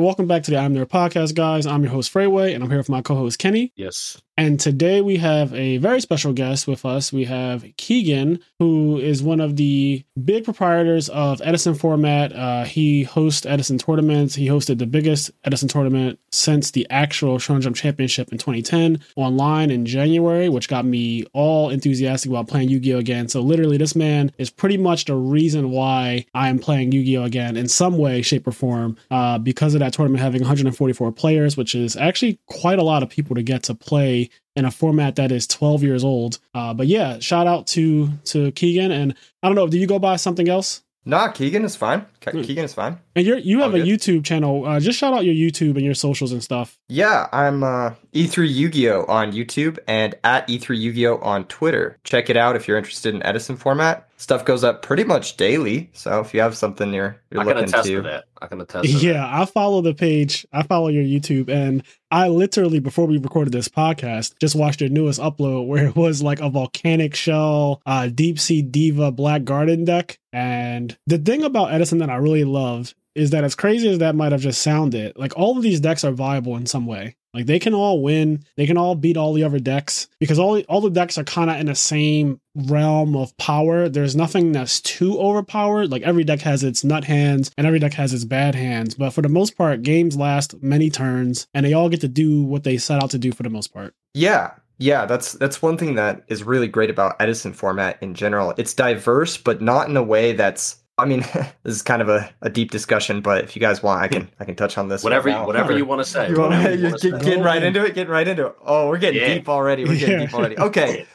welcome back to the I'm There podcast, guys. I'm your host, Freeway, and I'm here with my co host, Kenny. Yes. And today we have a very special guest with us. We have Keegan, who is one of the big proprietors of Edison Format. Uh, he hosts Edison tournaments. He hosted the biggest Edison tournament since the actual Shonen Jump Championship in 2010 online in January, which got me all enthusiastic about playing Yu Gi Oh! again. So, literally, this man is pretty much the reason why I am playing Yu Gi Oh! again in some way, shape, or form uh, because of that tournament having 144 players, which is actually quite a lot of people to get to play in a format that is 12 years old. Uh, but yeah, shout out to to Keegan. And I don't know, do you go by something else? Nah, Keegan is fine. Ke- Hmm. Keegan is fine. And you're you have All a good. YouTube channel. Uh, just shout out your YouTube and your socials and stuff. Yeah, I'm uh, E3 Yu-Gi-Oh on YouTube and at E3 Yu-Gi-Oh on Twitter. Check it out if you're interested in Edison format. Stuff goes up pretty much daily, so if you have something you're you're I can looking attest to, to that. I can attest. Yeah, I follow the page. I follow your YouTube, and I literally before we recorded this podcast just watched your newest upload where it was like a volcanic shell, uh, deep sea diva black garden deck. And the thing about Edison that I really love is that as crazy as that might have just sounded, like all of these decks are viable in some way. Like they can all win, they can all beat all the other decks because all all the decks are kind of in the same realm of power. There's nothing that's too overpowered. Like every deck has its nut hands and every deck has its bad hands, but for the most part, games last many turns and they all get to do what they set out to do for the most part. Yeah, yeah, that's that's one thing that is really great about Edison format in general. It's diverse, but not in a way that's. I mean, this is kind of a, a deep discussion, but if you guys want, I can I can touch on this. Whatever, right whatever you want to say. You want to, you you're wanna say. get, getting right into it, getting right into it. Oh, we're getting Yeah. deep already. We're getting Yeah. deep already. Okay.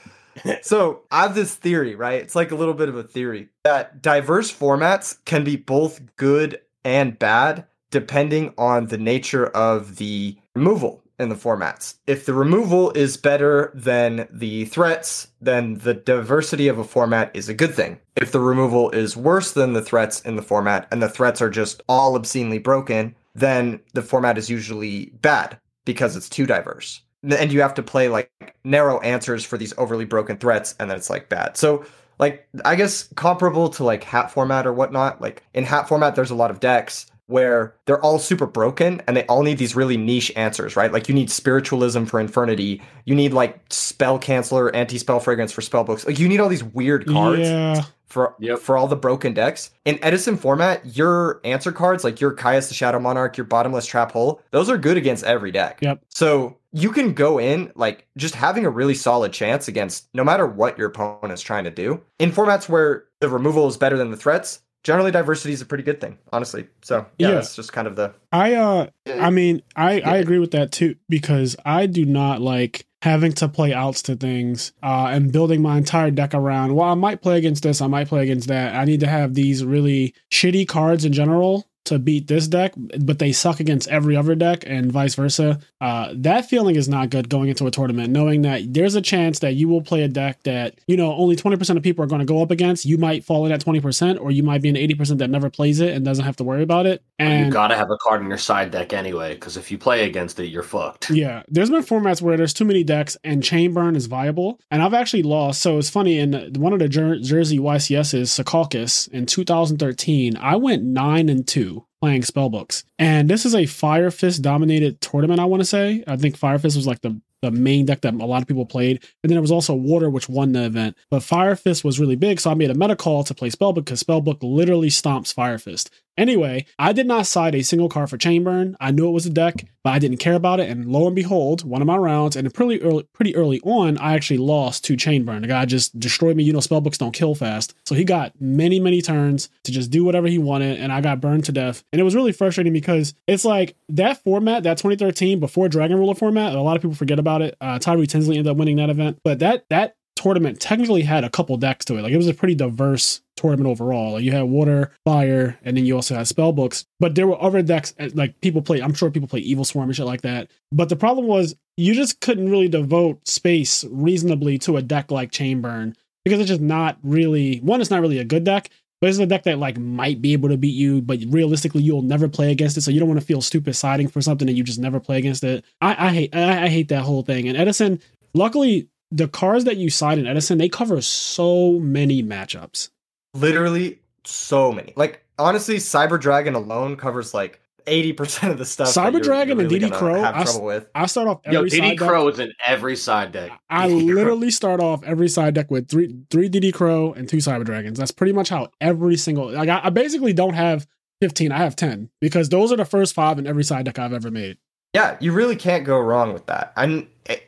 so I have this theory, right? It's like a little bit of a theory that diverse formats can be both good and bad depending on the nature of the removal in the formats. If the removal is better than the threats, then the diversity of a format is a good thing. If the removal is worse than the threats in the format and the threats are just all obscenely broken, then the format is usually bad because it's too diverse. And you have to play like narrow answers for these overly broken threats, and then it's like bad. So, like, I guess comparable to like hat format or whatnot. Like, in hat format, there's a lot of decks where they're all super broken and they all need these really niche answers, right? Like, you need spiritualism for infernity, you need like spell canceller, anti spell fragrance for spell books. Like, you need all these weird cards Yeah. for Yep. for all the broken decks. In Edison format, your answer cards, like your Caius the Shadow Monarch, your bottomless trap hole, those are good against every deck. Yep. So you can go in like just having a really solid chance against no matter what your opponent is trying to do. In formats where the removal is better than the threats, generally diversity is a pretty good thing, honestly. So yeah, Yeah. that's just kind of the I uh I mean, I I agree with that too because I do not like having to play outs to things uh, and building my entire deck around. Well, I might play against this, I might play against that. I need to have these really shitty cards in general to beat this deck, but they suck against every other deck and vice versa. Uh, that feeling is not good going into a tournament, knowing that there's a chance that you will play a deck that you know only 20% of people are going to go up against. You might fall in at 20%, or you might be an 80% that never plays it and doesn't have to worry about it. And you gotta have a card in your side deck anyway, because if you play against it, you're fucked. Yeah, there's been formats where there's too many decks and chain burn is viable, and I've actually lost. So it's funny in one of the Jer- Jersey YCSs, Secaucus in 2013, I went nine and two playing spellbooks, and this is a Fire Fist dominated tournament. I want to say, I think Fire Fist was like the the main deck that a lot of people played, and then there was also Water, which won the event. But Fire Fist was really big, so I made a meta call to play Spellbook because Spellbook literally stomps Fire Fist. Anyway, I did not side a single card for Chainburn. I knew it was a deck, but I didn't care about it. And lo and behold, one of my rounds, and pretty early, pretty early on, I actually lost to Chainburn. The guy just destroyed me. You know, spellbooks don't kill fast, so he got many, many turns to just do whatever he wanted, and I got burned to death. And it was really frustrating because it's like that format, that 2013 before Dragon Ruler format. A lot of people forget about it. Uh, Tyree Tinsley ended up winning that event, but that that tournament technically had a couple decks to it. Like it was a pretty diverse tournament overall. Like you had water, fire, and then you also had spell books. But there were other decks like people play. I'm sure people play Evil Swarm and shit like that. But the problem was you just couldn't really devote space reasonably to a deck like Chainburn because it's just not really one. It's not really a good deck. But it's a deck that like might be able to beat you, but realistically you'll never play against it. So you don't want to feel stupid siding for something and you just never play against it. I, I hate I, I hate that whole thing. And Edison, luckily, the cards that you side in Edison, they cover so many matchups. literally so many. Like honestly, Cyber Dragon alone covers like eighty percent of the stuff. Cyber that you're- Dragon you're and really DD Crow, have I s- trouble with. I start off every Yo, side DD deck- Crow is in every side deck. I DD literally start off every side deck with three three DD Crow and two Cyber Dragons. That's pretty much how every single like I, I basically don't have fifteen. I have ten because those are the first five in every side deck I've ever made. Yeah, you really can't go wrong with that. And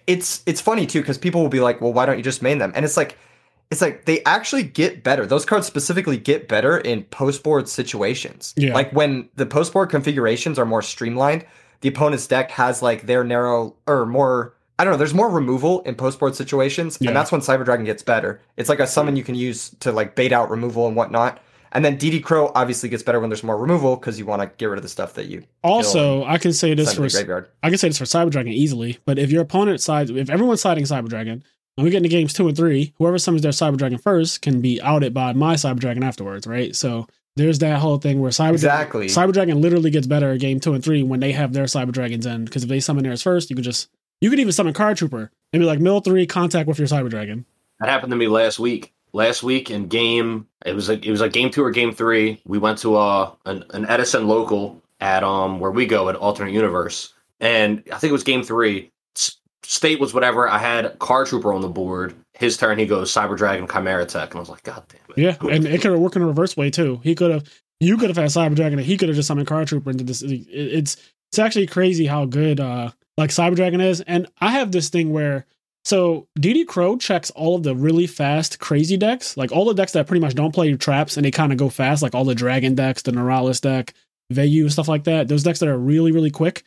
it's it's funny too because people will be like, "Well, why don't you just main them?" And it's like, it's like they actually get better. Those cards specifically get better in post board situations. Yeah. Like when the post board configurations are more streamlined, the opponent's deck has like their narrow or more. I don't know. There's more removal in post board situations, Yeah. and that's when Cyber Dragon gets better. It's like a summon you can use to like bait out removal and whatnot. And then DD Crow obviously gets better when there's more removal because you want to get rid of the stuff that you Also, I can say this for graveyard. I can say this for Cyber Dragon easily, but if your opponent sides, if everyone's siding Cyber Dragon, and we get into games two and three, whoever summons their Cyber Dragon first can be outed by my Cyber Dragon afterwards, right? So there's that whole thing where Cyber Exactly. Cyber Dragon literally gets better at game two and three when they have their Cyber Dragons in, because if they summon theirs first, you could just you could even summon Card Trooper and be like mill three, contact with your Cyber Dragon. That happened to me last week. Last week in game, it was like it was like game two or game three. We went to uh an, an Edison local at um where we go at Alternate Universe, and I think it was game three. State was whatever. I had Card Trooper on the board. His turn, he goes Cyber Dragon Chimera Tech, and I was like, God damn it. Yeah, and it could have worked in a reverse way too. He could have, you could have had Cyber Dragon, and he could have just summoned Card Trooper into this. It's it's actually crazy how good uh like Cyber Dragon is. And I have this thing where so DD Crow checks all of the really fast, crazy decks, like all the decks that pretty much don't play traps and they kind of go fast, like all the Dragon decks, the Neuralis deck, Vayu, stuff like that. Those decks that are really really quick.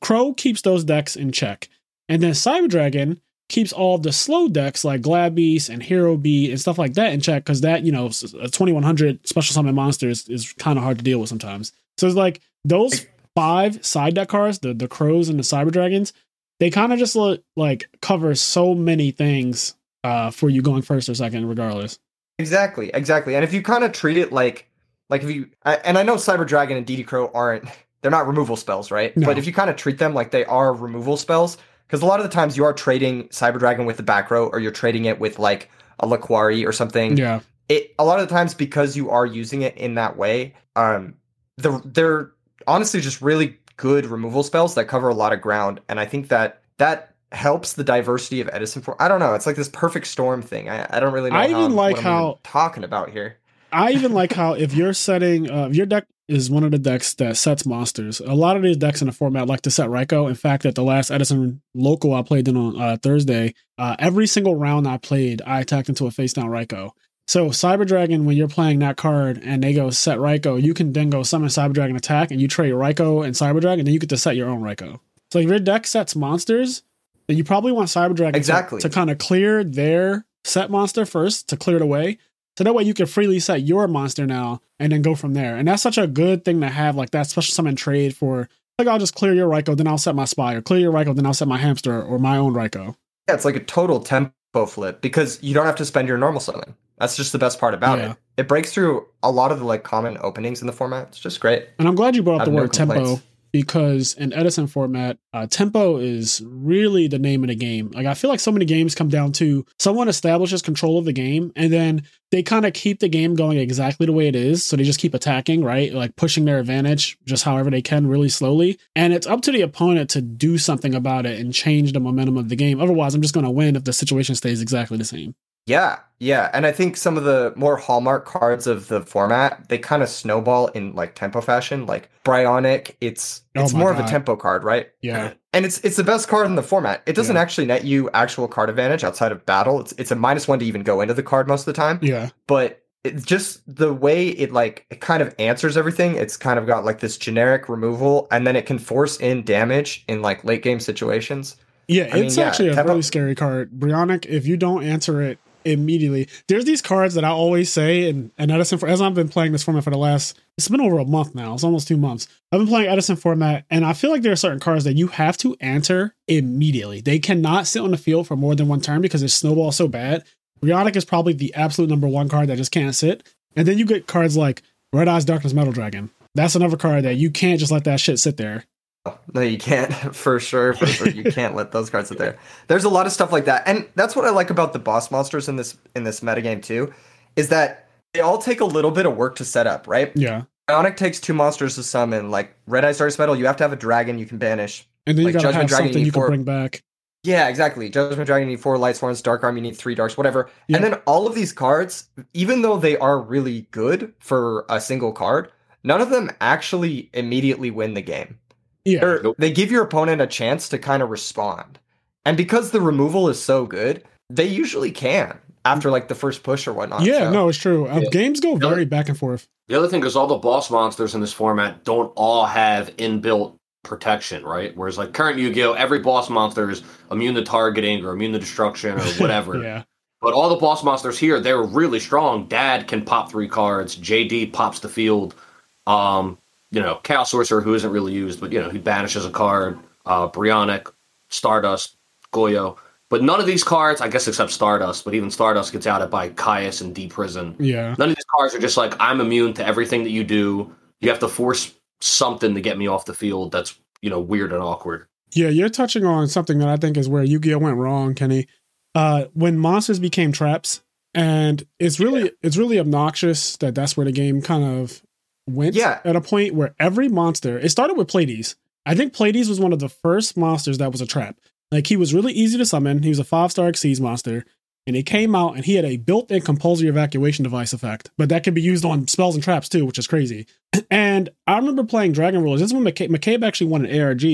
Crow keeps those decks in check, and then Cyber Dragon keeps all the slow decks like Glad Beast and Hero Beat and stuff like that in check because that, you know, a 2100 special summon monster is, is kind of hard to deal with sometimes. So it's like those five side deck cards, the, the Crows and the Cyber Dragons, they kind of just look, like cover so many things uh, for you going first or second, regardless. Exactly, exactly. And if you kind of treat it like, like if you, I- and I know Cyber Dragon and DD Crow aren't, they're not removal spells, right? No. But if you kind of treat them like they are removal spells, because a lot of the times you are trading Cyber Dragon with the back row, or you're trading it with like a Laquari or something. Yeah. It a lot of the times because you are using it in that way, um, the they're honestly just really good removal spells that cover a lot of ground, and I think that that helps the diversity of Edison. For I don't know, it's like this perfect storm thing. I, I don't really know. I even I'm- like what I'm even how- talking about here. I even like how if you're setting, uh, if your deck is one of the decks that sets monsters, a lot of these decks in the format like to set Ryko. In fact, at the last Edison local I played in on uh, Thursday, uh, every single round I played, I attacked into a face down Ryko. So Cyber Dragon, when you're playing that card and they go set Ryko, you can then go summon Cyber Dragon attack and you trade Ryko and Cyber Dragon, then you get to set your own Ryko. So if your deck sets monsters, then you probably want Cyber Dragon to- Exactly. to, kind of clear their set monster first to clear it away. So that way you can freely set your monster now and then go from there. And that's such a good thing to have, like that special summon trade for like I'll just clear your Ryko, then I'll set my spy, or Clear your Ryko, then I'll set my hamster or my own Ryko. Yeah, it's like a total tempo flip because you don't have to spend your normal summon. That's just the best part about Yeah. it. It breaks through a lot of the like common openings in the format. It's just great. And I'm glad you brought up the have no word tempo because in Edison format, uh, tempo is really the name of the game. Like I feel like so many games come down to someone establishes control of the game and then they kind of keep the game going exactly the way it is. So they just keep attacking, right? Like pushing their advantage just however they can really slowly. And it's up to the opponent to do something about it and change the momentum of the game. Otherwise, I'm just going to win if the situation stays exactly the same. Yeah, yeah, and I think some of the more hallmark cards of the format they kind of snowball in like tempo fashion. Like Brionac, it's Oh it's more of a tempo card, right? Yeah. and it's it's the best card in the format. It doesn't Yeah. actually net you actual card advantage outside of battle. It's it's a minus one to even go into the card most of the time. Yeah. but it's just the way it like it kind of answers everything it's kind of got like this generic removal and then it can force in damage in like late game situations Yeah, I mean, it's yeah, actually a tempo- really scary card. Bryonic, if you don't answer it immediately, there's these cards that I always say, and, and Edison, for, as I've been playing this format for the last, it's been over a month now, it's almost two months. I've been playing Edison format, and I feel like there are certain cards that you have to answer immediately. They cannot sit on the field for more than one turn because it snowballs so bad. Brionac is probably the absolute number one card that just can't sit. And then you get cards like Red Eyes Darkness Metal Dragon. That's another card that you can't just let that shit sit there. No you can't for sure for sure you can't let those cards sit there there's a lot of stuff like that and that's what i like about the boss monsters in this in this metagame too is that they all take a little bit of work to set up right Yeah. Ionic takes two monsters to summon. Like Red Eyes Darkest Metal, you have to have a dragon you can banish. And then Like you gotta Judgment have Dragon, you something you can bring back. Yeah, exactly. Judgment Dragon, you need four Light Sworns. Dark Arm, you need three Darks, whatever. Yeah. And then all of these cards, even though they are really good for a single card, none of them actually immediately win the game. Yeah. They're- Nope. They give your opponent a chance to kind of respond. And because the removal is so good, they usually can after like the first push or whatnot. yeah, So- no, it's true. Uh, Yeah. Games go very back and forth. The other thing is all the boss monsters in this format don't all have inbuilt protection, right? Whereas like current Yu-Gi-Oh, every boss monster is immune to targeting or immune to destruction or whatever. yeah. But all the boss monsters here, they're really strong. Dad can pop three cards. JD pops the field. Um, you know, Chaos Sorcerer, who isn't really used, but you know, he banishes a card. Uh, Brionac, Stardust, Goyo. But none of these cards, I guess, except Stardust, but even Stardust gets outed by Caius and D Prison. Yeah. None of these cards are just like I'm immune to everything that you do. You have to force something to get me off the field. That's you know weird and awkward. Yeah, you're touching on something that I think is where Yu-Gi-Oh went wrong, Kenny. Uh, when monsters became traps, and it's really it's really obnoxious that that's where the game kind of went. Yeah. At a point where every monster, it started with Pleiades. I think Pleiades was one of the first monsters that was a trap. Like he was really easy to summon. He was a five star Xyz monster, and he came out and he had a built-in compulsory evacuation device effect, but that could be used on spells and traps too, which is crazy. And I remember playing Dragon Rulers. This is when McCabe, McCabe actually won an ARG.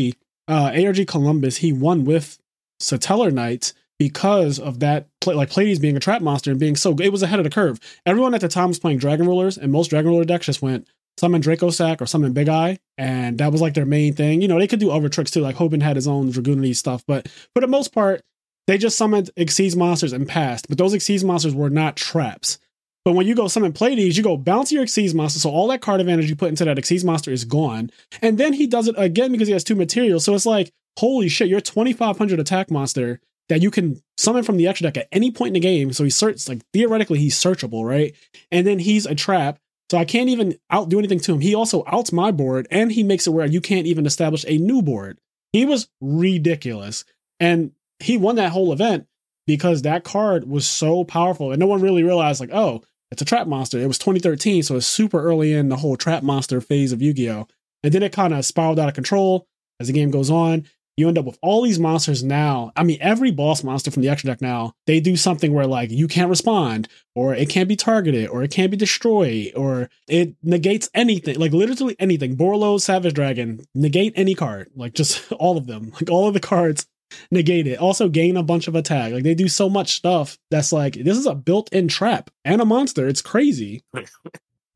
Uh, ARG Columbus, he won with Satellar Knights because of that, like Pleiades being a trap monster and being so good. It was ahead of the curve. Everyone at the time was playing Dragon Rulers, and most Dragon Ruler decks just went summon Dracossack or summon Big Eye, and that was like their main thing. You know, they could do other tricks too, like Hoban had his own Dragunity stuff, but for the most part, they just summoned Xyz monsters and passed. But those Xyz monsters were not traps. But when you go summon Pleiades, you go bounce your Xyz monster, so all that card advantage you put into that Xyz monster is gone. And then he does it again because he has two materials. So it's like, holy shit, you're 2500 attack monster that you can summon from the extra deck at any point in the game. So he's search like theoretically he's searchable, right? And then he's a trap. So I can't even out do anything to him. He also outs my board and he makes it where you can't even establish a new board. He was ridiculous. And he won that whole event because that card was so powerful and no one really realized like, oh, it's a trap monster. It was 2013, so it's super early in the whole trap monster phase of Yu-Gi-Oh! And then it kind of spiraled out of control as the game goes on. You end up with all these monsters now. I mean, every boss monster from the extra deck now, they do something where like you can't respond, or it can't be targeted, or it can't be destroyed, or it negates anything, like literally anything. Borlo, Savage Dragon, negate any card, like just all of them, like all of the cards negate it. Also gain a bunch of attack. Like they do so much stuff that's like this is a built-in trap and a monster. It's crazy.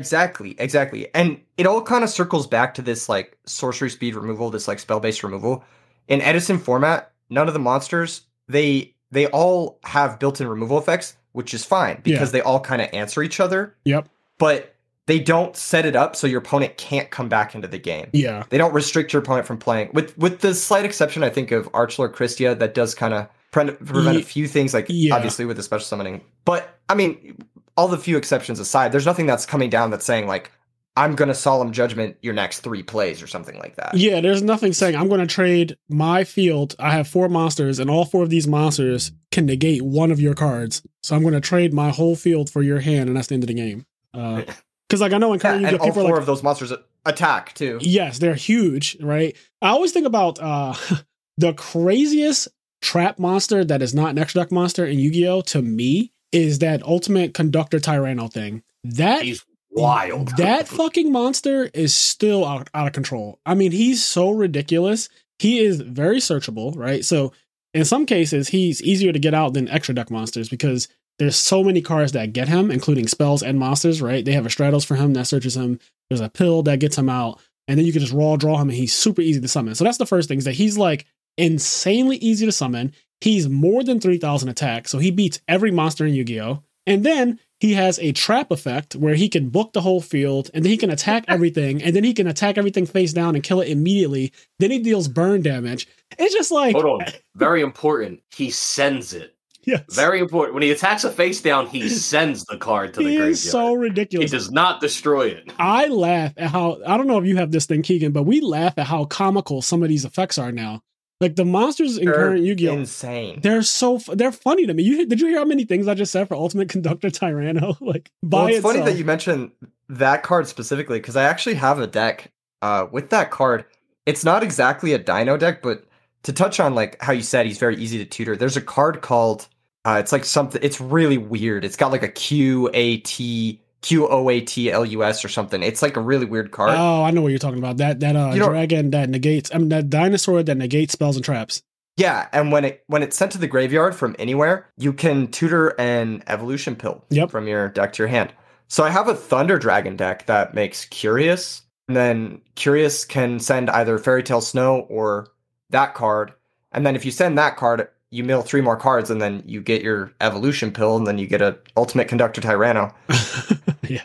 Exactly, exactly. And it all kind of circles back to this like sorcery speed removal, this like spell based removal. In Edison format, none of the monsters, they they all have built-in removal effects, which is fine because they all kind of answer each other, Yep. but they don't set it up so your opponent can't come back into the game. Yeah. They don't restrict your opponent from playing. With with the slight exception, I think, of Archlord Kristya, that does kind of pre- prevent Ye- a few things, like yeah. obviously with the special summoning. But I mean, all the few exceptions aside, there's nothing that's coming down that's saying like, I'm gonna solemn judgment your next three plays or something like that. Yeah, there's nothing saying I'm going to trade my field. I have four monsters, and all four of these monsters can negate one of your cards. So I'm going to trade my whole field for your hand, and that's the end of the game. Because, like, I know in Yeah, current and Yu-Gi-Oh, all four like, of those monsters attack too. yes, they're huge, right? I always think about uh the craziest trap monster that is not an extra deck monster in Yu-Gi-Oh to me is that ultimate conductor Tyranno thing. That He's wild. that fucking monster is still out, out of control. I mean, he's so ridiculous. He is very searchable, right? So in some cases, he's easier to get out than extra deck monsters because there's so many cards that get him, including spells and monsters, right? They have a Stratos for him that searches him. There's a pill that gets him out, and then you can just raw draw him, and he's super easy to summon. So that's the first thing is that he's like insanely easy to summon. He's more than 3,000 attack, so he beats every monster in Yu Gi Oh! And then he has a trap effect where he can book the whole field and then he can attack everything and then he can attack everything face down and kill it immediately. Then he deals burn damage. It's just like, Hold on. Very important. He sends it. yes, Very important. When he attacks a face down, he sends the card to the he graveyard. is so ridiculous. he does not destroy it. I laugh at how I don't know if you have this thing, Keegan, but we laugh at how comical some of these effects are now. Like the monsters in They're current Yu-Gi-Oh. insane. They're so they're funny to me. You did you hear how many things I just said for Ultimate Conductor Tyranno? Like by Well, it's itself. funny that you mentioned that card specifically because I actually have a deck uh, with that card. It's not exactly a Dino deck, but to touch on like how you said he's very easy to tutor. There's a card called uh, it's like something. It's really weird. It's got like a Q A T Q O A T L U S or something. It's like a really weird card. Oh, I know what you're talking about. That that uh You don't- dragon that negates. I mean that dinosaur that negates spells and traps. Yeah, and when it when it's sent to the graveyard from anywhere, you can tutor an evolution pill Yep. from your deck to your hand. So I have a Thunder Dragon deck that makes Curious, and then Curious can send either Fairy Tail Snow or that card. And then if you send that card, you mill three more cards, and then you get your evolution pill, and then you get a Ultimate Conductor Tyranno. yeah,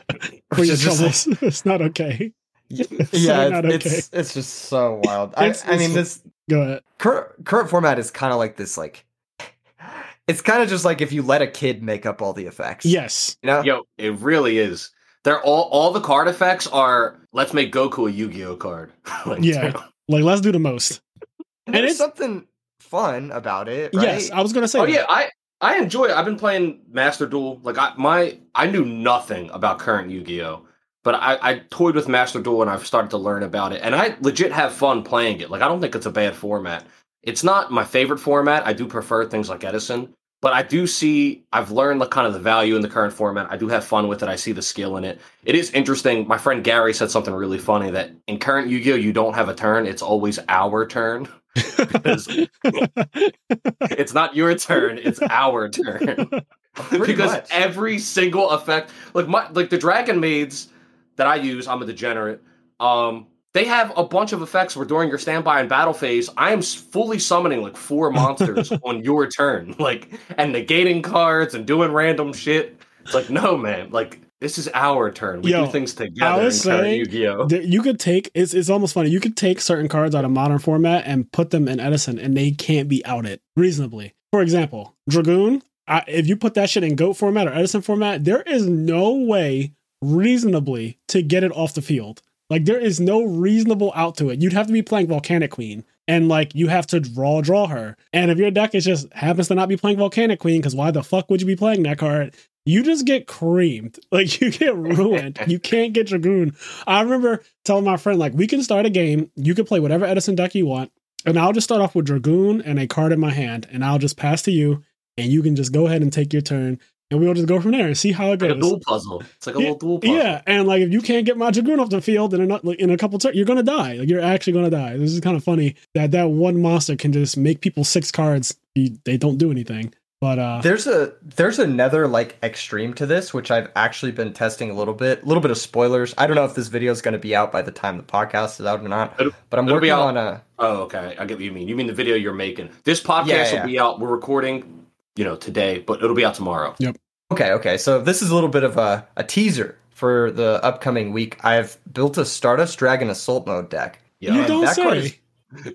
for Which your is just like- it's not okay. yeah, So not it's, okay. it's it's just so wild. I, It's- I mean, it's- this Go ahead. current current format is kind of like this like it's kind of just like if you let a kid make up all the effects Yes. you know Yo, it really is. They're all all the card effects are let's make Goku a Yu-Gi-Oh card. Like, Yeah. Like let's do the most. and and it's- something fun about it right? Yes, I was gonna say. Oh that. yeah, I I enjoy it. I've been playing Master Duel. Like I my I knew nothing about current Yu-Gi-Oh. But I, I toyed with Master Duel and I've started to learn about it. And I legit have fun playing it. Like I don't think it's a bad format. It's not my favorite format. I do prefer things like Edison. But I do see I've learned the kind of the value in the current format. I do have fun with it. I see the skill in it. It is interesting. My friend Gary said something really funny that in current Yu-Gi-Oh! you don't have a turn. It's always our turn. because it's not your turn, it's our turn. Because much. every single effect like my like the dragon maids that I use, I'm a degenerate. Um they have a bunch of effects where during your standby and battle phase, I am fully summoning like four monsters on your turn, like and negating cards and doing random shit. It's like, no, man, like this is our turn. We Yo, do things together in was saying- Yu-Gi-Oh. You could take it's it's almost funny. You could take certain cards out of modern format and put them in Edison, and they can't be outed reasonably. For example, Dragoon. I, if you put that shit in Goat format or Edison format, there is no way reasonably to get it off the field. Like there is no reasonable out to it. You'd have to be playing Volcanic Queen, and like you have to draw draw her. And if your deck is just happens to not be playing Volcanic Queen, because why the fuck would you be playing that card? You just get creamed. Like you get ruined. you can't get Dragoon. I remember telling my friend, like, we can start a game. You can play whatever Edison deck you want. And I'll just start off with Dragoon and a card in my hand. And I'll just pass to you. And you can just go ahead and take your turn. And we'll just go from there and see how it goes. It's like a dual puzzle. It's like a Yeah, little dual puzzle. Yeah, and like if you can't get my dragoon off the field in a in a couple turns, you're gonna die. Like you're actually gonna die. This is kind of funny that that one monster can just make people six cards. They don't do anything. But uh, there's a there's another like extreme to this which i've actually been testing a little bit a little bit of spoilers i don't know if this video is going to be out by the time the podcast is out or not but i'm working on a Oh, okay. I get what you mean. You mean the video you're making. This podcast Yeah, yeah. will be out. We're recording, you know, today, but it'll be out tomorrow. Yep. Okay, okay. So this is a little bit of a, a teaser for the upcoming week. I've built a Stardust Dragon Assault Mode deck. Yeah. you don't that card say. is-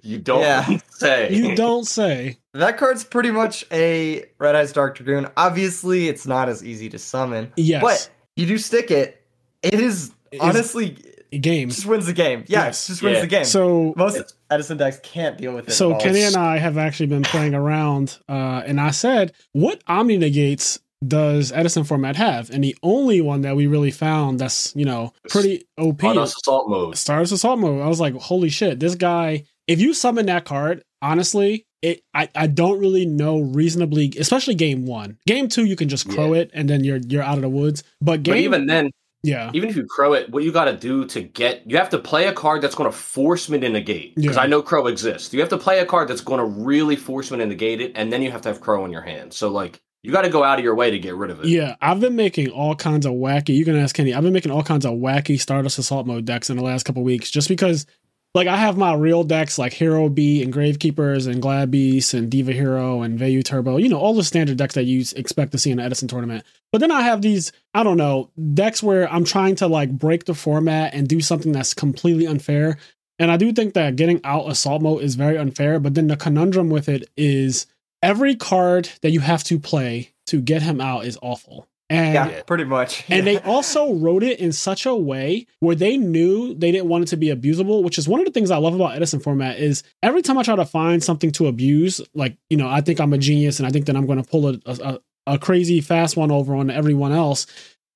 You don't Yeah. say. You don't say. That card's pretty much a Red Eyes Dark Dragoon. Obviously, it's not as easy to summon, Yes. but you do stick it. It is Is- honestly Game. just wins the game. Yeah, Yes. it just wins Yeah. the game. So most Edison decks can't deal with it. so at all. Kenny and I have actually been playing around, uh, and I said, "What Omni negates does Edison format have?" And the only one that we really found that's you know pretty OP On us assault mode. Stars Assault Mode. I was like, holy shit, this guy. If you summon that card, honestly, it I, I don't really know reasonably, especially game one. Game two, you can just crow it and then you're you're out of the woods. But game But even then, yeah. even if you crow it, what you got to do to get, you have to play a card that's going to force me to negate. Because Yeah. I know crow exists. You have to play a card that's going to really force me to negate it, and then you have to have crow in your hand. So like, you got to go out of your way to get rid of it. Yeah, I've been making all kinds of wacky. You can ask Kenny. I've been making all kinds of wacky Stardust Assault Mode decks in the last couple weeks, just because, like, I have my real decks like Hero B and Gravekeepers and Glad Beast and Diva Hero and Vayu Turbo. You know, all the standard decks that you expect to see in an Edison tournament. But then I have these, I don't know, decks where I'm trying to like break the format and do something that's completely unfair. And I do think that getting out Assault Mode is very unfair. But then the conundrum with it is every card that you have to play to get him out is awful. And yeah, pretty much. and they also wrote it in such a way where they knew they didn't want it to be abusable, which is one of the things I love about Edison format is every time I try to find something to abuse, like, you know, I think I'm a genius and I think that I'm going to pull a, a, a crazy fast one over on everyone else,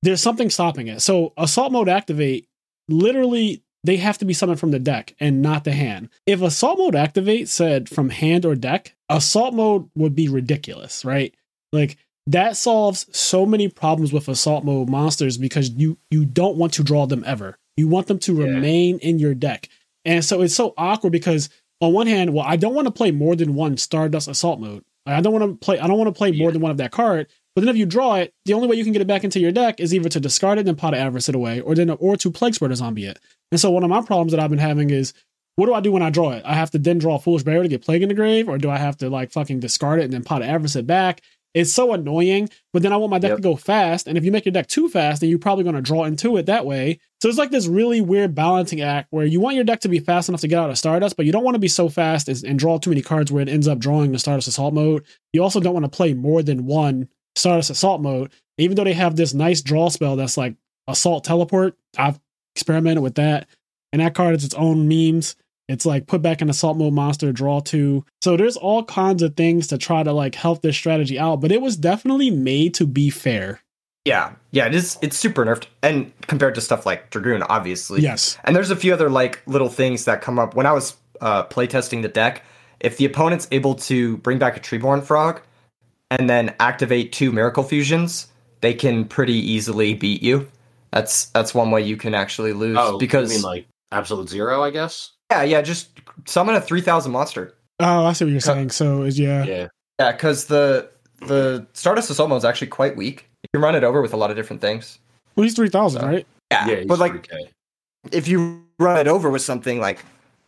there's something stopping it. So assault mode activate, literally they have to be summoned from the deck and not the hand. If assault mode activate said from hand or deck, assault mode would be ridiculous, right? Like that solves so many problems with assault mode monsters because you you don't want to draw them ever. You want them to Yeah. remain in your deck. And so it's so awkward because on one hand, well, I don't want to play more than one Stardust assault mode. I don't want to play I don't want to play more Yeah. than one of that card. But then if you draw it, the only way you can get it back into your deck is either to discard it and pot avarice it away, or then or to plague spreader zombie it. And so one of my problems that I've been having is what do I do when I draw it? I have to then draw a foolish barrier to get plague in the grave, or do I have to like fucking discard it and then pot avarice it back? It's so annoying, but then I want my deck Yep. to go fast. And if you make your deck too fast, then you're probably going to draw into it that way. So it's like this really weird balancing act where you want your deck to be fast enough to get out of Stardust, but you don't want to be so fast as, and draw too many cards where it ends up drawing the Stardust Assault mode. You also don't want to play more than one Stardust Assault mode, even though they have this nice draw spell that's like Assault Teleport. I've experimented with that, and that card is its own memes. It's like put back an assault mode monster, draw two. So there's all kinds of things to try to like help this strategy out, but it was definitely made to be fair. yeah, yeah, it is. It's super nerfed, and compared to stuff like Dragoon, obviously. Yes. And there's a few other like little things that come up when I was uh, playtesting the deck. If the opponent's able to bring back a Treeborn Frog and then activate two Miracle Fusions, they can pretty easily beat you. That's that's one way you can actually lose Oh, because you mean like absolute zero, I guess. Yeah, yeah, just summon a three thousand monster. Oh, I see what you're saying. So is yeah. Yeah. Yeah, because the the Stardust Assault mode is actually quite weak. You can run it over with a lot of different things. Well, he's three thousand, So- right? Yeah, Yeah, he's but like 3K. if you run it over with something like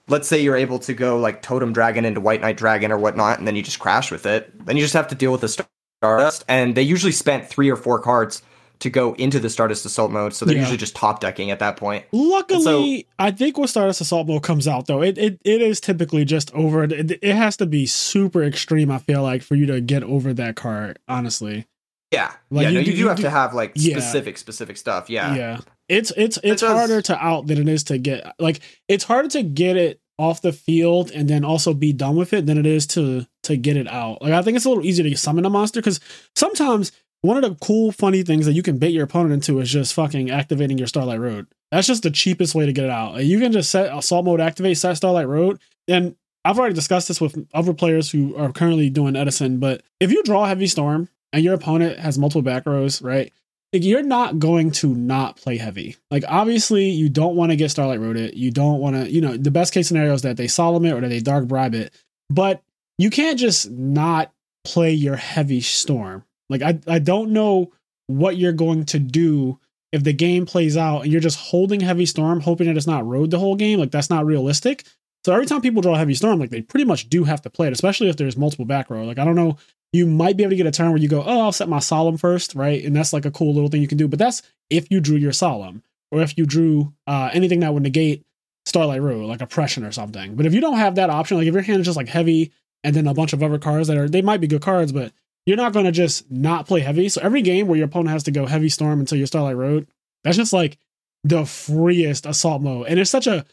let's say you're able to go like totem dragon into White Night Dragon or whatnot and then you just crash with it then you just have to deal with the stardust and they usually spent three or four cards to go into the stardust assault mode so they're Yeah. usually just top decking at that point Luckily, I think when Stardust Assault mode comes out, though, it, it, it is typically just over. It, it has to be super extreme, I feel like, for you to get over that card, honestly. yeah Like, yeah you no, do- you, do you have do- to have like Yeah. specific specific stuff yeah yeah it's it's it's harder to out than it is to get like it's harder to get it off the field and then also be done with it than it is to to get it out like i think it's a little easier to summon a monster because sometimes one of the cool funny things that you can bait your opponent into is just fucking activating your starlight road that's just the cheapest way to get it out you can just set uh, assault mode activate set starlight road and i've already discussed this with other players who are currently doing edison but if you draw heavy storm and your opponent has multiple back rows right like, you're not going to not play heavy. Like obviously you don't want to get Starlight Road it. You don't want to, you know, the best case scenario is that they solemn it or that they dark bribe it. But you can't just not play your heavy storm. Like I I don't know what you're going to do if the game plays out and you're just holding heavy storm, hoping that it's not road the whole game. Like that's not realistic. So every time people draw heavy storm, like they pretty much do have to play it, especially if there's multiple back row. Like I don't know you might be able to get a turn where you go, oh, I'll set my solemn first, right? And that's like a cool little thing you can do. But that's if you drew your solemn, or if you drew uh, anything that would negate Starlight Road, like oppression or something. But if you don't have that option, like if your hand is just like heavy and then a bunch of other cards that are they might be good cards, but you're not going to just not play heavy. So every game where your opponent has to go heavy storm until your Starlight Road, that's just like the freest assault mode, and it's such a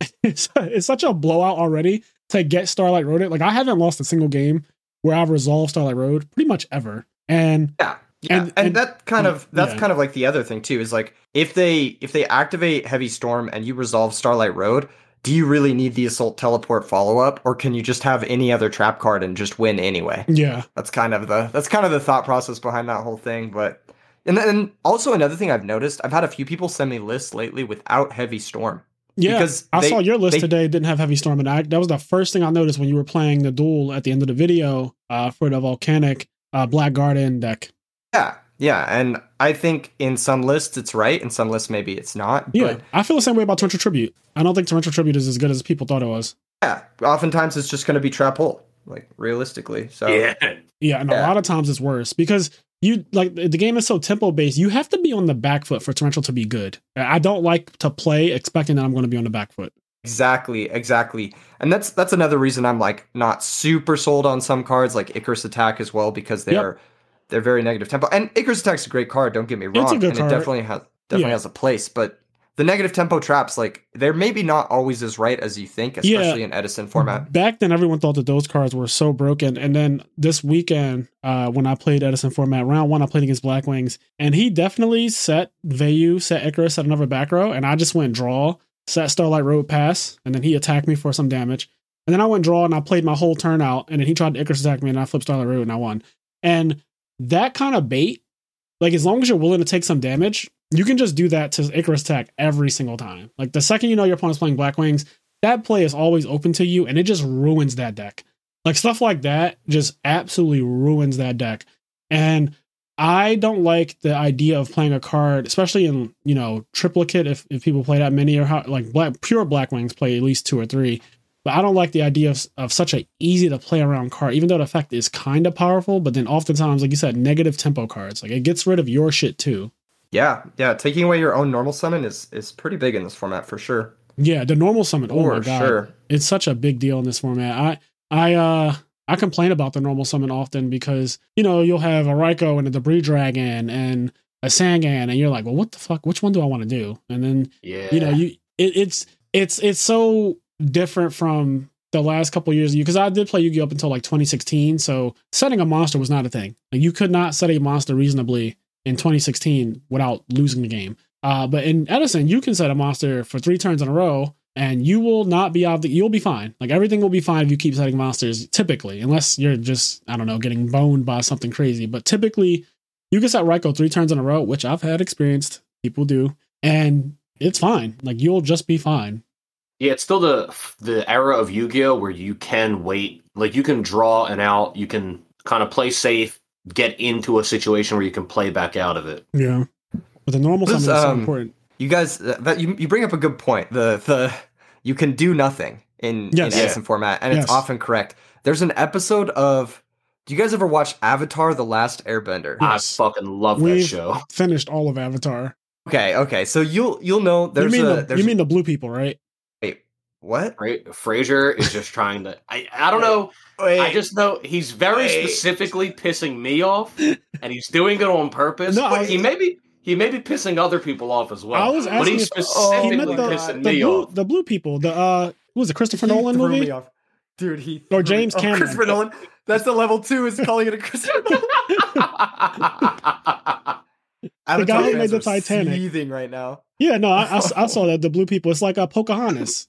it's, it's such a blowout already to get Starlight Road. It like I haven't lost a single game where I've resolved Starlight Road pretty much ever. And Yeah. Yeah. And- And, and- that kind of that's yeah. kind of like the other thing too is like if they if they activate heavy storm and you resolve starlight road do you really need the assault teleport follow up or can you just have any other trap card and just win anyway yeah, that's kind of the that's kind of the thought process behind that whole thing but and then also another thing i've noticed i've had a few people send me lists lately without heavy storm yeah. because I they- saw your list they- today didn't have heavy storm, and I, that was the first thing I noticed when you were playing the duel at the end of the video uh, for the volcanic uh, Black Garden deck. yeah yeah and i think in some lists it's right in some lists maybe it's not Yeah, but I feel the same way about Torrential Tribute. I don't think Torrential Tribute is as good as people thought it was. yeah oftentimes it's just going to be trap hole like realistically so Yeah. Yeah, and a lot of times it's worse because you like the the game is so tempo based. You have to be on the back foot for torrential to be good. I don't like to play expecting that I'm going to be on the back foot. Exactly, exactly. And that's that's another reason I'm like not super sold on some cards like Icarus Attack as well because they're. Yep. They're very negative tempo. And Icarus Attack's a great card. Don't get me wrong, It's a good and card. it definitely has definitely Yeah. has a place. But the negative tempo traps, like they're maybe not always as right as you think, Yeah. especially in Edison format. Back then, everyone thought that those cards were so broken. And then this weekend, uh, when I played Edison format round one, I played against Black Wings, and he definitely set Vayu, set Icarus, set another back row, and I just went draw, set Starlight Road pass, and then he attacked me for some damage. And then I went draw and I played my whole turn out, and then he tried to Icarus attack me, and I flipped Starlight Road and I won. And that kind of bait, like as long as you're willing to take some damage, you can just do that to Icarus Attack every single time. Like the second you know your opponent's playing Black Wings, that play is always open to you and it just ruins that deck. Like stuff like that just absolutely ruins that deck. And I don't like the idea of playing a card, especially in, you know, triplicate if, if people play that many or how like black pure black wings play at least two or three. But I don't like the idea of, of such a easy to play around card, even though the effect is kind of powerful, but then oftentimes, like you said, negative tempo cards. Like it gets rid of your shit too. Yeah, yeah. Taking away your own normal summon is is pretty big in this format for sure. Yeah, the normal summon. Oh my god. sure. it's such a big deal in this format. I I uh I complain about the normal summon often because you know you'll have a Ryko and a Debris Dragon and a Sangan, and you're like, well, what the fuck? Which one do I want to do? And then Yeah. you know you it, it's it's it's so different from the last couple years of you because I did play Yu-Gi-Oh up until like 2016. So setting a monster was not a thing. Like you could not set a monster reasonably in 2016 without losing the game. Uh, but in Edison, you can set a monster for three turns in a row, and you will not be out. You'll be fine. Like everything will be fine if you keep setting monsters. Typically, unless you're just I don't know getting boned by something crazy. But typically, you can set Ryko three turns in a row, which I've had experienced. People do, and it's fine. Like you'll just be fine. Yeah, it's still the the era of Yu-Gi-Oh where you can wait, like you can draw and out, you can kind of play safe, get into a situation where you can play back out of it. Yeah. But the normal This, summon is so um, important. You guys, uh, that you you bring up a good point. The the you can do nothing in Yes. in Yeah. Edison format, and Yes. it's often correct. There's an episode of. Do you guys ever watch Avatar: The Last Airbender? Yes. I fucking love that We've show. finished all of Avatar. Okay, okay. So you'll you'll know there's you mean a the there's you mean the blue people, right? Wait what? Right? Frasier is just trying to. I I don't know. Wait, I just know he's very Wait. specifically pissing me off, and he's doing it on purpose. No, I- he may be he may be pissing other people off as well. I was but asking he's if- oh, specifically he the, pissing the me blue off. the blue people. The uh what was it Christopher he Nolan threw movie? me off. Dude, he Or James oh, Cameron. Christopher Nolan. That's the level two is calling it a Christopher Nolan. Avatar guy who made the Titanic. seething right now. Yeah, no, I, I s- I saw that the blue people. It's like a Pocahontas.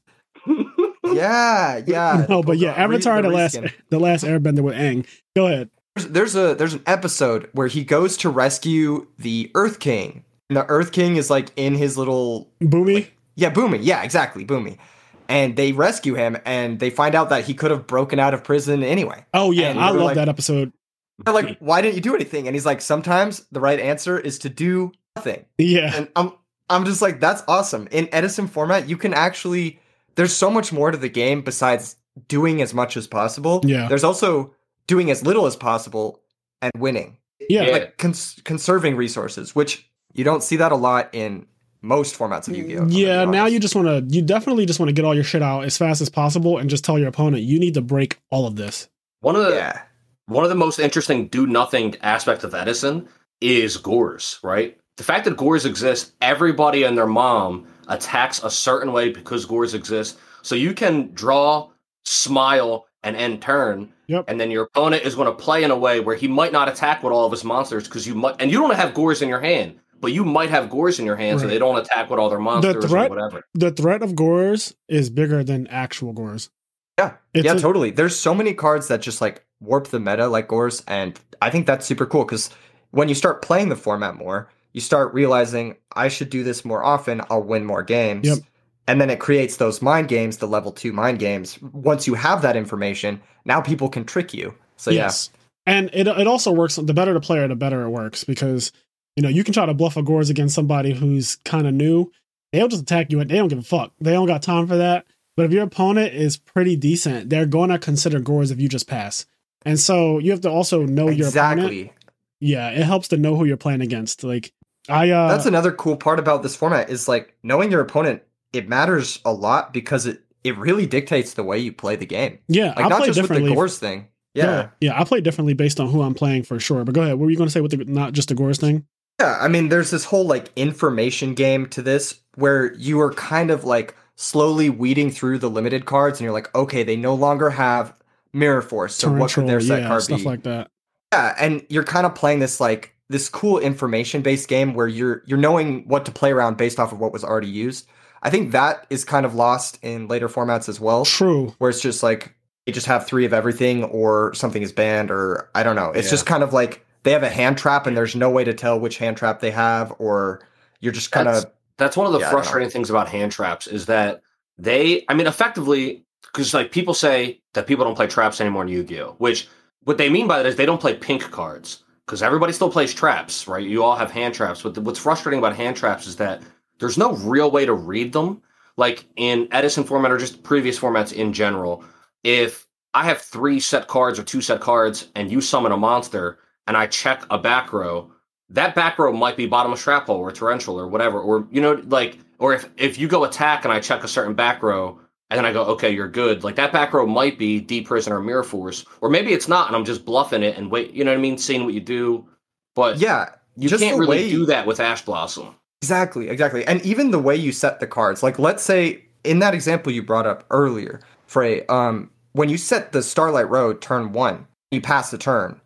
Yeah, yeah. no, but yeah, Avatar the last the last Airbender with Aang. Go ahead. There's, there's a there's an episode where he goes to rescue the Earth King. And the Earth King is like in his little Bumi. yeah, Bumi. Yeah, exactly, Bumi. And they rescue him, and they find out that he could have broken out of prison anyway. Oh yeah, and I love like- that episode. They're like, "Why didn't you do anything?" And he's like, "Sometimes the right answer is to do nothing." Yeah, And I'm I'm just like, "That's awesome." In Edison format, you can actually there's so much more to the game besides doing as much as possible. Yeah. There's also doing as little as possible and winning. yeah. Yeah. like cons- conserving resources, which you don't see that a lot in most formats of Yu-Gi-Oh. if I'm gonna Yeah, now you just want to, you definitely just want to get all your shit out as fast as possible and just tell your opponent, you need to break all of this. One of the yeah, one of the most interesting do nothing aspects of Edison is Gorz, right? The fact that Gorz exists, everybody and their mom attacks a certain way because Gorz exist. So you can draw, smile, and end turn. Yep. And then your opponent is going to play in a way where he might not attack with all of his monsters because you might, and you don't have Gorz in your hand, but you might have Gorz in your hand, so they don't attack with all their monsters threat- or whatever. The threat of Gorz is bigger than actual Gorz. yeah, It's yeah, a- totally. There's so many cards that just like warp the meta, like Gorz, and I think that's super cool because when you start playing the format more, you start realizing I should do this more often. I'll win more games. Yep. And then it creates those mind games, the level two mind games. Once you have that information, now people can trick you. So yes. And it, it also works, the better the player, the better it works because, you know, you can try to bluff a Gorz against somebody who's kind of new. They'll just attack you and they don't give a fuck. They don't got time for that. But if your opponent is pretty decent, they're going to consider Gorz if you just pass. And so you have to also know yeah, your opponent. exactly. Yeah, it helps to know who you're playing against. Like I uh That's another cool part about this format is like knowing your opponent. It matters a lot because it it really dictates the way you play the game. yeah, Like I not play just with the differently. Gorz thing. Yeah. yeah. I play differently based on who I'm playing for sure. But go ahead. What were you going to say with the not just the Gorz thing? Yeah, I mean, there's this whole like information game to this where you are kind of like slowly weeding through the limited cards, and you're like, okay, they no longer have Mirror Force, so what could their set yeah, card stuff be? like that. Yeah, and you're kind of playing this like this cool information based game where you're you're knowing what to play around based off of what was already used. I think that is kind of lost in later formats as well, True. where it's just like you just have three of everything or something is banned or I don't know. It's Yeah. just kind of like they have a hand trap and there's no way to tell which hand trap they have or you're just kind That's- of That's one of the Yeah, I don't know. frustrating things about hand traps is that they, I mean, effectively, because like people say that people don't play traps anymore in Yu-Gi-Oh, which what they mean by that is they don't play pink cards because everybody still plays traps, right? You all have hand traps, but what's frustrating about hand traps is that there's no real way to read them. Like in Edison format or just previous formats in general, if I have three set cards or two set cards and you summon a monster and I check a back row, that back row might be bottomless trap hole or torrential or whatever. Or you know, like or if if you go attack and I check a certain back row and then I go, okay, you're good. Like that back row might be deep prison or mirror force, or maybe it's not, and I'm just bluffing it and wait. You know what I mean? Seeing what you do, but yeah, you just can't really way- do that with Ash Blossom. Exactly, exactly. And even the way you set the cards, like let's say in that example you brought up earlier, Frey, um, when you set the Starlight Road turn one, you pass the turn,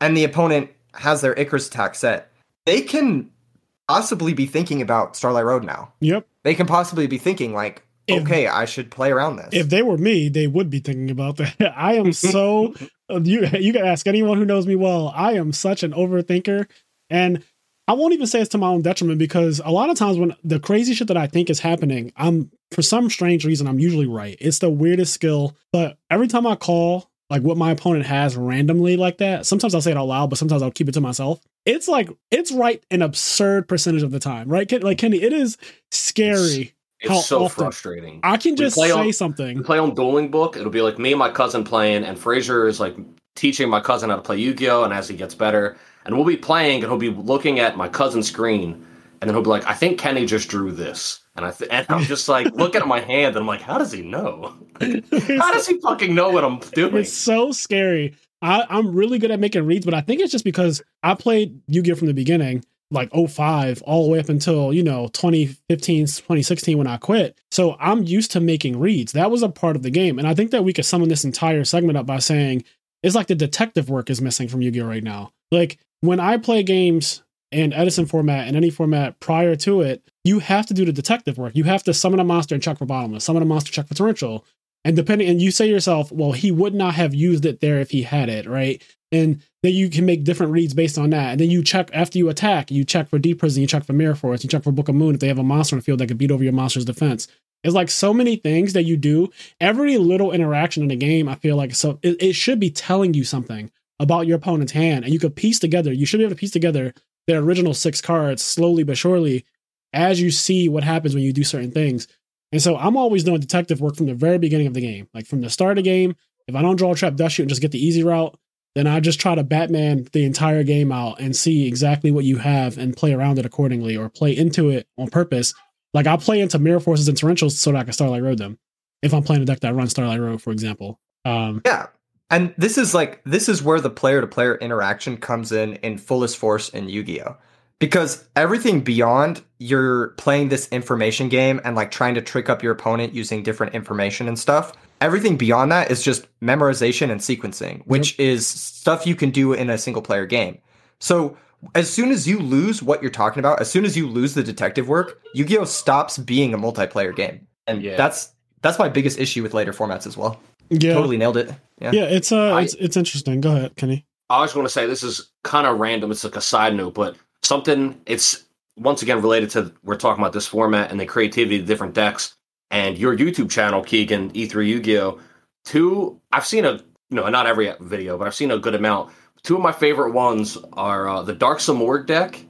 and the opponent has their Icarus attack set, they can possibly be thinking about Starlight Road now. Yep. They can possibly be thinking like, If- okay, I should play around this. If they were me, they would be thinking about that. I am so uh, you you can ask anyone who knows me well. I am such an overthinker and I won't even say it's to my own detriment because a lot of times when the crazy shit that I think is happening, I'm for some strange reason I'm usually right. It's the weirdest skill, but every time I call like what my opponent has randomly like that, sometimes I'll say it out loud, but sometimes I'll keep it to myself. It's like it's right an absurd percentage of the time, right? Like Kenny, it is scary. It's How so often? frustrating. I can just play say on- something. We play on Dueling Book. It'll be like me and my cousin playing, and Fraser is like teaching my cousin how to play Yu-Gi-Oh. And as he gets better, and we'll be playing, and he'll be looking at my cousin's screen, and then he'll be like, "I think Kenny just drew this," and I th- and I'm just like looking at my hand, and I'm like, "How does he know? How does he fucking know what I'm doing?" It's so scary. I, I'm really good at making reads, but I think it's just because I played Yu-Gi-Oh from the beginning, like 05, all the way up until, you know, 2015, 2016 when I quit. So I'm used to making reads. That was a part of the game. And I think that we could sum this entire segment up by saying it's like the detective work is missing from Yu-Gi-Oh right now. Like when I play games in Edison format and any format prior to it, you have to do the detective work. You have to summon a monster and check for bottomless, summon a monster, check for torrential. And depending, and you say yourself, well, he would not have used it there if he had it, right? And then you can make different reads based on that. And then you check after you attack, you check for Deep Prison, you check for Mirror Force, you check for Book of Moon if they have a monster in the field that could beat over your monster's defense. It's like so many things that you do. Every little interaction in the game, I feel like so it, it should be telling you something about your opponent's hand, and you could piece together. You should be able to piece together their original six cards slowly but surely as you see what happens when you do certain things. And so I'm always doing detective work from the very beginning of the game. Like from the start of the game, if I don't draw a trap dust shoot and just get the easy route, then I just try to Batman the entire game out and see exactly what you have and play around it accordingly or play into it on purpose. Like I'll play into mirror forces and torrentials so that I can Starlight Road them. If I'm playing a deck that runs Starlight Road, for example. Um, Yeah. And this is like this is where the player to player interaction comes in in fullest force in Yu-Gi-Oh. Because everything beyond you're playing this information game and like trying to trick up your opponent using different information and stuff, everything beyond that is just memorization and sequencing, which is stuff you can do in a single player game. So as soon as you lose what you're talking about, as soon as you lose the detective work, Yu-Gi-Oh stops being a multiplayer game. And Yeah. that's that's my biggest issue with later formats as well. yeah, Totally nailed it. Yeah. yeah, it's uh, I- it's it's interesting. Go ahead, Kenny. I was going to say this is kind of random. It's like a side note, but something. It's once again related to we're talking about this format and the creativity of different decks and your YouTube channel, Keegan E3 Yu-Gi-Oh. Two, I've seen a you know not every video, but I've seen a good amount. Two of my favorite ones are uh, the Dark Samord deck,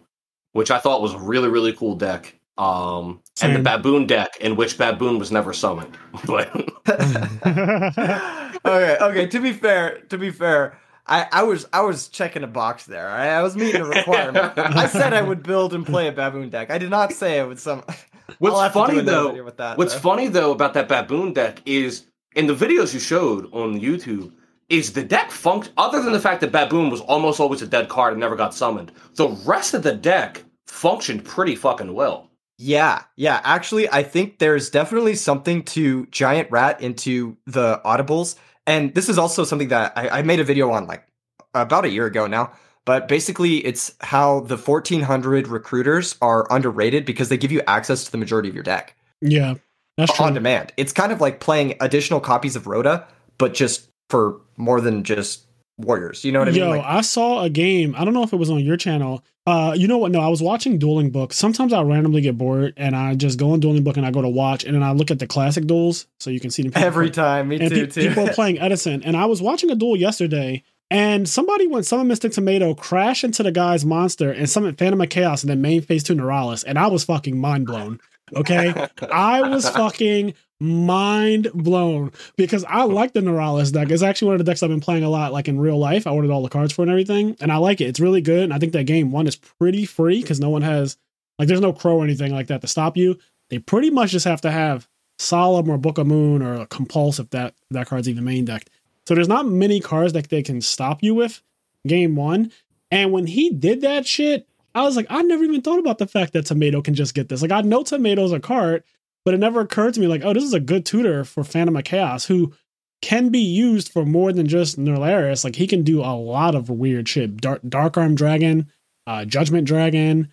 which I thought was a really really cool deck. Um, and the Baboon deck, in which Baboon was never summoned. but okay, okay. To be fair, to be fair, I, I was I was checking a box there. right? I was meeting a requirement. I said I would build and play a baboon deck. I did not say I would some. What's I'll have to do funny, though- that, What's though. funny though about that baboon deck is in the videos you showed on YouTube, is the deck function other than the fact that Baboon was almost always a dead card and never got summoned. The rest of the deck functioned pretty fucking well. Yeah, yeah. Actually, I think there's definitely something to Giant Rat into the audibles. And this is also something that I, I made a video on like about a year ago now. But basically, it's how the 1400 recruiters are underrated because they give you access to the majority of your deck Yeah, that's true. on demand. It's kind of like playing additional copies of ROTA, but just for more than just warriors. You know what I Yo, mean? Like, I saw a game. I don't know if it was on your channel. Uh, you know what? No, I was watching Dueling Book. Sometimes I randomly get bored and I just go on Dueling Book and I go to watch and then I look at the classic duels so you can see them every play. time. Me And too, pe- too. people are playing Edison. And I was watching a duel yesterday and somebody went Summon Mystic Tomato, crash into the guy's monster and summon Phantom of Chaos and then main phase two Neuralis. And I was fucking mind blown. Okay. I was fucking mind blown because I like the Neuralis deck. It's actually one of the decks I've been playing a lot, like in real life. I ordered all the cards for it and everything, and I like it. It's really good. And I think that game one is pretty free because no one has like there's no crow or anything like that to stop you. They pretty much just have to have Solemn or Book of Moon or a Compulse if that that card's even main decked. So there's not many cards that they can stop you with game one. And when he did that shit, I was like, I never even thought about the fact that Tomato can just get this. Like I know Tomato's a cart, but it never occurred to me like, oh, this is a good tutor for Phantom of Chaos who can be used for more than just Nerlaris. Like he can do a lot of weird shit. Dark Dark Arm Dragon, uh, Judgment Dragon,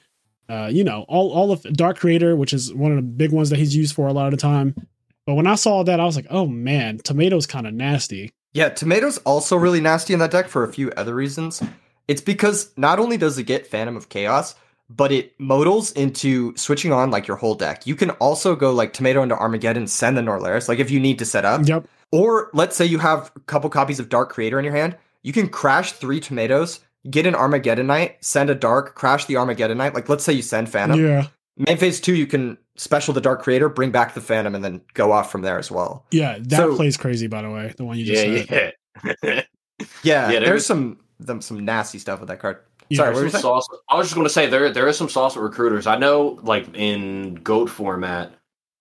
uh, you know, all all of Dark Creator, which is one of the big ones that he's used for a lot of the time. But when I saw that, I was like, oh man, Tomato's kind of nasty. Yeah, Tomato's also really nasty in that deck for a few other reasons. It's because not only does it get Phantom of Chaos, but it modals into switching on like your whole deck. You can also go like Tomato into Armageddon, send the Norlaris, like if you need to set up. Yep. Or let's say you have a couple copies of Dark Creator in your hand, you can crash three Tomatoes, get an Armageddon Knight, send a Dark, crash the Armageddon Knight. Like let's say you send Phantom. Yeah. Main phase two, you can special the Dark Creator, bring back the Phantom, and then go off from there as well. Yeah. That So- plays crazy, by the way. The one you just Yeah, said. yeah. Yeah, Yeah, there's there's- some them some nasty stuff with that card. Sorry, what were you saying? sauce. I was just going to say there there is some sauce with recruiters. I know, like in goat format.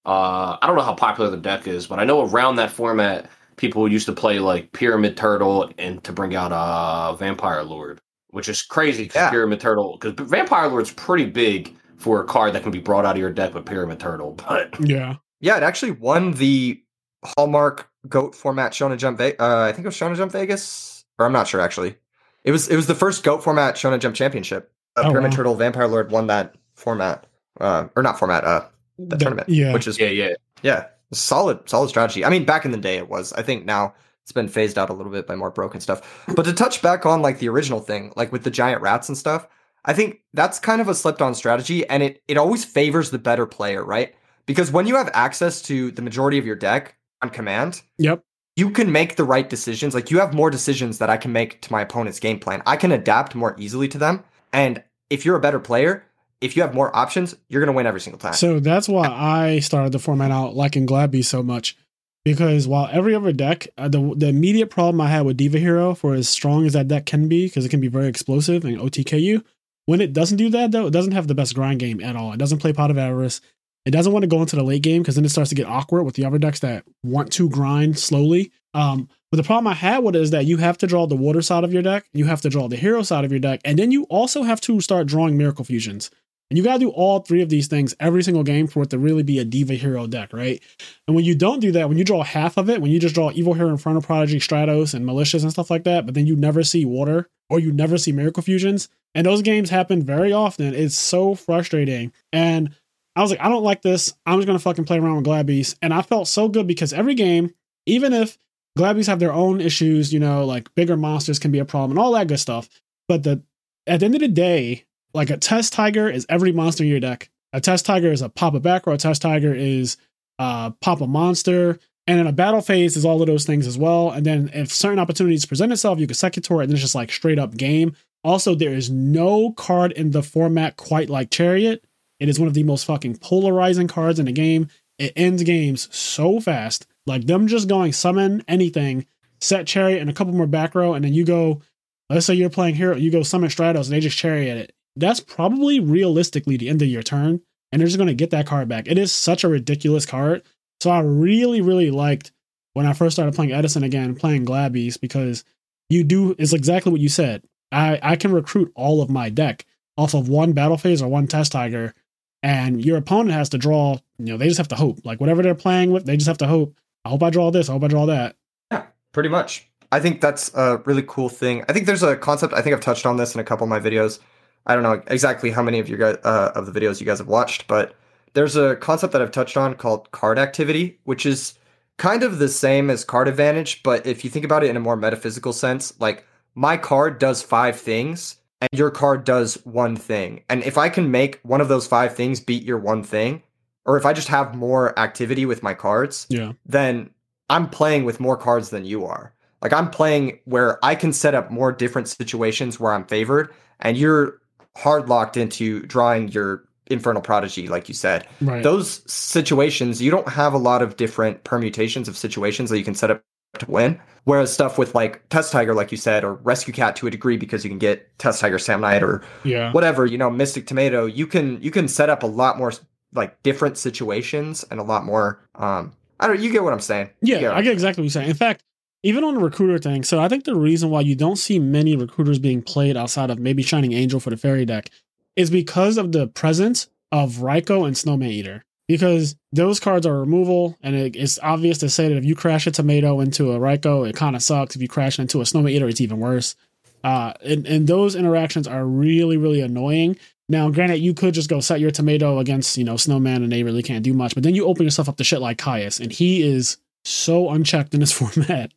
Uh, I don't know how popular the deck is, but I know around that format, people used to play like Pyramid Turtle and to bring out uh Vampire Lord, which is crazy because Yeah. Pyramid Turtle because Vampire Lord's pretty big for a card that can be brought out of your deck with Pyramid Turtle. But Yeah. Yeah, it actually won the Hallmark Goat format Shonen Jump. Ve- uh, I think it was Shonen Jump Vegas, or I'm not sure actually. It was it was the first Goat format Shonen Jump Championship. Uh, Oh, Pyramid wow. Turtle Vampire Lord won that format, uh, or not format, uh, the That- tournament. Yeah. which is yeah, yeah, yeah, solid solid strategy. I mean, back in the day it was. I think now it's been phased out a little bit by more broken stuff. But to touch back on like the original thing, like with the giant rats and stuff, I think that's kind of a slept on strategy, and it it always favors the better player, right? Because when you have access to the majority of your deck on command, Yep. You can make the right decisions. Like you have more decisions that I can make to my opponent's game plan. I can adapt more easily to them. And if you're a better player, if you have more options, you're gonna win every single time. So that's why I started the format out liking Gladby so much. Because while every other deck, uh, the the immediate problem I had with Diva Hero, for as strong as that deck can be, because it can be very explosive and OTKU, when it doesn't do that though, it doesn't have the best grind game at all. It doesn't play Pot of Avarice. It doesn't want to go into the late game because then it starts to get awkward with the other decks that want to grind slowly. Um, but the problem I had with it is that you have to draw the water side of your deck, you have to draw the hero side of your deck, and then you also have to start drawing miracle fusions. And you got to do all three of these things every single game for it to really be a Diva Hero deck, right? And when you don't do that, when you draw half of it, when you just draw Evil Hero, Infernal Prodigy, Stratos, and Malicious and stuff like that, but then you never see Water or you never see Miracle Fusions, and those games happen very often, it's so frustrating. And I was like, I don't like this. I'm just to fucking play around with Glabbies. And I felt so good because every game, even if Glabbies have their own issues, you know, like bigger monsters can be a problem and all that good stuff. But the at the end of the day, like a test tiger is every monster in your deck. A test tiger is a pop a back row. A test tiger is uh pop a monster. And in a battle phase is all of those things as well. And then if certain opportunities present itself, you can secretary it, and then it's just like straight up game. Also, there is no card in the format quite like Chariot. It is one of the most fucking polarizing cards in the game. It ends games so fast. Like them just going summon anything, set Chariot and a couple more back row, and then you go, let's say you're playing hero, you go summon Stratos and they just Chariot it. That's probably realistically the end of your turn, and they're just going to get that card back. It is such a ridiculous card. So I really, really liked when I first started playing Edison again, playing Glabbies, because you do is exactly what you said. I, I can recruit all of my deck off of one battle phase or one test tiger, and your opponent has to draw, you know, they just have to hope. Like whatever they're playing with, they just have to hope. I hope I draw this, I hope I draw that. Yeah, pretty much. I think that's a really cool thing. I think there's a concept. I think I've touched on this in a couple of my videos. I don't know exactly how many of you guys uh, of the videos you guys have watched, but there's a concept that I've touched on called card activity, which is kind of the same as card advantage, but if you think about it in a more metaphysical sense, like my card does five things and your card does one thing. And if I can make one of those five things beat your one thing, or if I just have more activity with my cards, Yeah. then I'm playing with more cards than you are. Like I'm playing where I can set up more different situations where I'm favored, and you're hard locked into drawing your infernal prodigy, like you said. Right. Those situations, you don't have a lot of different permutations of situations that you can set up to win. Whereas stuff with like Test Tiger, like you said, or Rescue Cat to a degree, because you can get Test Tiger Samnite or yeah. whatever, you know, Mystic Tomato, you can you can set up a lot more like different situations and a lot more um I don't you get what I'm saying. Yeah, get I get exactly what you're saying. In fact, even on the recruiter thing, so I think the reason why you don't see many recruiters being played outside of maybe Shining Angel for the fairy deck is because of the presence of Ryko and Snowman Eater. Because those cards are removal, and it, it's obvious to say that if you crash a tomato into a Ryko, it kind of sucks. If you crash into a Snowman Eater, it's even worse. Uh, and, and those interactions are really, really annoying. Now, granted, you could just go set your tomato against, you know, Snowman and they really can't do much, but then you open yourself up to shit like Caius, and he is so unchecked in this format.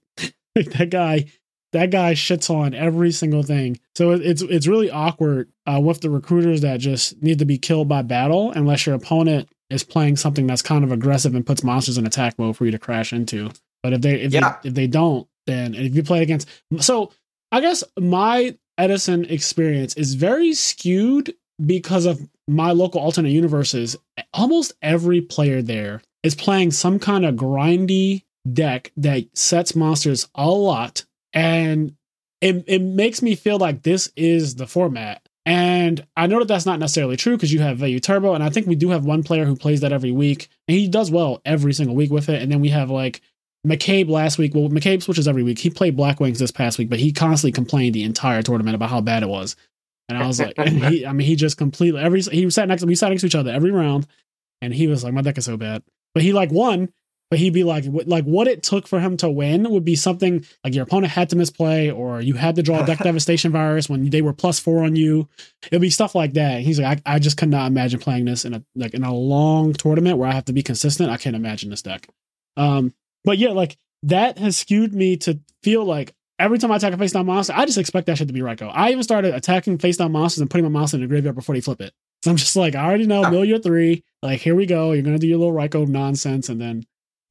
like that guy, that guy shits on every single thing. So it, it's it's really awkward uh, with the recruiters that just need to be killed by battle, unless your opponent is playing something that's kind of aggressive and puts monsters in attack mode for you to crash into. But if they if Yeah. they if they don't, then if you play against so I guess my Edison experience is very skewed because of my local alternate universes. Almost every player there is playing some kind of grindy deck that sets monsters a lot. And it, it makes me feel like this is the format. And I know that that's not necessarily true because you have Vayu Turbo, and I think we do have one player who plays that every week, and he does well every single week with it. And then we have like McCabe last week. Well, McCabe switches every week. He played Black Wings this past week, but he constantly complained the entire tournament about how bad it was. And I was like, he, I mean, he just completely every he sat next to we sat next to each other every round, and he was like, my deck is so bad. But he like won, but he'd be like, what- like what it took for him to win would be something like your opponent had to misplay, or you had to draw a deck devastation virus when they were plus four on you. It'd be stuff like that. He's like, I, I just could not imagine playing this in a like in a long tournament where I have to be consistent. I can't imagine this deck. Um, but yeah, like that has skewed me to feel like every time I attack a face down monster, I just expect that shit to be Ryko. I even started attacking face down monsters and putting my monster in the graveyard before they flip it. So I'm just like, I already know, mill your three. Like, here we go. You're gonna do your little Ryko nonsense, and then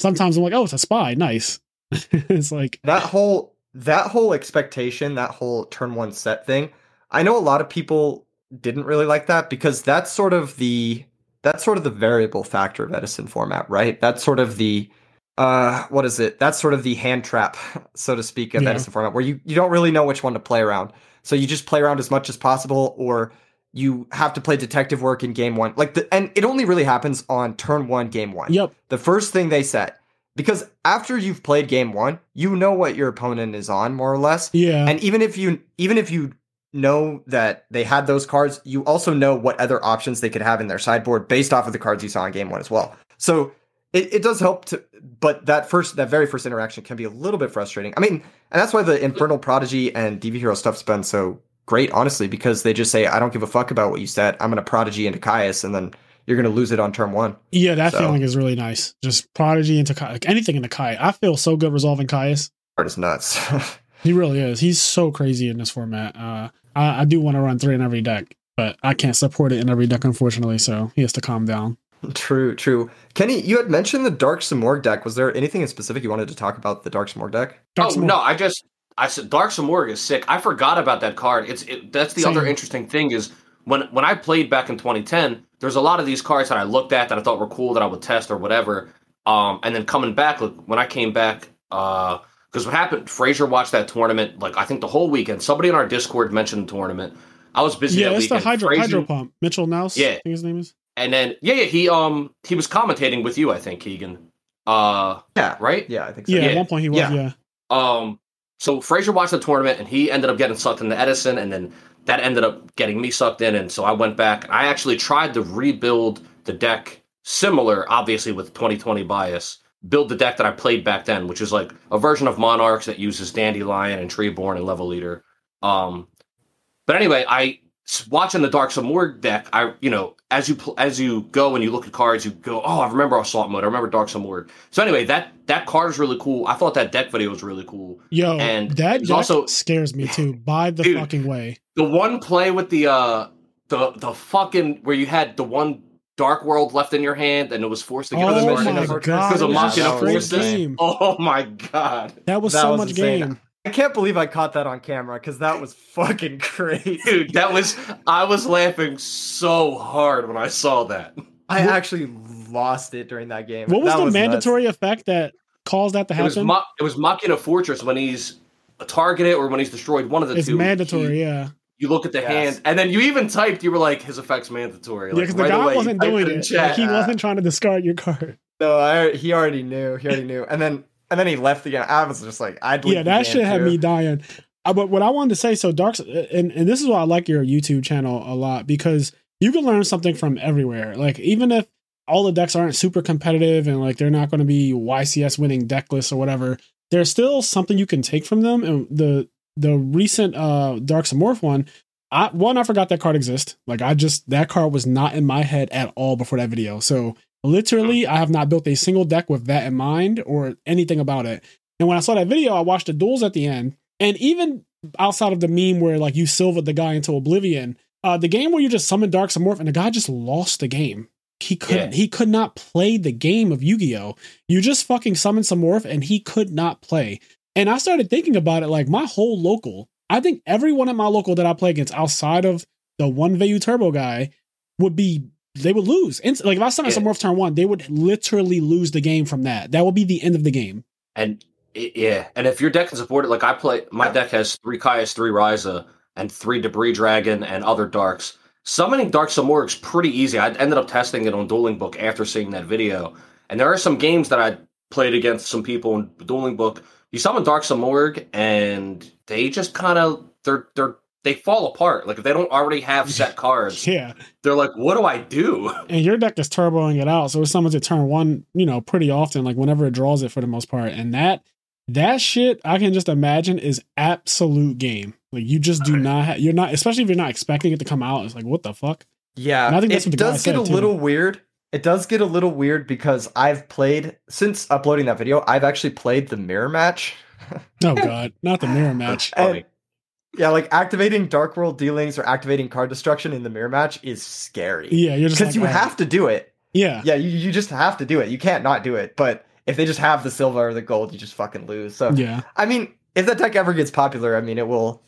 sometimes I'm like, oh, it's a spy. Nice. it's like, that whole that whole expectation, that whole turn one set thing. I know a lot of people didn't really like that because that's sort of the that's sort of the variable factor of Edison format, right? That's sort of the uh what is it? That's sort of the hand trap, so to speak, of Yeah. Edison format, where you, you don't really know which one to play around. So you just play around as much as possible, or you have to play detective work in game one. Like the and it only really happens on turn one, game one. Yep, the first thing they set because after you've played game one you know what your opponent is on more or less. Yeah, and even if you even if you know that they had those cards you also know what other options they could have in their sideboard based off of the cards you saw in game one as well. So it, it does help to but that first that very first interaction can be a little bit frustrating. I mean and that's why the infernal prodigy and dv hero stuff's been so great honestly because they just say i don't give a fuck about what you said i'm gonna prodigy into caius and then you're gonna lose it on turn one yeah. That So- feeling is really nice. Just prodigy into Kai, like anything into Kai. I feel so good resolving Caius. card is nuts He really is. He's so crazy in this format. Uh, I, I do want to run three in every deck, but I can't support it in every deck, unfortunately. So he has to calm down. True, true. Kenny, you had mentioned the Dark Simorg deck. Was there anything in specific you wanted to talk about the Dark Simorg deck? Dark oh Simorg. no, I just I said Dark Samorg is sick. I forgot about that card. It's it, that's the Same. other interesting thing is when when I played back in 2010, there's a lot of these cards that I looked at that I thought were cool that I would test or whatever. Um, and then coming back, look, when I came back, uh, because what happened, Frazier watched that tournament like I think the whole weekend. Somebody in our Discord mentioned the tournament. I was busy Yeah, that it's the hydro Frazier- hydro pump. Mitchell Nouse. Yeah. I think his name is. and then yeah, yeah, he um he was commentating with you, I think, Keegan. Uh, Yeah, right? yeah, I think so. Yeah, Yeah. at one point he was. Yeah. Yeah. Um, so Frazier watched the tournament and he ended up getting sucked into Edison, and then that ended up getting me sucked in. And so I went back. I actually tried to rebuild the deck similar, obviously with 2020 bias, build the deck that I played back then, which is like a version of Monarchs that uses Dandelion and Treeborn and Level Leader. Um, but anyway, I watching the Dark Samorg deck. I you know as you pl- as you go and you look at cards, you go, oh, I remember Assault Mode. I remember Dark Samorg. So anyway, that that card is really cool. I thought that deck video was really cool. Yo, And that deck also- scares me too. By the Dude. fucking way. The one play with the uh the the fucking where you had the one Dark World left in your hand and it was forced to get Oh the my God, because of Machina that was Oh my god, That was That so was much insane. game. I can't believe I caught that on camera because that was fucking crazy. dude, that was I was laughing so hard when I saw that. I actually lost it during that game. What was That the nuts. mandatory effect that caused that to It was happen? Ma- it was Machina Fortress when he's targeted or when he's destroyed. One of the it's two. mandatory, He- yeah. you look at the Yes. hand, and then you even typed. You were like, "His effect's mandatory." Yeah, Like, because the right guy away, wasn't doing it. chat. Like, he wasn't trying to discard your card. No, I, he already knew. He already knew. And then and then he left game. I was just like, I'd leave yeah, that shit had me dying. Uh, but what I wanted to say, so Dark, and and this is why I like your YouTube channel a lot because you can learn something from everywhere. Like even if all the decks aren't super competitive and like they're not going to be YCS winning deck lists or whatever, there's still something you can take from them. And the the recent uh Dark Samorph one, I one I forgot that card exists. Like I just that card was not in my head at all before that video. So literally, I have not built a single deck with that in mind or anything about it. And when I saw that video, I watched the duels at the end. And even outside of the meme where like you silvered the guy into oblivion, uh, the game where you just summon Dark Samorph and the guy just lost the game. He couldn't. Yeah. He could not play the game of Yu-Gi-Oh. You just fucking summoned some morph and he could not play. And I started thinking about it. Like my whole local, I think everyone at my local that I play against outside of the one Vayu Turbo guy would be they would lose. Inst- like if I summoned Yeah. some morph turn one, they would literally lose the game from that. That would be the end of the game. And yeah, and if your deck can support it, like I play, my deck has three Kaias, three Raiza, and three Debris Dragon and other Darks. Summoning Dark Samorg's pretty easy. I ended up testing it on Dueling Book after seeing that video, and there are some games that I played against some people in Dueling Book. You summon Dark Samorg, and they just kind of they're they're they fall apart. Like if they don't already have set cards, Yeah. they're like, "What do I do?" and your deck is turboing it out, so it summons it turn one, you know, pretty often, like whenever it draws it for the most part. And that that shit, I can just imagine is absolute game. Like you just do Right. not, ha- you're not, especially if you're not expecting it to come out. It's like what the fuck? Yeah, And I think that's it what the guy does get said, a too. little weird. It does get a little weird because I've played since uploading that video. I've actually played the mirror match. Oh god, not the mirror match. Funny. And yeah, like activating Dark World dealings or activating card destruction in the mirror match is scary. Yeah, you're just because like, you oh. have to do it. Yeah, Yeah, you, you just have to do it. You can't not do it. But if they just have the silver or the gold, you just fucking lose. So yeah. I mean, if that deck ever gets popular, I mean, it will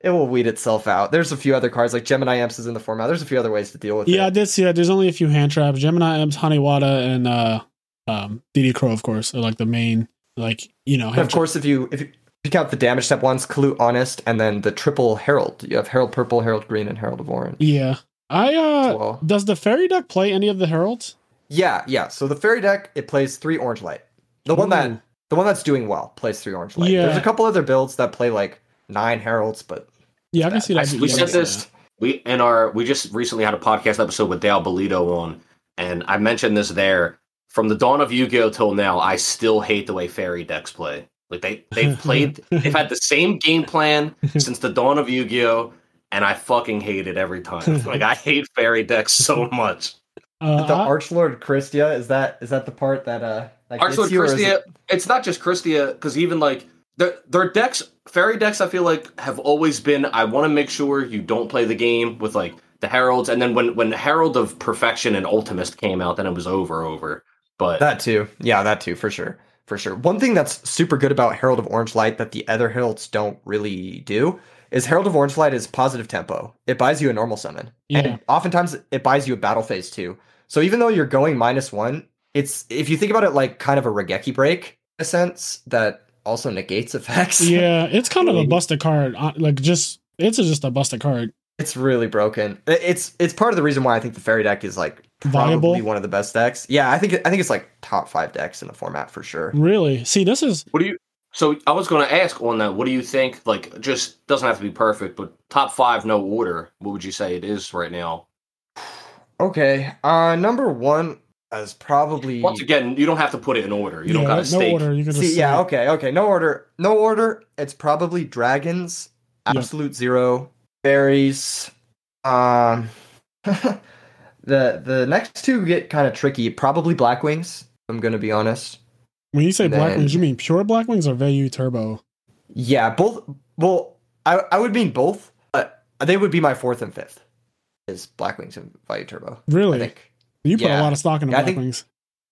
it will weed itself out. There's a few other cards like Gemini Imps is in the format. There's a few other ways to deal with it. Yeah, I did see that. There's only a few hand traps. Gemini Imps, Hanewata, and uh um DD Crow, of course, are like the main like, you know, hand of course, if you if you pick out the damage step ones, Clue Honest, and then the triple Herald. You have Herald Purple, Herald Green, and Herald of Orange. Yeah. I uh Well, does the fairy deck play any of the heralds? yeah, yeah. So the fairy deck it plays three orange light. The one that the one that's doing well plays three orange light. Yeah. There's a couple other builds that play like nine heralds, but Yeah, I can that- see that. I- yeah, we said can this. We in our we just recently had a podcast episode with Dale Bolito on, and I mentioned this there. From the dawn of Yu-Gi-Oh till now, I still hate the way fairy decks play. Like they they've played, they've had the same game plan since the dawn of Yu-Gi-Oh, and I fucking hate it every time. Like I hate fairy decks so much. Uh, the Archlord Kristya is that is that the part that uh that gets Archlord you, Kristya, it- it's not just Kristya, because even like their their decks, fairy decks, I feel like have always been. I want to make sure you don't play the game with like the heralds, and then when when Herald of Perfection and Ultimist came out, then it was over, over. But That too. Yeah, that too, for sure. For sure. One thing that's super good about Herald of Orange Light that the other heralds don't really do is Herald of Orange Light is positive tempo. It buys you a normal summon. Yeah. And oftentimes it buys you a battle phase too. So even though you're going minus one, it's if you think about it like kind of a Regeki break in a sense that also negates effects. yeah, it's kind of a busted card. Like just it's just a busted card. It's really broken. It's it's part of the reason why I think the fairy deck is like Viable? probably one of the best decks. Yeah, I think I think it's like top five decks in the format for sure. Really? See, this is What do you? So I was going to ask on that. What do you think? Like, just doesn't have to be perfect, but top five, no order. What would you say it is right now? Okay, uh, number one is probably Once again, you don't have to put it in order. You don't yeah, got no to stake. order. You can just See, yeah, say- okay, okay. No order. No order. It's probably dragons, Yep. absolute zero, fairies. Um the the next two get kind of tricky. Probably Black Wings. I'm gonna be honest. When you say Then- black wings, you mean pure black wings or Vayu Turbo? Yeah, both well, I I would mean both, but they would be my fourth and fifth. Is Black Wings and Vayu Turbo. I Really? think. You put a lot of stock into Yeah, black think- wings.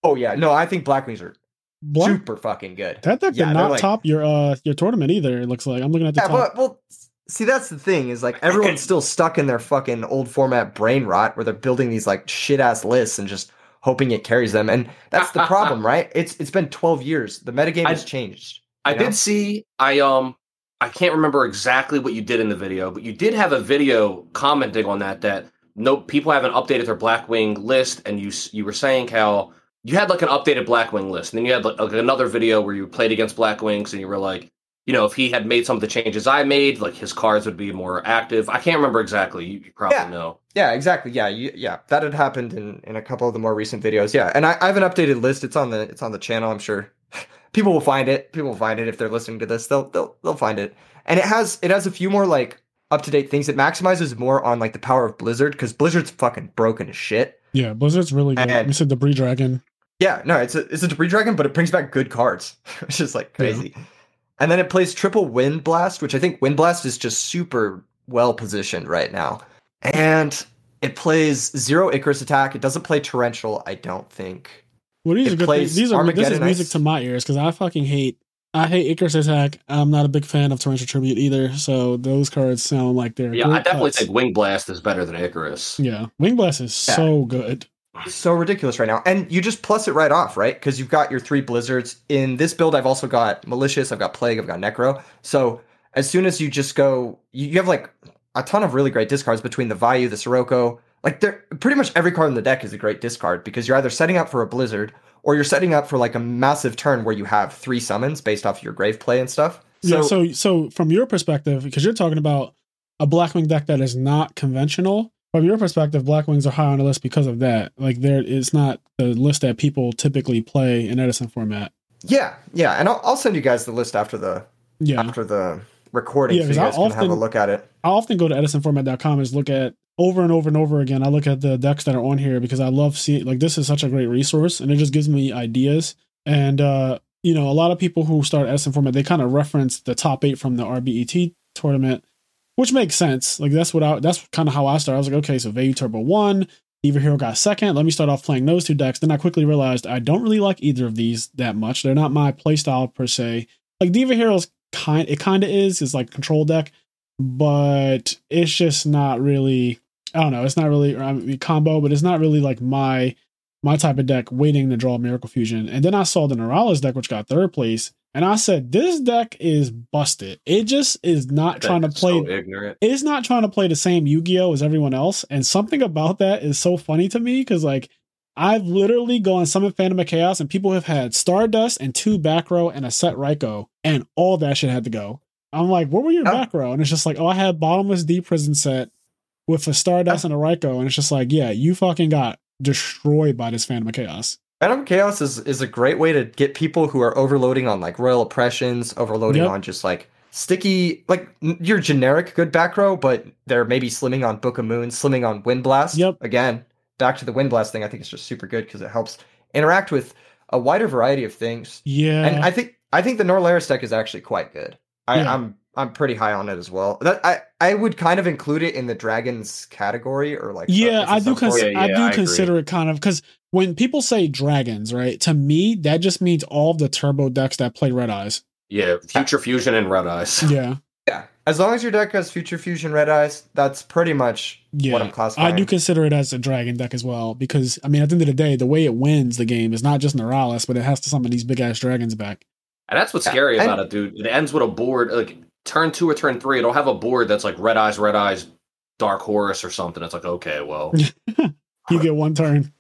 Oh yeah, no, I think Black Wings are Black super fucking good. that deck yeah, did not like- top your uh your tournament either. It looks like I'm looking at the Yeah, top. but well, see, that's the thing is like everyone's still stuck in their fucking old format brain rot where they're building these like shit ass lists and just hoping it carries them. And that's the problem, right? It's it's been twelve years. The metagame I- has changed. I know? did see. I um. I can't remember exactly what you did in the video, but you did have a video commenting on that. That no people haven't updated their Blackwing list, and you you were saying how you had like an updated Blackwing list, and then you had like, like another video where you played against Blackwings, and you were like, you know, if he had made some of the changes I made, like his cards would be more active. I can't remember exactly. You, you probably Yeah. know. Yeah, exactly. Yeah, you, yeah, that had happened in in a couple of the more recent videos. Yeah, and I, I have an updated list. It's on the it's on the channel. I'm sure people will find it. People will find it if they're listening to this. They'll they'll they'll find it. And it has it has a few more like up to date things. It maximizes more on like the power of Blizzard because Blizzard's fucking broken as shit. yeah, Blizzard's really good. And- you said Debris Dragon. Yeah, no, it's a it's a debris dragon, but it brings back good cards, which is like crazy. And then it plays triple wind blast, which I think wind blast is just super well positioned right now. And it plays zero Icarus attack. It doesn't play torrential, I don't think. Well, these It are good plays. These are this is music Ice. to my ears because I fucking hate. I hate Icarus Attack. I'm not a big fan of Torrential Tribute either. So those cards sound like they're Yeah, great I definitely cuts. think Wing Blast is better than Icarus. Yeah, Wing Blast is Yeah. so good. So ridiculous right now. And you just plus it right off, right? Because you've got your three blizzards. In this build, I've also got malicious, I've got plague, I've got necro. So as soon as you just go, you, have like a ton of really great discards between the Vayu, the Sirocco. Like they're pretty much every card in the deck is a great discard because you're either setting up for a blizzard or you're setting up for like a massive turn where you have three summons based off your grave play and stuff. So, yeah. So so from your perspective, because you're talking about a Blackwing deck that is not conventional. From your perspective, Black Wings are high on the list because of that. Like there, it's not the list that people typically play in Edison format. yeah, yeah, and I'll, I'll send you guys the list after the Yeah, after the recording Yeah, so you 'cause I guys can have a often- look at it. I often go to edisonformat.com and look at over and over and over again. I look at the decks that are on here because I love seeing like this is such a great resource and it just gives me ideas. And uh, you know, a lot of people who start Edison format they kind of reference the top eight from the RBET tournament, which makes sense. Like that's what I that's kind of how I started. I was like, okay, so Vayu Turbo one, Diva Hero got second. Let me start off playing those two decks. Then I quickly realized I don't really like either of these that much. They're not my playstyle per se. Like Diva Hero's kind it kind of is. It's like control deck but it's just not really i don't know it's not really I mean, combo but it's not really like my my type of deck waiting to draw miracle fusion and then i saw the Neuralis deck which got third place and i said this deck is busted it just is not trying to play so ignorant. it's not trying to play the same Yu-Gi-Oh as everyone else, and something about that is so funny to me because like I've literally gone Summon Phantom of Chaos, and people have had Stardust and two back row and a set Ryko, and all that shit had to go. I'm like, what were your Oh. back row? And it's just like, oh, I had bottomless D prison set with a Stardust oh. and a Ryko, and it's just like, yeah, you fucking got destroyed by this Phantom of Chaos. Phantom Chaos is, is a great way to get people who are overloading on like royal oppressions, overloading Yep. on just like sticky, like your generic good back row, but they're maybe slimming on Book of Moon, slimming on Wind Blast. Yep. Again, back to the Wind Blast thing. I think it's just super good because it helps interact with a wider variety of things. Yeah, And I think I think the Norlaris deck is actually quite good. I, Yeah. I'm I'm pretty high on it as well. That I I would kind of include it in the dragons category or like yeah, I do. Cons- subcategory. Yeah, I do I agree. consider it kind of because when people say dragons, right? To me, that just means all of the turbo decks that play red eyes. Yeah, Future Fusion and Red Eyes. Yeah, Yeah, as long as your deck has Future Fusion Red Eyes, that's pretty much yeah. what I'm classifying. I do consider it as a dragon deck as well because I mean, at the end of the day, the way it wins the game is not just Neuralis, but it has to summon these big ass dragons back. And that's what's Yeah, scary and- about it, dude. It ends with a board like turn two or turn three. It'll have a board that's like red eyes, red eyes, Dark Horse or something, it's like okay, well, You get one turn.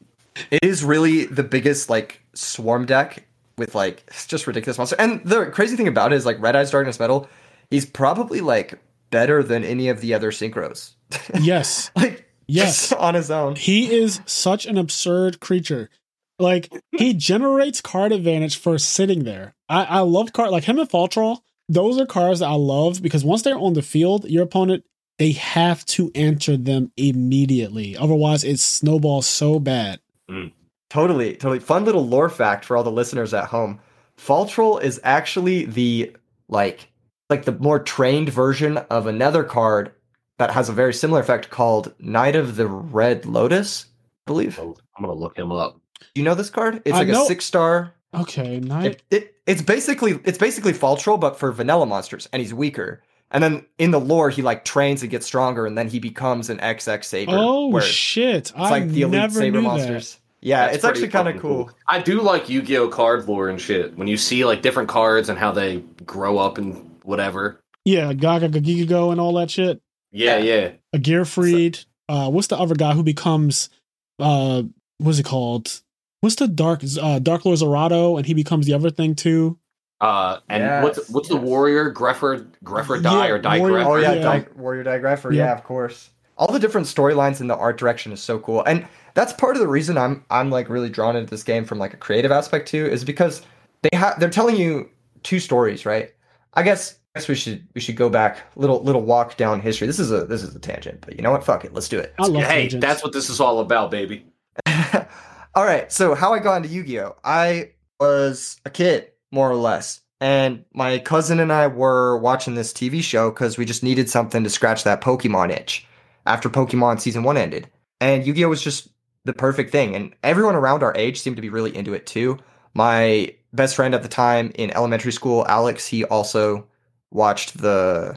It is really the biggest like swarm deck with like it's just ridiculous monster. And the crazy thing about it is like Red Eyes Darkness Metal, he's probably like better than any of the other synchros. Yes. like Yes. on his own. He is such an absurd creature. Like he generates card advantage for sitting there. I, I love card like him and Faultroll. Those are cards that I love because once they're on the field, your opponent they have to answer them immediately. Otherwise, it snowballs so bad. Mm. Totally, totally. Fun little lore fact for all the listeners at home. Faultroll is actually the like like the more trained version of another card that has a very similar effect called Knight of the Red Lotus, I believe. Oh, I'm gonna look him up. Do you know this card? It's I like know- a six star. Okay, night. It, it it's basically it's basically Faultroll but for vanilla monsters, and he's weaker. And then in the lore, he like trains and gets stronger, and then he becomes an XX Saber. Oh where it's shit! I like the elite never Saber knew monsters. Yeah, That's it's actually kind of fucking cool. I do like Yu-Gi-Oh card lore and shit. When you see like different cards and how they grow up and whatever. that. Yeah, Gaga Gagigo and all that shit. Yeah, yeah. A Gearfried. Uh, what's the other guy who becomes? Uh, what's it called? What's the dark uh, Dark Lord Zerato, and he becomes the other thing too. Uh, and Yes, what's what's the warrior? Grepher, Grepher die Yeah, or die warrior- Grepher? Oh yeah, Yeah. Di- Warrior Dai Grepher. Yeah. Yeah, of course. All the different storylines in the art direction is so cool, and that's part of the reason I'm I'm like really drawn into this game from like a creative aspect too, is because they have they're telling you two stories, right? I guess I guess we should we should go back little little walk down history. This is a this is a tangent, but you know what? Fuck it, let's do it. I love hey, tangents. that's what this is all about, baby. All right, so how I got into Yu-Gi-Oh. I was a kid, more or less, and my cousin and I were watching this TV show because we just needed something to scratch that Pokemon itch after Pokemon season one ended, and Yu-Gi-Oh was just the perfect thing, and everyone around our age seemed to be really into it too. My best friend at the time in elementary school, Alex, he also watched the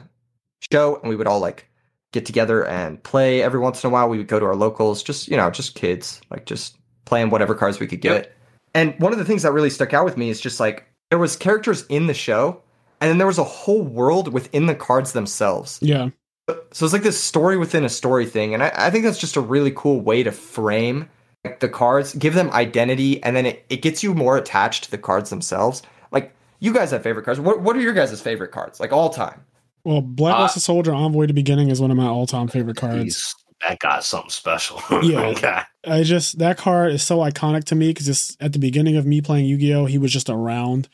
show, and we would all like get together and play every once in a while. We would go to our locals, just you know, just kids, like just playing whatever cards we could get. Yep. And one of the things that really stuck out with me is just like there was characters in the show, and then there was a whole world within the cards themselves. yeah. So it's like this story within a story thing, and I, I think that's just a really cool way to frame like, the cards, give them identity, and then it, it gets you more attached to the cards themselves. Like you guys have favorite cards. What what are your guys' favorite cards? Like all time? Well, Black Uh, Soldier Envoy to Beginning is one of my all-time favorite cards. That guy's something special. Yeah. okay. I just that card is so iconic to me because it's at the beginning of me playing Yu-Gi-Oh, he was just around.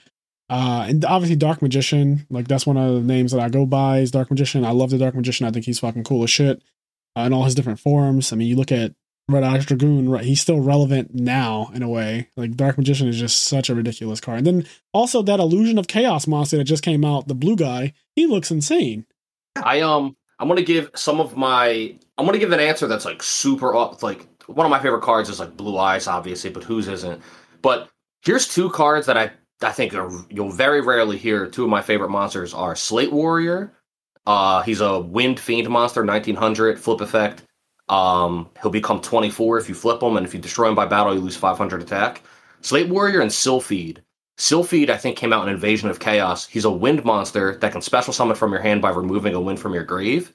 Uh, and obviously Dark Magician, like that's one of the names that I go by is Dark Magician. I love the Dark Magician. I think he's fucking cool as shit. Uh, in all his different forms. I mean, you look at Red Eyes Dragoon, right? He's still relevant now in a way. Like Dark Magician is just such a ridiculous card. And then also that Illusion of Chaos monster that just came out, the blue guy, he looks insane. I um I'm gonna give some of my I'm gonna give an answer that's like super off like one of my favorite cards is like Blue Eyes, obviously, but whose isn't? But here's two cards that I I think are, you'll very rarely hear. Two of my favorite monsters are Slate Warrior. Uh, he's a Wind Fiend monster, 1900 flip effect. Um, he'll become 24 if you flip him, and if you destroy him by battle, you lose 500 attack. Slate Warrior and Silpheed. Silpheed, I think, came out in Invasion of Chaos. He's a wind monster that can special summon from your hand by removing a wind from your grave.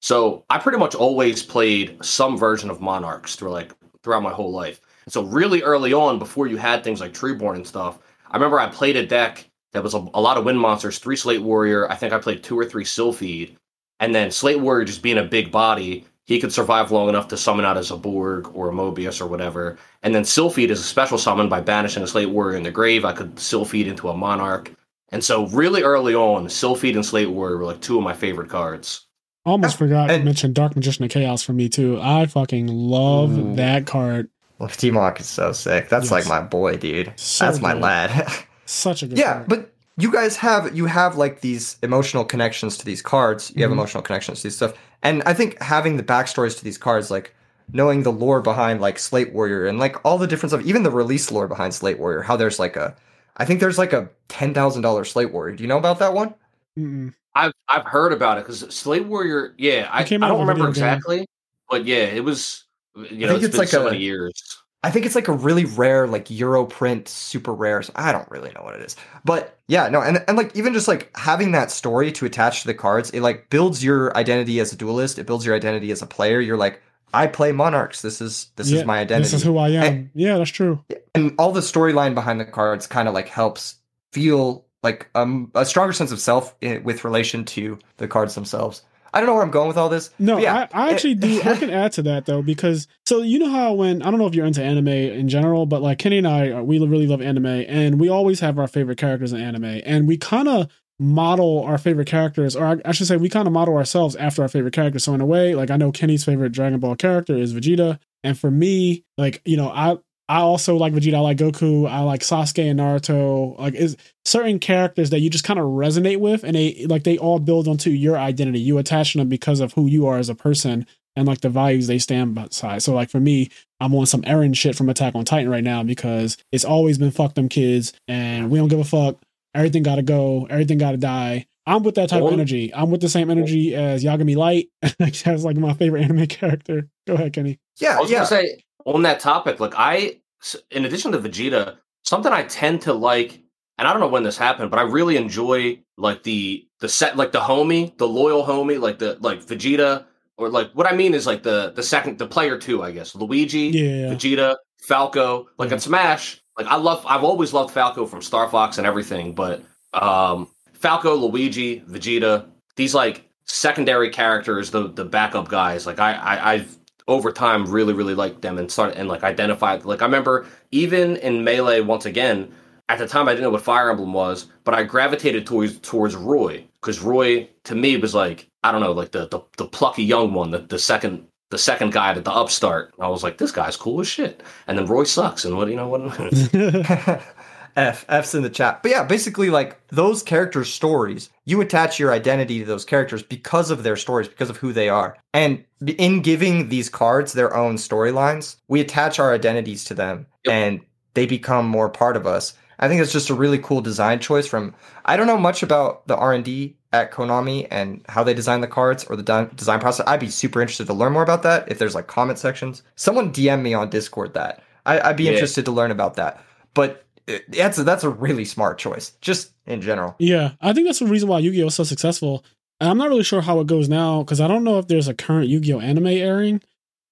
So I pretty much always played some version of Monarchs through like throughout my whole life. And so really early on, before you had things like Treeborn and stuff, I remember I played a deck that was a, a lot of wind monsters, three Slate Warrior. I think I played two or three Silpheed, and then Slate Warrior just being a big body, he could survive long enough to summon out as a Borg or a Mobius or whatever. And then Silpheed is a special summon by banishing a Slate Warrior in the grave. I could Silpheed into a Monarch. And so really early on, Silpheed and Slate Warrior were like two of my favorite cards. Almost ah, forgot to mention Dark Magician of Chaos for me too. I fucking love Ooh. that card. Well, DMOC is so sick. That's Yes. like my boy, dude. So That's my lad. Such a good yeah, card. but you guys have you have like these emotional connections to these cards. You have Mhm. emotional connections to these stuff, and I think having the backstories to these cards, like knowing the lore behind like Slate Warrior and like all the different stuff, even the release lore behind Slate Warrior. How there's like a, I think there's like a ten thousand dollars Slate Warrior. Do you know about that one? Mm-mm. I've I've heard about it because Slate Warrior, yeah, I, came I don't remember video game. exactly, but yeah, it was. You I know, think it's it's been like so a- many years. I think it's like a really rare, like Euro print, super rare. So I don't really know what it is, but yeah, no, and and like even just like having that story to attach to the cards, it like builds your identity as a duelist. It builds your identity as a player. You're like, I play monarchs. This is this Yeah, is my identity. This is who I am. And- yeah, that's true. and all the storyline behind the cards kind of like helps feel like um, a stronger sense of self i with relation to the cards themselves. I don't know where I'm going with all this. No, yeah, I, I actually do. I can add to that though because so you know how when I don't know if you're into anime in general, but like Kenny and I, uh, we really love anime, and we always have our favorite characters in anime, and we kind of model our favorite characters, or I, I should say, we kind of model ourselves after our favorite characters. So in a way, like I know Kenny's favorite Dragon Ball character is Vegeta, and for me, like you know, I I also like Vegeta. I like Goku. I like Sasuke and Naruto. Like is certain characters that you just kind of resonate with, and they like they all build onto your identity. You attach them because of who you are as a person and like the values they stand beside. So like for me, I'm on some Eren shit from Attack on Titan right now because it's always been fuck them kids, and we don't give a fuck. Everything gotta go. Everything gotta die. I'm with that type of energy. I'm with the same energy as Yagami Light. That's like my favorite anime character. Go ahead, Kenny. yeah, I was yeah. gonna say on that topic, like I, in addition to Vegeta, something I tend to like, and I don't know when this happened, but I really enjoy like the the set, like the homie, the loyal homie, like the like Vegeta, or like what I mean is like the the second, the player two, I guess, Luigi, Yeah. Vegeta, Falco, like Yeah. in Smash, like I love, I've always loved Falco from Star Fox and everything, but um Falco, Luigi, Vegeta, these like secondary characters, the the backup guys, like I, I I've over time really really liked them and started and like identified. Like I remember even in Melee once again. At the time, I didn't know what Fire Emblem was, but I gravitated towards towards Roy because Roy to me was like I don't know, like the the, the plucky young one, the, the second the second guy, the, the upstart. I was like, this guy's cool as shit. And then Roy sucks, and what do you know what? F F's in the chat. But yeah, basically like those characters' stories, you attach your identity to those characters because of their stories, because of who they are. And in giving these cards their own storylines, we attach our identities to them Yep. and they become more part of us. I think it's just a really cool design choice from I don't know much about the R&D at Konami and how they design the cards or the di- design process. I'd be super interested to learn more about that if there's like comment sections. Someone DM me on Discord that. I, I'd be Yeah. interested to learn about that. But that's a, that's a really smart choice, just in general. Yeah, I think that's the reason why Yu-Gi-Oh is so successful. And I'm not really sure how it goes now because I don't know if there's a current Yu-Gi-Oh anime airing.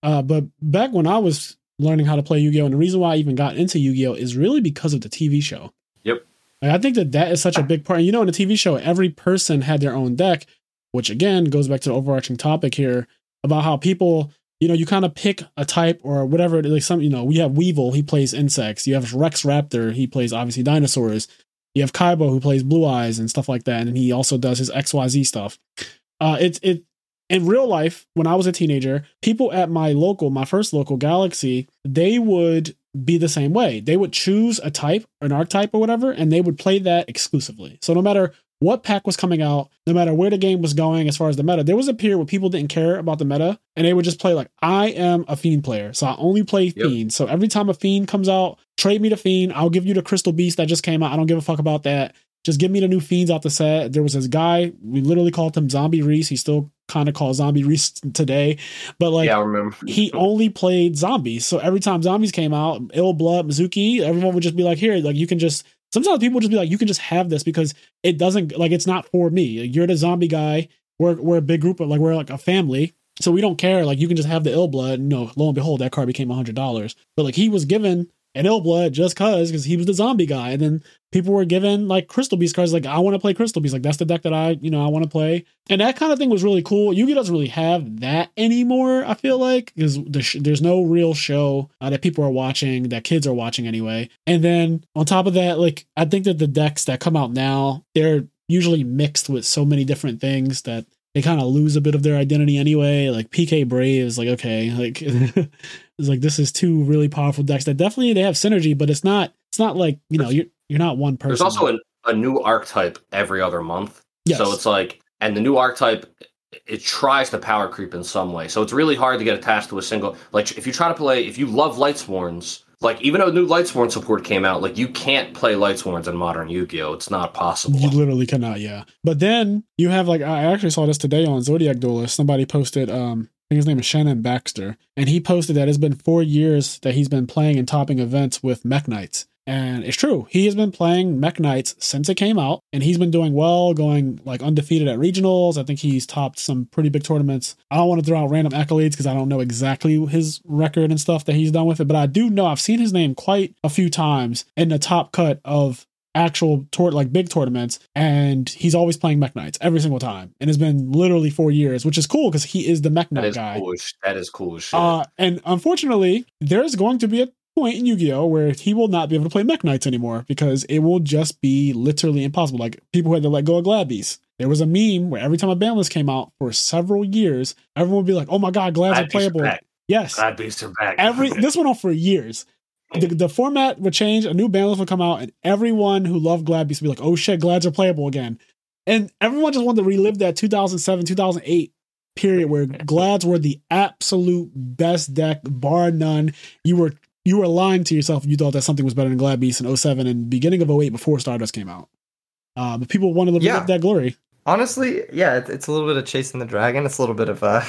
Uh, but back when I was learning how to play Yu-Gi-Oh, and the reason why I even got into Yu-Gi-Oh is really because of the TV show. Yep. Like, I think that that is such a big part. And you know, in the TV show, every person had their own deck, which again goes back to the overarching topic here about how people, you know, you kind of pick a type or whatever. Like some, you know, we have Weevil, he plays insects. You have Rex Raptor, he plays obviously dinosaurs. You have Kaiba who plays Blue Eyes and stuff like that, and he also does his XYZ stuff. Uh, it's it in real life when I was a teenager, people at my local, my first local Galaxy, they would be the same way. They would choose a type, an archetype or whatever, and they would play that exclusively. So no matter what pack was coming out, no matter where the game was going as far as the meta, there was a period where people didn't care about the meta and they would just play like, I am a fiend player. So I only play Yep. fiend. So every time a fiend comes out, trade me the fiend. I'll give you the crystal beast that just came out. I don't give a fuck about that. Just give me the new fiends out the set. There was this guy, we literally called him Zombie Reese. He still kind of calls Zombie Reese today. But like yeah, I remember. he only played zombies. So every time zombies came out, Il Blud, Mezuki, everyone would just be like, here, like you can just sometimes people just be like, you can just have this because it doesn't like it's not for me. You're the zombie guy. We're we're a big group of like we're like a family. So we don't care. Like you can just have the Il Blud. No, lo and behold, that card became a hundred dollars. But like he was given an Il Blud just cause because he was the zombie guy. And then people were given like Crystal Beast cards, like I want to play Crystal Beast. Like that's the deck that I, you know, I want to play. And that kind of thing was really cool. Yugi doesn't really have that anymore, I feel like, because there's no real show uh, that people are watching, that kids are watching anyway. And then on top of that, like I think that the decks that come out now, they're usually mixed with so many different things that they kind of lose a bit of their identity anyway. Like PK Brave is like, okay, like it's like this is two really powerful decks that definitely they have synergy, but it's not it's not like, you know, you're you're not one person. There's also a, a new archetype every other month. yes. So it's like, and the new archetype, it tries to power creep in some way. So it's really hard to get attached to a single. Like, if you try to play, if you love Lightsworns, like even though new Lightsworn support came out, like you can't play Lightsworns in modern Yu-Gi-Oh. It's not possible. You literally cannot, yeah. But then you have like I actually saw this today on Zodiac Duelist. Somebody posted um I think his name is Shannon Baxter, and he posted that it's been four years that he's been playing and topping events with Mekk-Knights. And it's true. He has been playing Mekk-Knights since it came out, and he's been doing well, going like undefeated at regionals. I think he's topped some pretty big tournaments. I don't want to throw out random accolades because I don't know exactly his record and stuff that he's done with it, but I do know I've seen his name quite a few times in the top cut of actual tour like big tournaments and he's always playing Mekk-Knights every single time and it's been literally four years which is cool because he is the Mekk-Knight is guy cool. That is cool shit. uh, and unfortunately, there's going to be a point in Yu-Gi-Oh where he will not be able to play Mekk-Knights anymore because it will just be literally impossible. Like people who had to let go of Glad There was a meme where every time a ban list came out for several years, everyone would be like, "Oh my god, Glads are Glad are playable." Yes, Glad Beasts are back. every this went on for years. The, the format would change, a new ban list would come out, and everyone who loved Glad Beasts would be like, "Oh shit, Glads are playable again," and everyone just wanted to relive that 2007, 2008 period where Glads were the absolute best deck, bar none. You were you were lying to yourself if you thought that something was better than Glad Beasts in 07 and beginning of 08 before Stardust came out. Uh, but people wanted to live Yeah. that glory. Honestly, yeah, it, it's a little bit of chasing the dragon. It's a little bit of uh,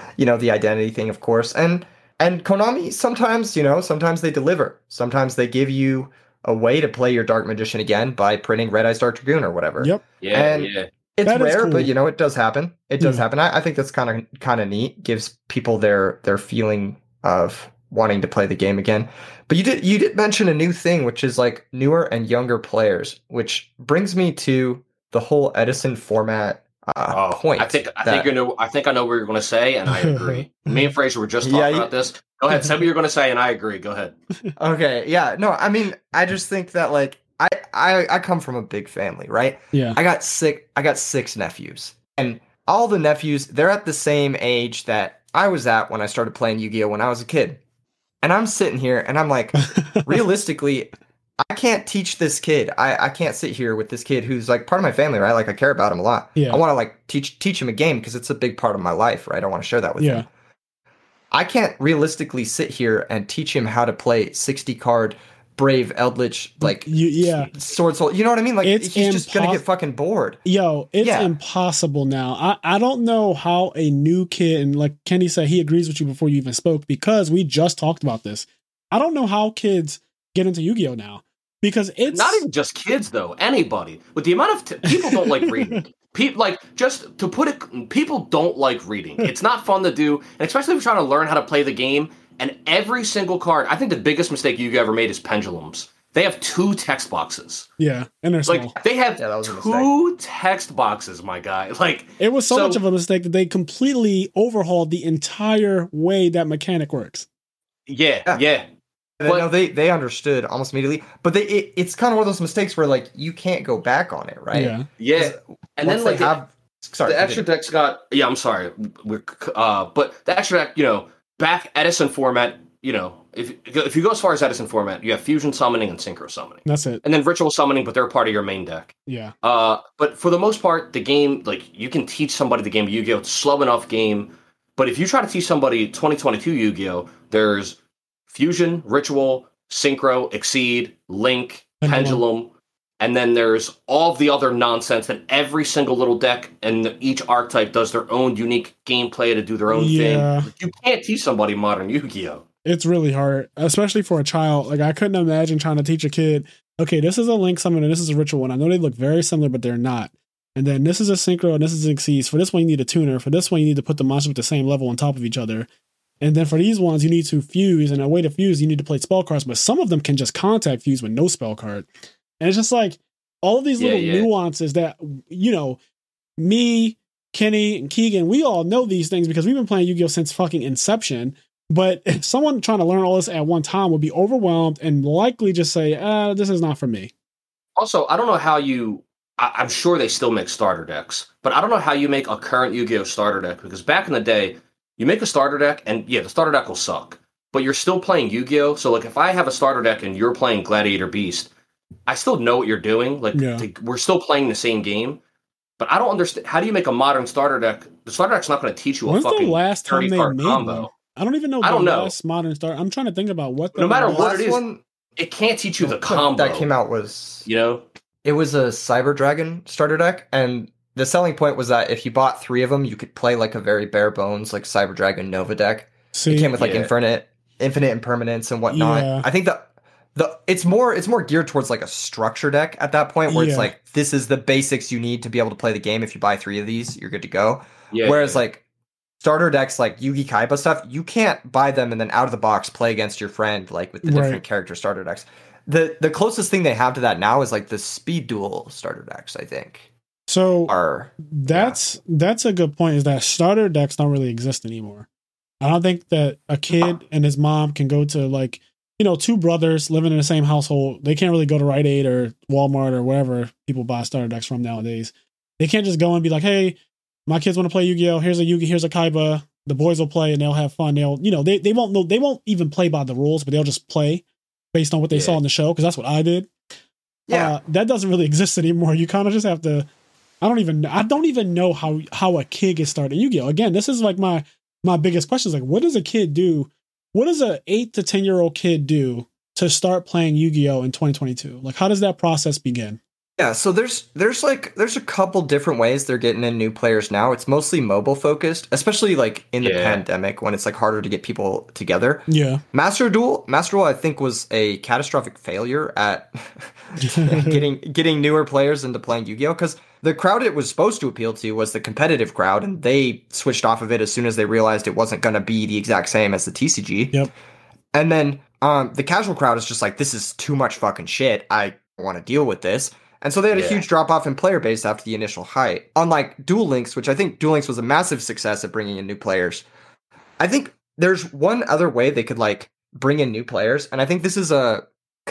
you know, the identity thing, of course. And and Konami sometimes, you know, sometimes they deliver. Sometimes they give you a way to play your Dark Magician again by printing Red Eyes Dark Dragoon or whatever. Yep. yeah, and- yeah. It's That is rare, cool. but you know, it does happen. It does Yeah. happen. I, I think that's kind of kind of neat. Gives people their their feeling of wanting to play the game again. But you did you did mention a new thing, which is like newer and younger players, which brings me to the whole Edison format uh, Oh, point. I think I that- think you know. I think I know what you're going to say, and I agree. Me and Fraser were just talking Yeah, you- about this. Go ahead, say what you're going to say, and I agree. Go ahead. Okay, yeah, no, I mean, I just think that like I I I come from a big family, right? Yeah. I got six I got six nephews. And all the nephews, they're at the same age that I was at when I started playing Yu-Gi-Oh when I was a kid. And I'm sitting here and I'm like, realistically, I can't teach this kid. I, I can't sit here with this kid who's like part of my family, right? Like I care about him a lot. Yeah. I want to like teach teach him a game because it's a big part of my life, right? I want to share that with Yeah. him. I can't realistically sit here and teach him how to play 60 card Brave Eldlich like You- yeah. sword soul. You know what I mean? Like It's he's just gonna get fucking bored. Yo, it's Yeah. impossible now. I, I don't know how a new kid, and like Kenny said, he agrees with you before you even spoke because we just talked about this. I don't know how kids get into Yu Gi Oh now because it's Not even just kids though. Anybody with the amount of t- people don't like reading. People like just to put it. People don't like reading. It's not fun to do, and especially if you're trying to learn how to play the game. And every single card, I think the biggest mistake you ever made is pendulums. They have two text boxes. yeah, and they're small. Like they have Yeah, that was two text boxes, my guy. Like it was so, so- much of a mistake that they completely overhauled the entire way that mechanic works. yeah, Yeah. yeah. And But- no, they they understood almost immediately, but they it, it's kind of one of those mistakes where like you can't go back on it, right? Yeah, yeah. And then like they the- have sorry, the extra continue. deck's got yeah i'm sorry we're uh but the extra deck you know back edison format you know if if you go as far as edison format you have fusion summoning and synchro summoning. That's it. and then ritual summoning but they're part of your main deck. Yeah, uh but for the most part the game like you can teach somebody the game of yu-gi-oh! It's slow enough game. But if you try to teach somebody 2022 yu-gi-oh! there's fusion ritual synchro exceed link Pendulum. pendulum and then there's all the other nonsense that every single little deck and each archetype does their own unique gameplay to do their own Yeah. thing. You can't teach somebody modern Yu-Gi-Oh. it's really hard, especially for a child. Like I couldn't imagine trying to teach a kid. Okay, this is a link summon and this is a ritual one. I know they look very similar, but they're not. And then this is a synchro and this is an exceeds. For this one, you need a tuner. For this one, you need to put the monsters at the same level on top of each other. And then for these ones, you need to fuse. And a way to fuse, you need to play spell cards. But some of them can just contact fuse with no spell card. And it's just like all of these Yeah, little yeah. nuances that, you know, me, Kenny, and Keegan, we all know these things because we've been playing Yu Gi Oh! since fucking inception. But if someone trying to learn all this at one time would be overwhelmed and likely just say, uh, this is not for me. Also, I don't know how you. I, I'm sure they still make starter decks, but I don't know how you make a current Yu-Gi-Oh starter deck because back in the day, you make a starter deck, and yeah, the starter deck will suck, but you're still playing Yu-Gi-Oh. So like, if I have a starter deck and you're playing Gladiator Beast, I still know what you're doing. Like, Yeah. the- we're still playing the same game. But I don't understand. How do you make a modern starter deck? The starter deck's not going to teach you a When's the fucking last time 30 they made combo. one? I don't even know. I don't the know. last modern star. I'm trying to think about what. The No matter what it is, one It can't teach you the that combo that came out was You know, it was a Cyber Dragon starter deck, and the selling point was that if you bought three of them, you could play like a very bare bones like Cyber Dragon Nova deck. See, it came with like Yeah. infinite, infinite impermanence and whatnot. Yeah. I think that the it's more it's more geared towards like a structure deck at that point where Yeah. it's like this is the basics you need to be able to play the game. If you buy three of these, you're good to go. Yeah. Whereas like starter decks like Yugi Kaiba stuff, you can't buy them and then out of the box play against your friend like with the different character starter decks. The the closest thing they have to that now is like the speed duel starter decks, I think. so Are that's that's a good point. Is that starter decks don't really exist anymore? I don't think that a kid and his mom can go to like you know two brothers living in the same household. They can't really go to Rite Aid or Walmart or wherever people buy starter decks from nowadays. They can't just go and be like, "Hey, my kids want to play Yu Gi Oh. Here's a Yugi. Here's a Kaiba. The boys will play and they'll have fun. They'll you know they they won't know they won't even play by the rules, but they'll just play based on what they Yeah. saw in the show because that's what I did. yeah. Uh, that doesn't really exist anymore. You kind of just have to. I don't even. I don't even know how how a kid gets started. Yu Gi Oh. Again, this is like my my biggest question is like, what does a kid do? What does a eight to ten year old kid do to start playing Yu Gi Oh in 2022? Like, how does that process begin? Yeah, so there's there's like there's a couple different ways they're getting in new players now. It's mostly mobile focused, especially like in the Yeah. pandemic when it's like harder to get people together. Yeah, Master Duel, Master Duel, I think was a catastrophic failure at getting getting newer players into playing Yu-Gi-Oh because the crowd it was supposed to appeal to was the competitive crowd, and they switched off of it as soon as they realized it wasn't going to be the exact same as the TCG. Yep. And then um, the casual crowd is just like, this is too much fucking shit. I want to deal with this. And so they had a huge drop off in player base after the initial height. Unlike Duel Links, which I think Duel Links was a massive success at bringing in new players. I think there's one other way they could like bring in new players, and I think this is a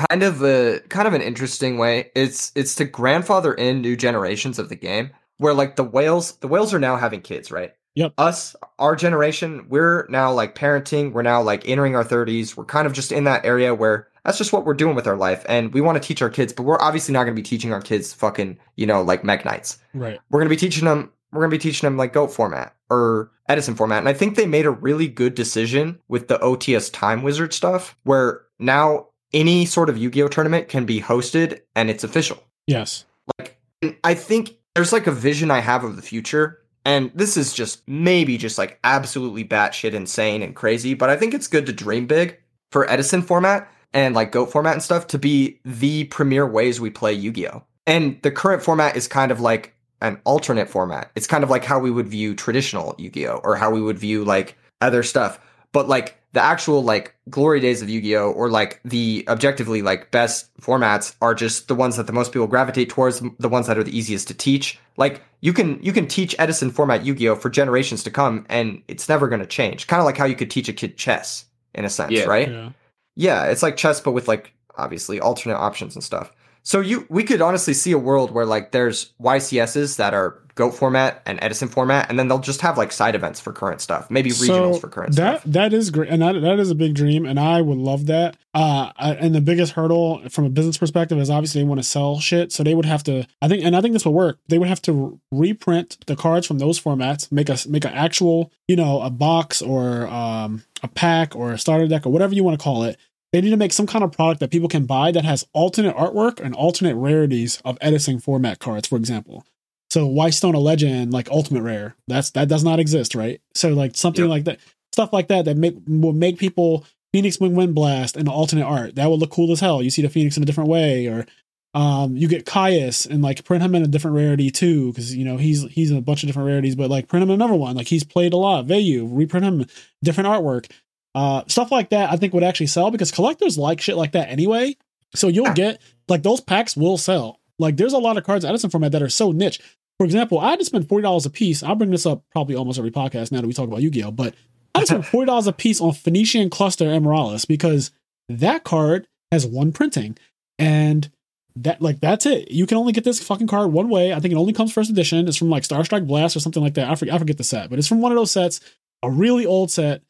kind of a kind of an interesting way. It's it's to grandfather in new generations of the game, where like the whales, the whales are now having kids, right? Yep. Us, our generation, we're now like parenting. We're now like entering our 30s. We're kind of just in that area where that's just what we're doing with our life, and we want to teach our kids, but we're obviously not going to be teaching our kids fucking you know like Mekk-Knights right. we're going to be teaching them we're going to be teaching them like goat format or edison format and i think they made a really good decision with the ots time wizard stuff where now any sort of yu-gi-oh tournament can be hosted and it's official Yes. like i think there's like a vision i have of the future and this is just maybe just like absolutely batshit insane and crazy but i think it's good to dream big for edison format and like goat format and stuff to be the premier ways we play yu-gi-oh and the current format is kind of like an alternate format. It's kind of like how we would view traditional Yu-Gi-Oh or how we would view like other stuff. But like the actual like glory days of Yu-Gi-Oh or like the objectively like best formats are just the ones that the most people gravitate towards, the ones that are the easiest to teach. Like you can you can teach Edison format Yu-Gi-Oh for generations to come and it's never going to change. Kind of like how you could teach a kid chess in a sense, Yeah. right? Yeah. Yeah, it's like chess, but with like obviously alternate options and stuff. So you we could honestly see a world where like there's YCSs that are Goat format and Edison format, and then they'll just have like side events for current stuff, maybe regionals for current that stuff. that is great and that, that is a big dream and i would love that uh I- and the biggest hurdle from a business perspective is obviously they want to sell shit so they would have to i think and i think this would work they would have to reprint the cards from those formats make us make an actual you know a box or um a pack or a starter deck or whatever you want to call it they need to make some kind of product that people can buy that has alternate artwork and alternate rarities of Edison format cards, for example. So why Stone a Legend like Ultimate Rare? That's that does not exist, right? So like something Yep. like that, stuff like that that make will make people Phoenix Wing Wind Blast and alternate art. That would look cool as hell. You see the Phoenix in a different way, or um, you get Caius and like print him in a different rarity too, because you know he's he's in a bunch of different rarities, but like print him another one. Like he's played a lot. Vayu, reprint him different artwork. Uh, stuff like that I think would actually sell because collectors like shit like that anyway. So you'll get like those packs will sell. Like there's a lot of cards in Edison format that are so niche. For example, I had to spend forty dollars a piece. I'll bring this up probably almost every podcast now that we talk about Yu-Gi-Oh. But I had to spend forty dollars a piece on Phoenician Cluster Amaryllis because that card has one printing, and that like that's it. You can only get this fucking card one way. I think it only comes first edition. It's from like Star Strike Blast or something like that. I forget, I forget the set, but it's from one of those sets, a really old set,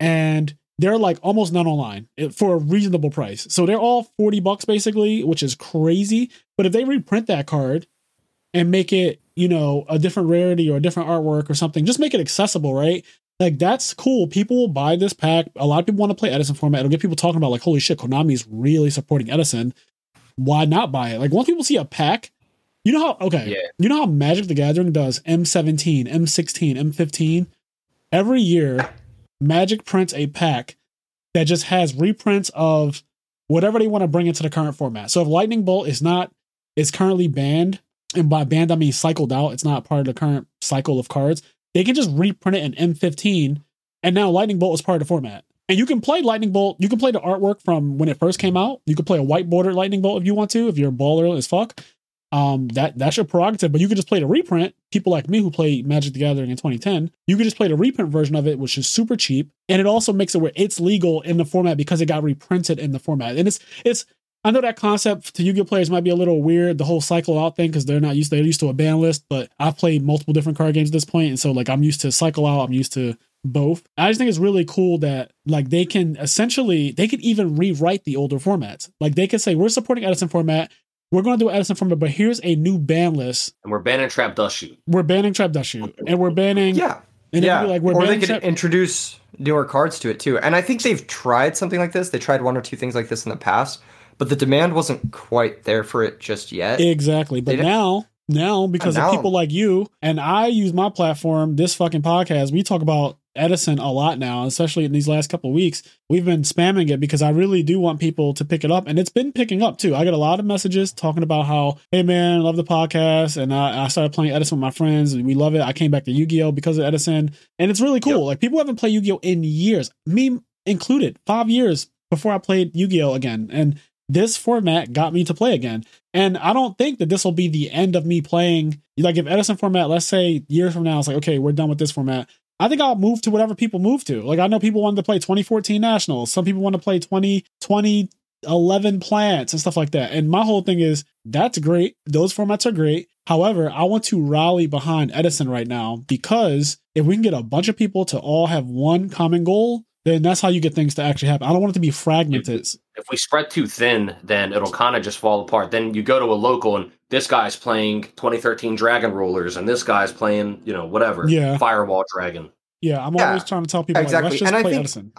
and they're like almost none online eh, for a reasonable price. So they're all 40 bucks basically, which is crazy. But if they reprint that card and make it, you know, a different rarity or a different artwork or something, just make it accessible, right? Like that's cool. People will buy this pack. A lot of people want to play Edison format. It'll get people talking about like, holy shit, Konami's really supporting Edison. Why not buy it? Like once people see a pack You know how okay. Yeah. You know how Magic the Gathering does M17, M16, M15? Every year, Magic prints a pack that just has reprints of whatever they want to bring into the current format. So if Lightning Bolt is not is currently banned, and by banned I mean cycled out, it's not part of the current cycle of cards, they can just reprint it in M15 and now Lightning Bolt is part of the format. And you can play Lightning Bolt. You can play the artwork from when it first came out. You can play a white border Lightning Bolt if you want to, if you're a baller as fuck. Um, that that's your prerogative. But you can just play the reprint. People like me who play Magic the Gathering in 2010, you can just play the reprint version of it, which is super cheap, and it also makes it where it's legal in the format because it got reprinted in the format. And it's it's I know that concept to Yu-Gi-Oh players might be a little weird, the whole cycle out thing, because they're not used they're used to a ban list. But I've played multiple different card games at this point, and so like I'm used to cycle out. I'm used to both. I just think it's really cool that like they can essentially they could even rewrite the older formats. Like they could say we're supporting Edison format. We're going to do Edison format, but here's a new ban list. And we're banning Trap Dust Shoot. We're banning Trap Dust Shoot, and we're banning Yeah. and yeah. yeah, like we're or they banning could Trap- introduce newer cards to it too. And I think they've tried something like this. They tried one or two things like this in the past, but the demand wasn't quite there for it just yet. Exactly. But now, now because of people like you and I use my platform, this fucking podcast, we talk about Edison a lot now, especially in these last couple weeks. We've been spamming it because I really do want people to pick it up, and it's been picking up too. I get a lot of messages talking about how, hey man, I love the podcast, and I, I started playing Edison with my friends. and We love it. I came back to Yu Gi Oh because of Edison, and it's really cool. Yep. Like people haven't played Yu Gi Oh in years, me included. Five years before I played Yu Gi Oh again, and this format got me to play again. And I don't think that this will be the end of me playing. Like if Edison format, let's say years from now, it's like, okay, we're done with this format. I think I'll move to whatever people move to. Like I know people wanted to play 2014 Nationals. Some people want to play 2020 11 plants and stuff like that. And my whole thing is that's great. Those formats are great. However, I want to rally behind Edison right now because if we can get a bunch of people to all have one common goal, then that's how you get things to actually happen. I don't want it to be fragmented. If we spread too thin, then it'll kind of just fall apart. Then you go to a local and this guy's playing 2013 Dragon Rulers and this guy's playing, you know, whatever. Yeah. Firewall Dragon. Yeah, I'm Yeah, always trying to tell people exactly. like, let's just And I think- Edison.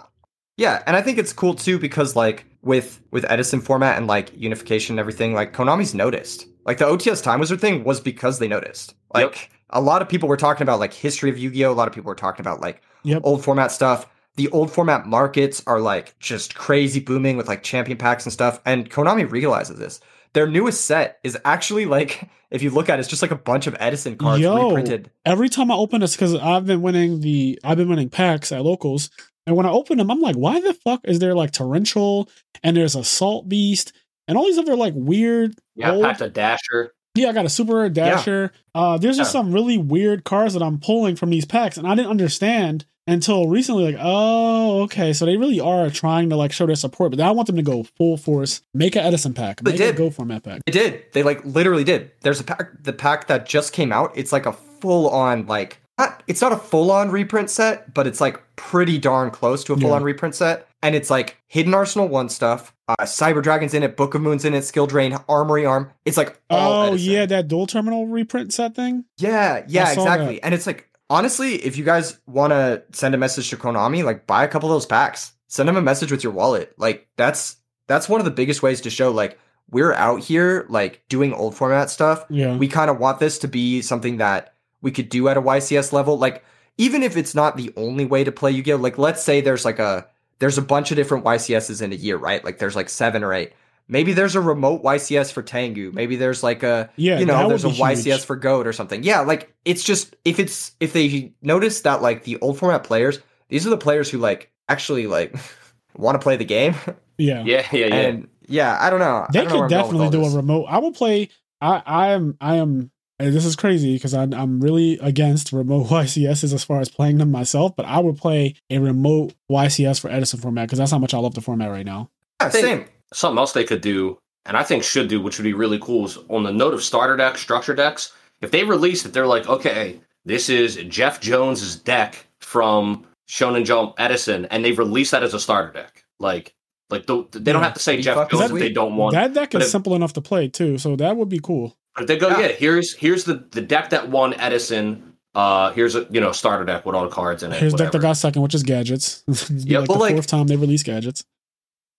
Yeah, and I think it's cool too because like with with Edison format and like unification and everything, like Konami's noticed. Like the OTS Time Wizard thing was because they noticed. Like a lot of people were talking about like history of Yu-Gi-Oh. A lot of people were talking about like Yep. old format stuff. The old format markets are like just crazy booming with like champion packs and stuff. And Konami realizes this. Their newest set is actually like, if you look at it, it's just like a bunch of Edison cards Yo. reprinted. Every time I open this, because I've been winning the I've been winning packs at locals, and when I open them, I'm like, why the fuck is there like torrential and there's a salt beast and all these other like weird Yeah, old packed a Dasher. Yeah, I got a super rare dasher. Uh, there's just Yeah. some really weird cards that I'm pulling from these packs, and I didn't understand until recently. Like, oh, okay, so they really are trying to like show their support, but I want them to go full force, make an Edison pack, They make a did. go format pack. They did. They like literally did. There's a pack. The pack that just came out. It's like a full on like. Not, it's not a full on reprint set, but it's like pretty darn close to a full on reprint set. And it's like Hidden Arsenal One stuff. Uh, Cyber Dragon's in it. Book of Moon's in it. Skill Drain, Armory Arm. It's like all Oh Edison. yeah, that Duel Terminal reprint set thing. Yeah, yeah, exactly. And it's like honestly, if you guys want to send a message to Konami, like buy a couple of those packs. Send them a message with your wallet. Like that's that's one of the biggest ways to show like we're out here like doing old format stuff. Yeah, We kind of want this to be something that we could do at a YCS level. Like even if it's not the only way to play Yu-Gi-Oh, like let's say there's like a there's a bunch of different YCSs in a year, right? Like there's like seven or eight. Maybe there's a remote YCS for Tengu. Maybe there's like a yeah. you know, there's a YCS huge. for Goat or something. Yeah, like it's just if it's if they notice that like the old format players, these are the players who like actually like want to play the game. Yeah, Yeah, yeah, yeah. And yeah, I don't know. They don't could I'm going with definitely all do a remote. I will play. I I am I am. and This is crazy because I'm really against remote YCSs as far as playing them myself, but I would play a remote YCS for Edison format because that's how much I love the format right now. Yeah, think- same. Something else they could do, and I think should do, which would be really cool, is on the note of starter decks, structure decks. If they release it, they're like, okay, this is Jeff Jones's deck from Shonen Jump Edison, and they've released that as a starter deck. Like, like the, they don't have to say Jeff fucking Jones if they don't want. that deck but is if- simple enough to play too, so that would be cool. But if they go, Yeah. yeah, here's here's the the deck that won Edison. Uh, here's a you know starter deck with all the cards in it. Here's deck that got second, which is gadgets. Yeah, like but the like- fourth time they release gadgets.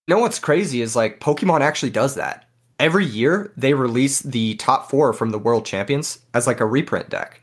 You know what's crazy is like Pokemon actually does that. every year they release the top four from the world champions as like a reprint deck.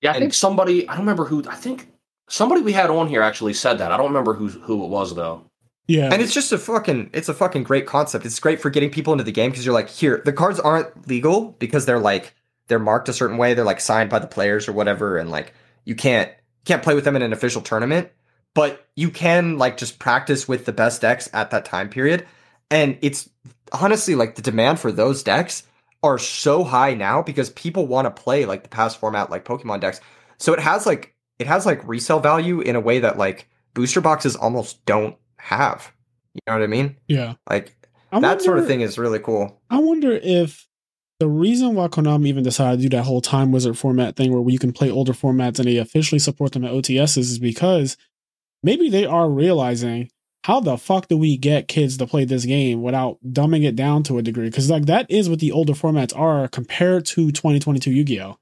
Yeah, I And- think somebody. I don't remember who. I think somebody we had on here actually said that. I don't remember who who it was though. Yeah. And it's just a fucking it's a fucking great concept. It's great for getting people into the game because you're like, here, the cards aren't legal because they're like they're marked a certain way, they're like signed by the players or whatever, and like you can't can't play with them in an official tournament. But you can like just practice with the best decks at that time period. And it's honestly like the demand for those decks are so high now because people want to play like the past format like Pokemon decks. So it has like it has like resale value in a way that like booster boxes almost don't have. You know what I mean? yeah. Like I that sort of thing is really cool. I wonder if the reason why Konami even decided to do that whole Time Wizard format thing where you can play older formats and they officially support them at OTSs is because maybe they are realizing how the fuck do we get kids to play this game without dumbing it down to a degree? Because like that is what the older formats are compared to 2022 Yu-Gi-Oh.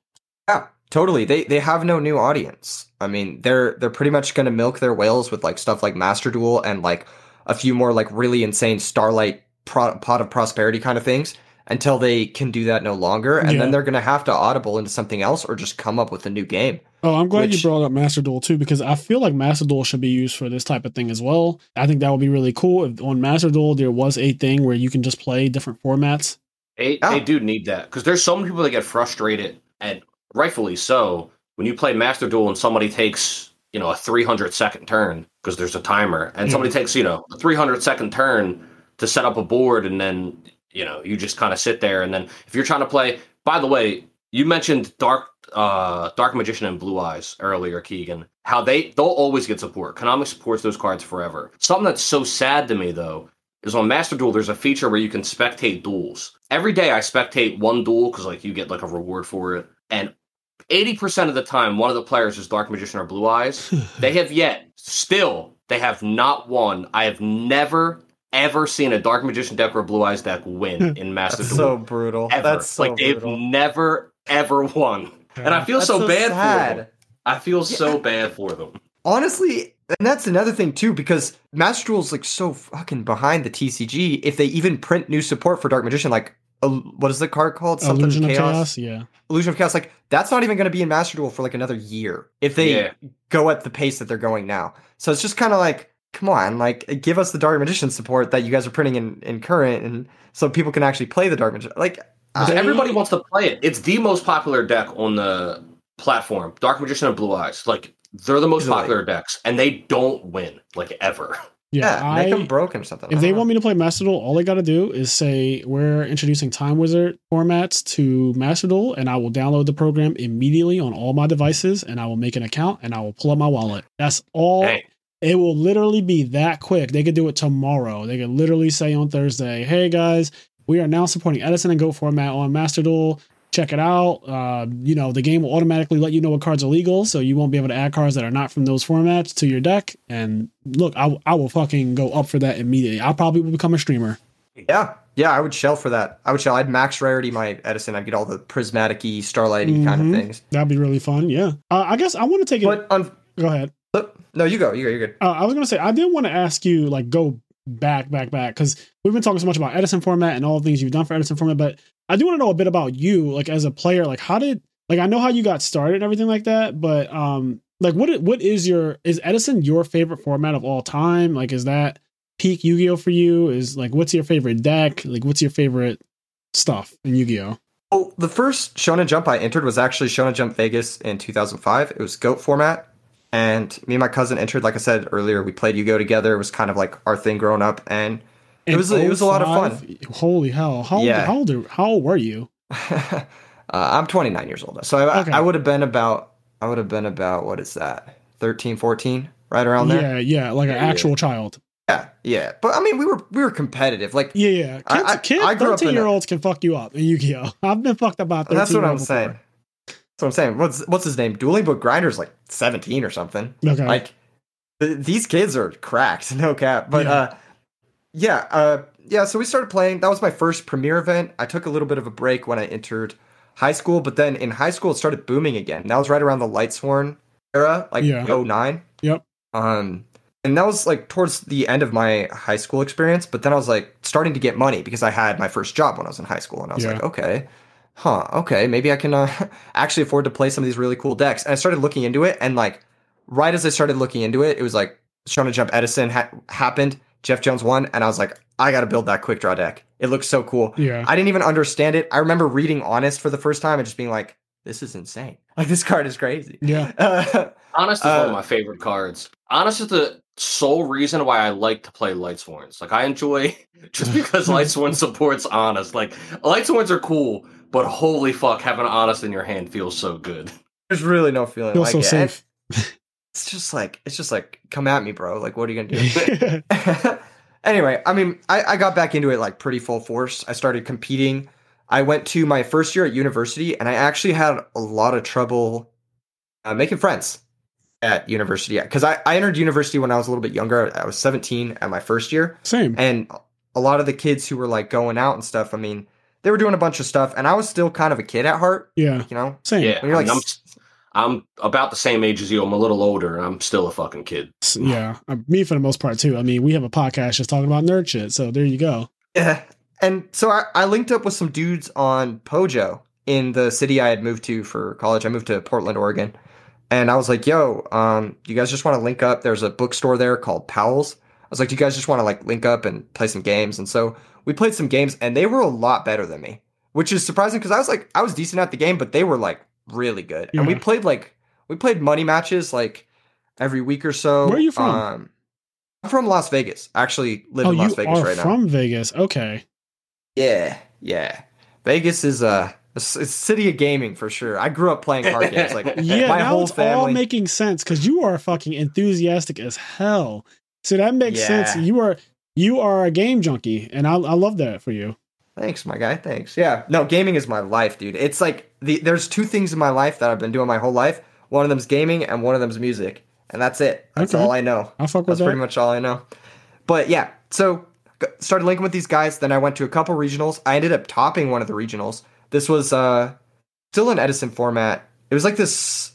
Yeah, totally. They they have no new audience. I mean, they're they're pretty much to milk their whales with like stuff like Master Duel and like a few more like really insane Starlight Pot of Prosperity kind of things until they can do that no longer, and Yeah. then they're going to have to audible into something else or just come up with a new game. Oh, I'm glad Which- you brought up Master Duel too, because I feel like Master Duel should be used for this type of thing as well. I think that would be really cool if on Master Duel there was a thing where you can just play different formats. They Yeah. they do need that because there's so many people that get frustrated and rightfully so when you play Master Duel and somebody takes you know a 300 second turn because there's a timer and somebody takes you know a 300 second turn to set up a board and then you know you just kind of sit there and then if you're trying to play by the way you mentioned dark uh dark magician and blue eyes earlier keegan how they they'll always get support konami supports those cards forever something that's so sad to me though is on Master Duel, there's a feature where you can spectate duels. Every day I spectate one duel because like you get like a reward for it. And 80% of the time, one of the players is Dark Magician or Blue Eyes. they have yet, still, they have not won. I have never, ever seen a Dark Magician deck or Blue Eyes deck win in Master Duel? That's Duel. so brutal. ever. That's so like they've brutal. never, ever won. And I feel That's so, bad for them. I feel so bad for them. Honestly, and that's another thing too, because Master Duel's like so fucking behind the TCG. If they even print new support for Dark Magician, like uh, what is the card called? Something Illusion of Chaos? Chaos, yeah. Illusion of Chaos. Like that's not even going to be in Master Duel for like another year if they Yeah. go at the pace that they're going now. So it's just kind of like, come on, like give us the Dark Magician support that you guys are printing in in current, and so people can actually play the Dark Magician. Like, uh, everybody wants to play it. It's the most popular deck on the platform. Dark Magician and Blue Eyes. Like they're the most Easily. popular decks, and they don't win like ever. Yeah, yeah, make them broken or something. if they want me to play Master Duel, all they got to do is say we're introducing Time Wizard formats to Master Duel, and I will download the program immediately on all my devices, and I will make an account, and I will pull up my wallet. That's all. Dang. It will literally be that quick. They could do it tomorrow. They could literally say on Thursday, "Hey guys, we are now supporting Edison and Go format on Master Duel. Check it out. Uh, you know, the game will automatically let you know what cards are legal, so you won't be able to add cards that are not from those formats to your deck. And look, I, I will fucking go up for that immediately. I probably will become a streamer. Yeah, yeah, I would shell for that. I would shell. I'd max rarity my Edison. I'd get all the prismatic-y, starlighty kind Mhm. of things. That'd be really fun. Yeah. Uh, I guess I want to take it. But on go ahead. No, you go. You go. You're good. Uh, I was gonna say I did want to ask you like go back, back, back because we've been talking so much about Edison format and all the things you've done for Edison format, but I do want to know a bit about you, like as a player. Like how did like I know how you got started and everything like that, but um like what what is your is Edison your favorite format of all time? Like is that peak Yu-Gi-Oh for you? Is like what's your favorite deck? Like what's your favorite stuff in Yu-Gi-Oh? Well, the first Shonen Jump I entered was actually Shonen Jump Vegas in 2005. It was GOAT format. And me and my cousin entered, like I said earlier, we played Yu-Gi-Oh together. It was kind of like our thing growing up. And It was- it was a lot of fun. Holy hell! How old, Yeah. how old are- how old were you? uh, I'm 29 years old. So I, Okay. I would have been about, I would have been about, what is that? 13, 14, right around there. Yeah, yeah, like an Yeah, yeah. actual child. Yeah. Yeah. But I mean, we were, we were competitive. Like, Yeah, yeah. Kids, I- I- kids I grew 13 a- year olds can fuck you up in Yu-Gi-Oh. I've been fucked up by 13 that's what I'm before. saying. What I'm saying. What's, what's his name? Dueling Book Grinder's like 17 or something. Okay. like th- these kids are cracked no cap but Yeah. uh yeah uh yeah so we started playing that was my first premiere event i took a little bit of a break when i entered high school but then in high school it started booming again that was right around the light sworn era like Yeah. 09 Yep. um And that was like towards the end of my high school experience. But then I was like starting to get money because I had my first job when I was in high school. And I was Yeah. like, okay, huh, okay, maybe I can uh, actually afford to play some of these really cool decks. And I started looking into it. And like right as I started looking into it, it was like Shonen Jump Edison ha- happened. Jeff Jones won. And I was like, I got to build that quick draw deck. It looks so cool. Yeah. I didn't even understand it. I remember reading Honest for the first time and just being like, this is insane. Like, this card is crazy. Yeah. Uh, Honest is one Uh, of my favorite cards. Honest is the sole reason why I like to play Lightsworns. Like I enjoy just because Lightsworn supports Honest. Like Lightsworns are cool, but holy fuck, having Honest in your hand feels so good. there's really no feeling Feel like so it. And safe. It's just like, it's just like, come at me, bro. Like, what are you going to do? anyway, I mean, I, I got back into it like pretty full force. I started competing. I went to my first year at university, and I actually had a lot of trouble uh, making friends at university because I, I entered university when I was a little bit younger. I was 17 at my first year, Same. and a lot of the kids who were like going out and stuff. I mean, they were doing a bunch of stuff, and I was still kind of a kid at heart. Yeah. You know, Same. Yeah, When you're I mean, like I'm, I'm about the same age as you. I'm a little older, and I'm still a fucking kid. Yeah. Uh, me for the most part too. I mean, we have a podcast just talking about nerd shit. So there you go. Yeah. And so I, I linked up with some dudes on Pojo in the city I had moved to for college. I moved to Portland, Oregon. And I was like, yo, um, you guys just want to link up? There's a bookstore there called Powell's. I was like, do you guys just want to like link up and play some games? And so we played some games and they were a lot better than me, which is surprising because I was like, I was decent at the game, but they were like really good. And we played like, we played money matches like every week or so. Where are you from? Um, I'm from Las Vegas. I actually live oh, in Las Vegas are right now. from Vegas. Okay. Yeah, yeah. Vegas is a city of gaming for sure. I grew up playing card games. Like Yeah, my now whole it's all making sense because you are fucking enthusiastic as hell. So that makes sense. You are you are a game junkie, and I, I love that for you. Thanks, my guy. Thanks. Yeah. No, gaming is my life, dude. It's like the there's two things in my life that I've been doing my whole life. One of them's gaming, and one of them's music, and that's it. That's Okay. all I know. I'll fuck with That's that. pretty much all I know. But yeah, so started linking with these guys. Then I went to a couple regionals. I ended up topping one of the regionals. This was uh still in Edison format. It was like this.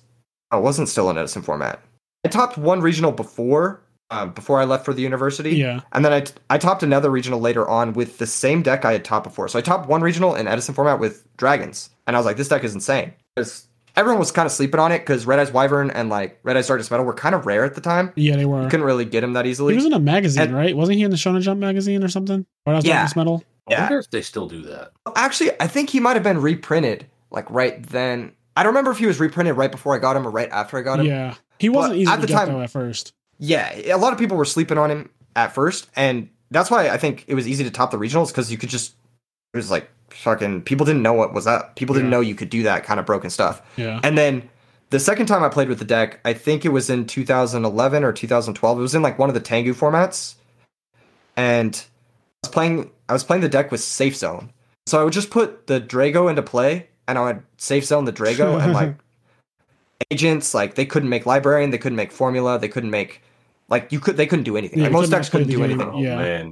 Oh, it wasn't still in Edison format. I topped one regional before, um, before I left for the university. yeah. And then I, t- I topped another regional later on with the same deck I had topped before. So I topped one regional in Edison format with dragons. And I was like, this deck is insane. Because everyone was kind of sleeping on it because Red Eyes Wyvern and like Red Eyes Darkness Metal were kind of rare at the time. Yeah, they were. You couldn't really get them that easily. He was in a magazine, And- right? Wasn't he in the Shonen Jump magazine or something? Or that was Yeah. Darkness Metal? I wonder if they still do that. Actually, I think he might have been reprinted like right then. I don't remember if he was reprinted right before I got him or right after I got him. Yeah. He wasn't But easy at to the get time- though at first. Yeah, a lot of people were sleeping on him at first, and that's why I think it was easy to top the regionals because you could just it was like fucking people didn't know what was up. People didn't Yeah. know you could do that kind of broken stuff. Yeah. And then the second time I played with the deck, I think it was in 2011 or 2012. It was in like one of the Tengu formats, and I was playing. I was playing the deck with Safe Zone, so I would just put the Drago into play, and I would Safe Zone the Drago, and like agents, like they couldn't make Librarian, they couldn't make Formula, they couldn't make like you could. They couldn't do anything. Yeah, Like, most decks couldn't do game. anything. Yeah. man,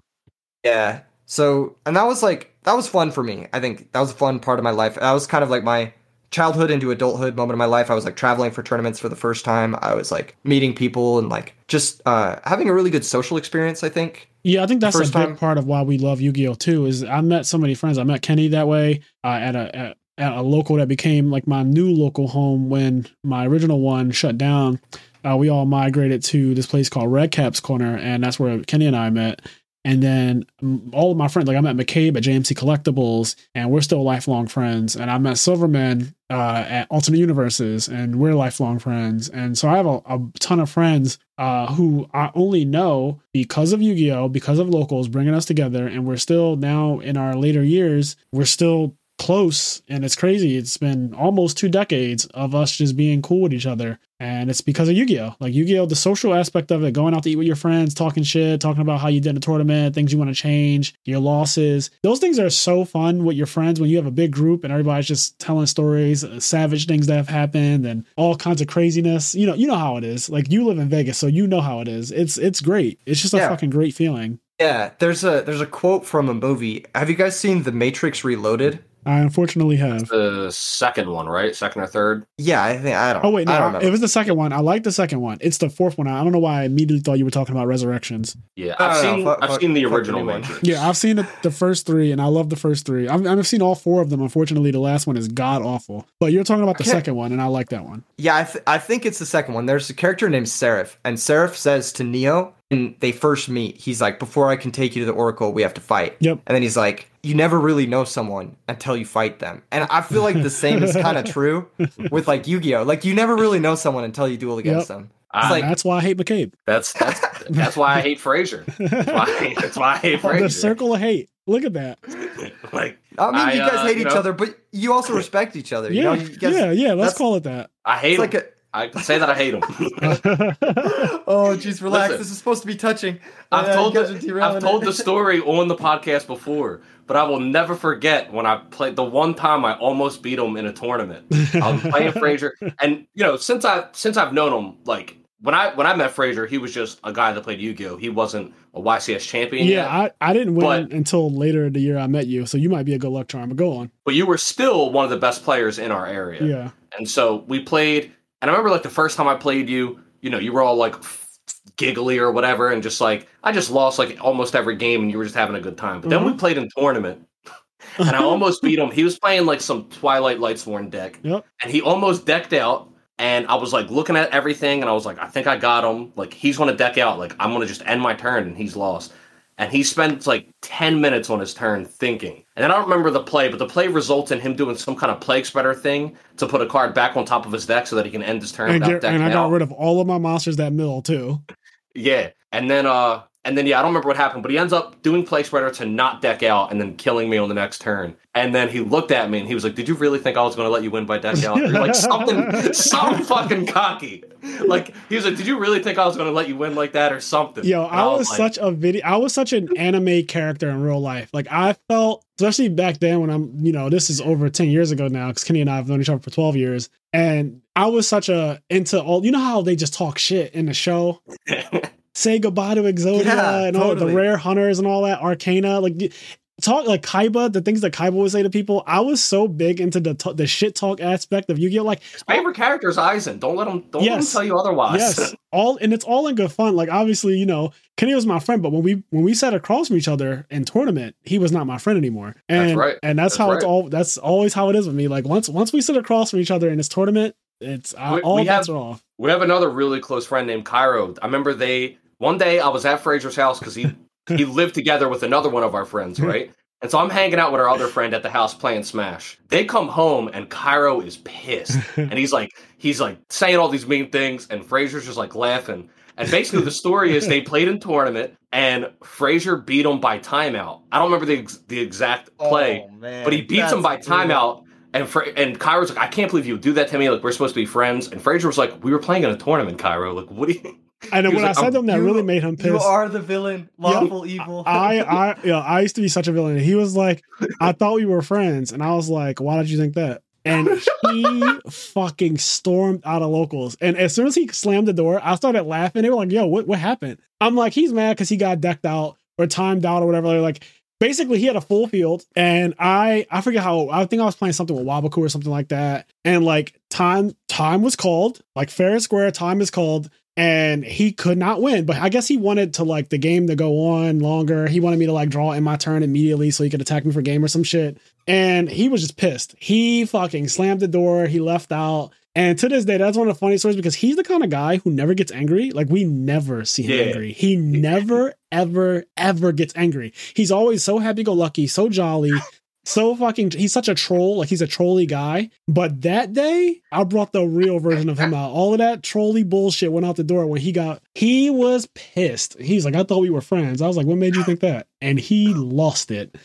Yeah. So, and that was like that was fun for me. I think that was a fun part of my life. That was kind of like my childhood into adulthood moment of my life. I was like traveling for tournaments for the first time. I was like meeting people and like just uh having a really good social experience, I think. Yeah, I think that's a first big time- part of why we love Yu-Gi-Oh too. Is I met so many friends. I met Kenny that way uh, at a at, at a local that became like my new local home when my original one shut down. Uh, we all migrated to this place called Red Caps Corner, and that's where Kenny and I met. And then all of my friends, like I met McCabe at JMC Collectibles, and we're still lifelong friends. And I met Silverman uh, at Alternate Universes, and we're lifelong friends. And so I have a, a ton of friends uh, who I only know because of Yu Gi Oh, because of locals bringing us together. And we're still now in our later years, we're still close. And it's crazy. It's been almost two decades of us just being cool with each other. And it's because of Yu Gi Oh! Like Yu Gi Oh! the social aspect of it, going out to eat with your friends, talking shit, talking about how you did in a tournament, things you want to change, your losses. Those things are so fun with your friends when you have a big group and everybody's just telling stories, uh, savage things that have happened, and all kinds of craziness. You know, you know how it is. Like you live in Vegas, so you know how it is. It's it's great. It's just a Yeah. fucking great feeling. Yeah, there's a there's a quote from a movie. Have you guys seen The Matrix Reloaded? I unfortunately have. The second one, right? Second or third? Yeah, I think I don't. Oh wait, I don't no, remember. it was the second one. I like the second one. It's the fourth one. I don't know why I immediately thought you were talking about Resurrections. Yeah, I've no, no, seen fuck- I've fuck- seen the the original one. Yeah, I've seen the, the first three, and I love the first three. I've, I've seen all four of them. Unfortunately, the last one is god awful. But you're talking about the second one, and I like that one. Yeah, I, th- I think it's the second one. There's a character named Seraph, and Seraph says to Neo, when they first meet, he's like, "Before I can take you to the Oracle, we have to fight." Yep. And then he's like, "You never really know someone until you fight them." And I feel like the same is kind of true with like Yu-Gi-Oh. Like you never really know someone until you duel against Yep. them. Ah, like- That's why I hate McCabe. that's that's that's why I hate Frasier. That's why, that's why I hate the circle of hate. Look at that. like I mean, I, you guys uh, hate you each know- other, but you also respect each other. You Yeah, know, you guys, yeah, yeah. Let's call it that. I hate It's him. like a. I can say that I hate him. Oh, jeez, relax. Listen. this is supposed to be touching. I've Uh, told the, I've told the story on the podcast before, but I will never forget when I played the one time I almost beat him in a tournament. I was playing Frazier, and you know, since I since I've known him, like when I when I met Frazier, he was just a guy that played Yu-Gi-Oh. He wasn't a YCS champion. yeah, yet, I, I didn't win But- until later in the year I met you, so you might be a good luck charm. But go on. but you were still one of the best players in our area. Yeah. And so we played, and I remember like the first time I played you, you know, you were all like giggly or whatever, and just like I just lost like almost every game, and you were just having a good time. But then we Mhm. played in tournament, and I almost beat him. He was playing like some Twilight Lightsworn deck, Yep. and he almost decked out. And I was like looking at everything, and I was like, I think I got him. Like he's gonna deck out. Like I'm gonna just end my turn, and he's lost. And he spends like 10 minutes on his turn thinking. And then I don't remember the play, but the play results in him doing some kind of plague spreader thing to put a card back on top of his deck so that he can end his turn And, and I got rid of all of my monsters that mill too. Yeah. And then uh and then yeah, I don't remember what happened, but he ends up doing plague spreader to not deck out and then killing me on the next turn. And then he looked at me and he was like, Did you really think I was gonna let you win by deck out? You're like something something fucking cocky. Like he was like, Did you really think I was gonna let you win like that or something? Yo, And I was like, such a video. I was such an anime character in real life. Like I felt, especially back then when I'm, you know, this is over ten years ago now. Because Kenny and I have known each other for twelve years, and I was such a into all. You know how they just talk shit in the show. Say goodbye to Exodia Yeah, and all the rare hunters and all that Arkana. Like talk like Kaiba, the things that Kaiba would say to people. I was so big into the t- the shit talk aspect of Yu Gi Oh. Like His favorite character is Aizen. Don't let him don't let him tell you otherwise. yes all and it's all in good fun like obviously you know kenny was my friend but when we when we sat across from each other in tournament he was not my friend anymore and That's right. and that's, That's how it's all that's always how it is with me like once once we sit across from each other in this tournament it's We- all we bets have- are off We have another really close friend named Cairo. I remember they one day I was at Fraser's house because he he lived together with another one of our friends, hmm. right? And so I'm hanging out with our other friend at the house playing Smash. They come home and Cairo is pissed. And he's like he's like saying all these mean things and Fraser's just like laughing. And basically the story is they played in tournament and Fraser beat him by timeout. I don't remember the ex- the exact oh, play, Oh, man, but he beats him by that's brutal. timeout. And Fra- and Cairo's like, I can't believe you would do that to me. Like we're supposed to be friends. And Fraser was like, We were playing in a tournament, Cairo. Like, what do you? And when was i like, said "Um, them that you- really made him pissed. You are the villain, lawful evil. I, I, yeah, I used to be such a villain. He was like, I thought we were friends, and I was like, why did you think that? And he fucking stormed out of locals. And as soon as he slammed the door, I started laughing. They were like, yo, what, what happened? I'm like, he's mad because he got decked out or timed out or whatever. They're like, basically, he had a full field, and I, I forget how. I think I was playing something with Waboku or something like that. And like time, time was called, like fair and square. Time is called and he could not win. But I guess he wanted to like the game to go on longer. He wanted me to like draw in my turn immediately so he could attack me for game or some shit. And he was just pissed. He fucking slammed the door. He left out. And to this day, that's one of the funny stories because he's the kind of guy who never gets angry. Like we never see him Yeah. angry. He never, ever, ever gets angry. He's always so happy go lucky, so jolly, so fucking he's such a troll like he's a trolley guy. But that day i brought the real version of him out. All of that trolley bullshit went out the door when he got he was pissed. He's like i thought we were friends. I was like what made you think that? And he lost it.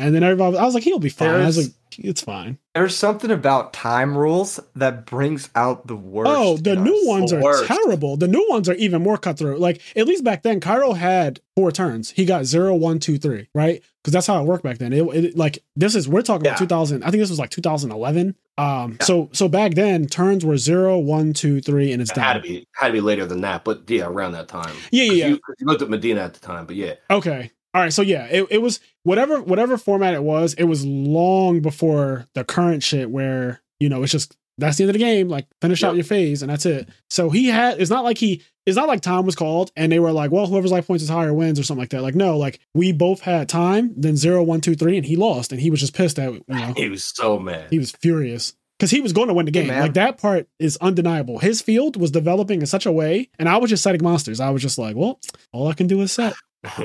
And then everybody i was like he'll be fine. I was like it's fine. There's something about time rules that brings out the worst. oh the new ones The are worst. terrible. The new ones are even more cutthroat. Like at least back then cairo had four turns. He got zero one two three right? Because that's how it worked back then. It, it like this is we're talking about 2000 i think this was like 2011 um so so back then turns were zero one two three and it's It had to be had to be later than that, but yeah, around that time. yeah yeah, yeah. You, you looked at Medina at the time, but yeah, okay All right, so yeah, it, it was whatever whatever format it was. It was long before the current shit where you know it's just that's the end of the game. Like finish out your phase and that's it. So he had. It's not like he. It's not like time was called and they were like, well, whoever's life points is higher wins or something like that. Like no, like we both had time. Then zero, one, two, three, and he lost and he was just pissed at you know He was so mad. he was furious because he was going to win the game. man. like that part is undeniable. His field was developing in such a way, and I was just setting monsters. I was just like, well, all I can do is set.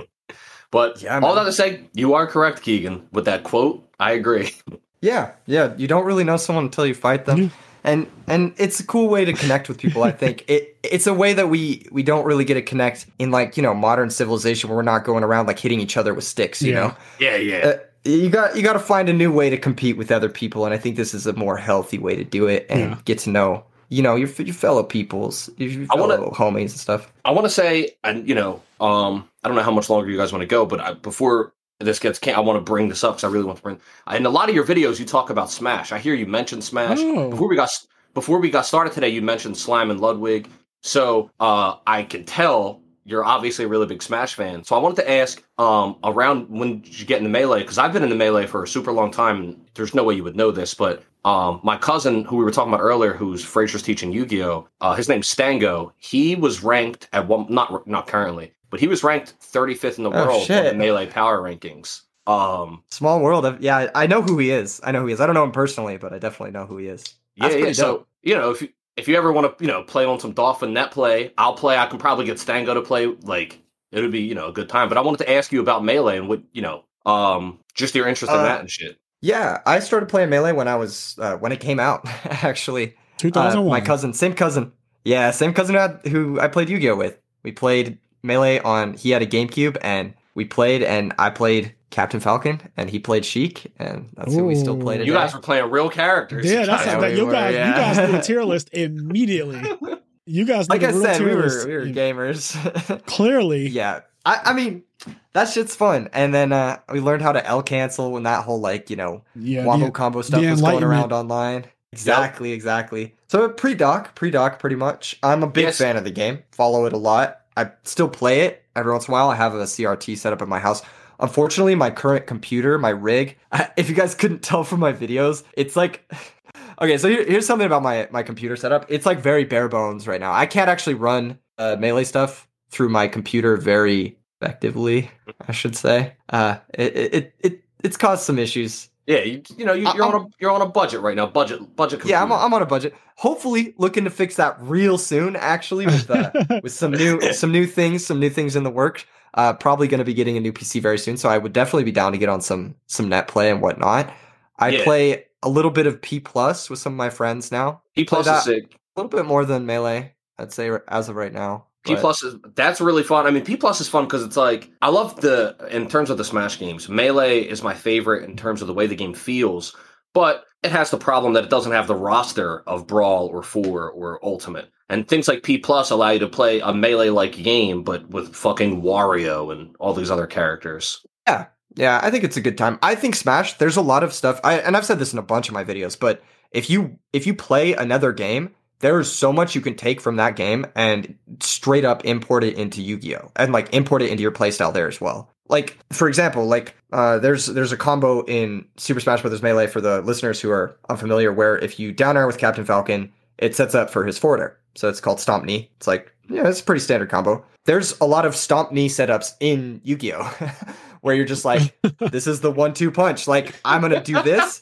But Yeah, all that to say, you are correct, Keegan, with that quote. I agree. Yeah, yeah. You don't really know someone until you fight them. And and it's a cool way to connect with people, I think. It it's a way that we we don't really get to connect in like, you know, modern civilization where we're not going around like hitting each other with sticks, you Yeah. know. Yeah, yeah. Uh, you got you got to find a new way to compete with other people and I think this is a more healthy way to do it and Yeah. get to know, you know, your your fellow peoples, your I wanna- fellow homies and stuff. I want to say, and you know, um, I don't know how much longer you guys want to go, but I, before this gets, can I want to bring this up because I really want to bring. In a lot of your videos, you talk about Smash. I hear you mention Smash Oh. before we got before we got started today. You mentioned Slime and Ludwig, so uh, I can tell you're obviously a really big Smash fan. So I wanted to ask, um, around when did you get into melee? Because I've been in the melee for a super long time. And there's no way you would know this, but um, my cousin, who we were talking about earlier, who's Fraser's teaching Yu-Gi-Oh, uh, his name's Stango. He was ranked at one, not not currently, but he was ranked 35th in the Oh, world on shit. the melee power rankings. Um, Small world. Of, yeah, I know who he is. I know who he is. I don't know him personally, but I definitely know who he is. yeah, That's yeah. pretty So you know, if you if you ever want to, you know, play on some Dolphin net play, I'll play. I can probably get Stango to play. Like it would be, you know, a good time. But I wanted to ask you about melee and what, you know, um, just your interest in Uh, that and shit. Yeah, I started playing Melee when I was uh, when it came out. Actually, Uh, 2001. my cousin, same cousin, yeah, same cousin who I played Yu-Gi-Oh with. We played Melee on. He had a GameCube, and we played, and I played Captain Falcon, and he played Sheik, and that's who we still played. You guys were playing real characters. Yeah, that's Yeah, that, we you were, guys. yeah. You guys did a tier list immediately. You guys, like did I a real said, we tier were list we were gamers. Clearly, yeah, I, I mean that shit's fun. And then uh, we learned how to L cancel when that whole like you know yeah. wombo the- combo stuff was going around online. Exactly, exactly. So pre doc, pre doc, pretty much. I'm a big Yes. fan of the game. Follow it a lot. I still play it every once in a while. I have a CRT set up in my house. Unfortunately, my current computer, my rig, if you guys couldn't tell from my videos, it's like. Okay, so here, here's something about my my computer setup. It's like very bare bones right now. I can't actually run uh, melee stuff through my computer very effectively. I should say. Uh, it it it it's caused some issues. Yeah, you, you know, you, you're on a you're on a budget right now. Budget budget. Yeah, I'm, computer. I'm on a budget. Hopefully, looking to fix that real soon. Actually, with uh, with some new some new things, some new things in the works. Uh, probably going to be getting a new PC very soon, so I would definitely be down to get on some some net play and whatnot. I Yeah. play a little bit of P plus with some of my friends now. P plus is sick. A little bit more than melee, I'd say as of right now. P plus is that's really fun. I mean, P plus is fun because it's like I love the in terms of the Smash games. Melee is my favorite in terms of the way the game feels, but it has the problem that it doesn't have the roster of Brawl or Four or Ultimate. And things like P plus allow you to play a melee like game, but with fucking Wario and all these other characters. Yeah, yeah, I think it's a good time. I think Smash, there's a lot of stuff. I and I've said this in a bunch of my videos, but if you if you play another game, there's so much you can take from that game and straight up import it into Yu-Gi-Oh! and like import it into your playstyle there as well. Like for example, like uh, there's there's a combo in Super Smash Bros. Melee for the listeners who are unfamiliar, where if you down air with Captain Falcon, it sets up for his forward air. So it's called Stomp Knee. It's like yeah, it's a pretty standard combo. There's a lot of Stomp Knee setups in Yu-Gi-Oh! where you're just like, this is the one-two punch. Like I'm gonna do this.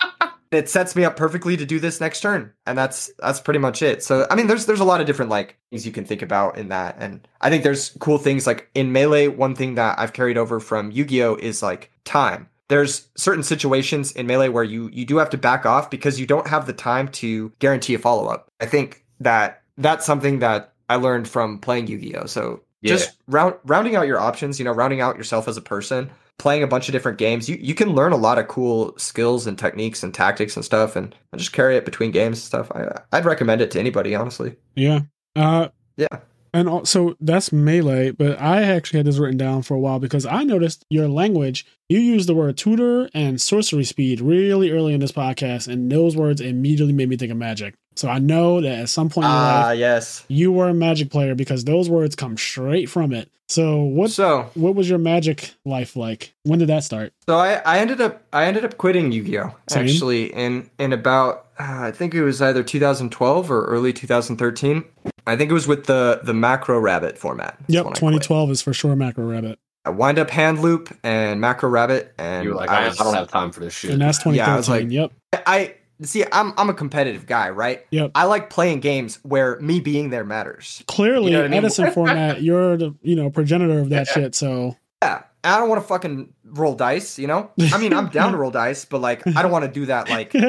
It sets me up perfectly to do this next turn, and that's that's pretty much it. So I mean, there's there's a lot of different like things you can think about in that, and I think there's cool things like in melee. One thing that I've carried over from Yu-Gi-Oh is like time. There's certain situations in melee where you you do have to back off because you don't have the time to guarantee a follow up. I think that that's something that I learned from playing Yu-Gi-Oh. So just round rounding out your options, you know, rounding out yourself as a person, playing a bunch of different games, you, you can learn a lot of cool skills and techniques and tactics and stuff, and just carry it between games and stuff. I, I'd recommend it to anybody, honestly. yeah. Uh, Yeah. And also that's melee, but I actually had this written down for a while because I noticed your language. You used the word tutor and sorcery speed really early in this podcast, and those words immediately made me think of magic. So I know that at some point in your Ah, life yes. you were a Magic player because those words come straight from it. So what So, what was your Magic life like? When did that start? so I, I ended up I ended up quitting Yu-Gi-Oh Same. actually in in about uh, I think it was either 2012 or early 2013. I think it was with the the Macro Rabbit format. Yep, when quit. 2012 is for sure Macro Rabbit, I wind up hand loop and Macro Rabbit, and You were like, I, was- I don't have time for this shit. and that's 2013. Yeah, I was like- yep, I see. I'm I'm a competitive guy, right? Yep. I like playing games where me being there matters. clearly You know I mean? Edison format. You're the you know progenitor of that shit. So Yeah, I don't want to fucking roll dice. You know, I mean, I'm down to roll dice, but like, I don't want to do that like he's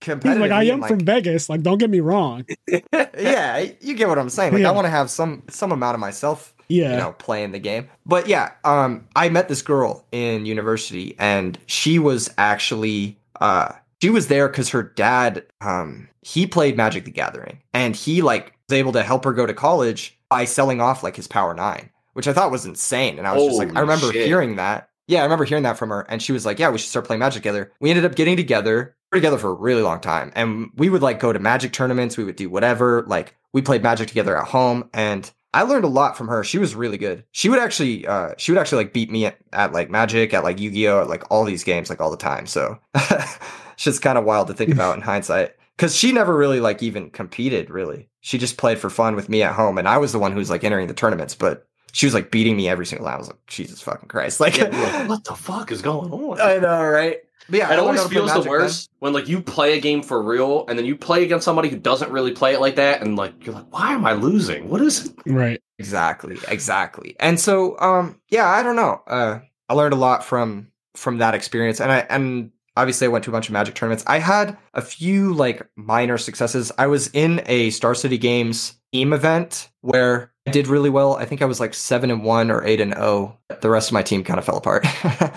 competitively. like, I am and, from Vegas. Like, don't get me wrong. yeah, you get what I'm saying. Like, Yeah. I want to have some some amount of myself Yeah, you know, playing the game. But yeah, um, I met this girl in university, and she was actually uh, she was there because her dad, um, he played Magic the Gathering, and he like was able to help her go to college by selling off like his Power Nine, which I thought was insane. And I was just like, I remember shit. hearing that. Yeah, I remember hearing that from her, and she was like, "Yeah, we should start playing Magic together." We ended up getting together, together for a really long time, and we would like go to Magic tournaments. We would do whatever. Like we played Magic together at home, and I learned a lot from her. She was really good. She would actually, uh, she would actually like beat me at, at like Magic, at like Yu Gi Oh, at like all these games, like all the time. So, shit's kind of wild to think about in hindsight. Because she never really like even competed. Really, she just played for fun with me at home, and I was the one who was like entering the tournaments, but. She was like beating me every single time. I was like, Jesus fucking Christ! Like, Yeah, like, what the fuck is going on? I know, right? But yeah, it always how to play feels the Magic then. worst when like you play a game for real and then you play against somebody who doesn't really play it like that and like you're like why am i losing what is it right. Exactly, exactly. And so, um, yeah, I don't know. Uh, I learned a lot from from that experience, and I and obviously I went to a bunch of Magic tournaments. I had a few like minor successes. I was in a Star City Games team event where I did really well. I think I was like seven and one or eight and zero. The rest of my team kind of fell apart.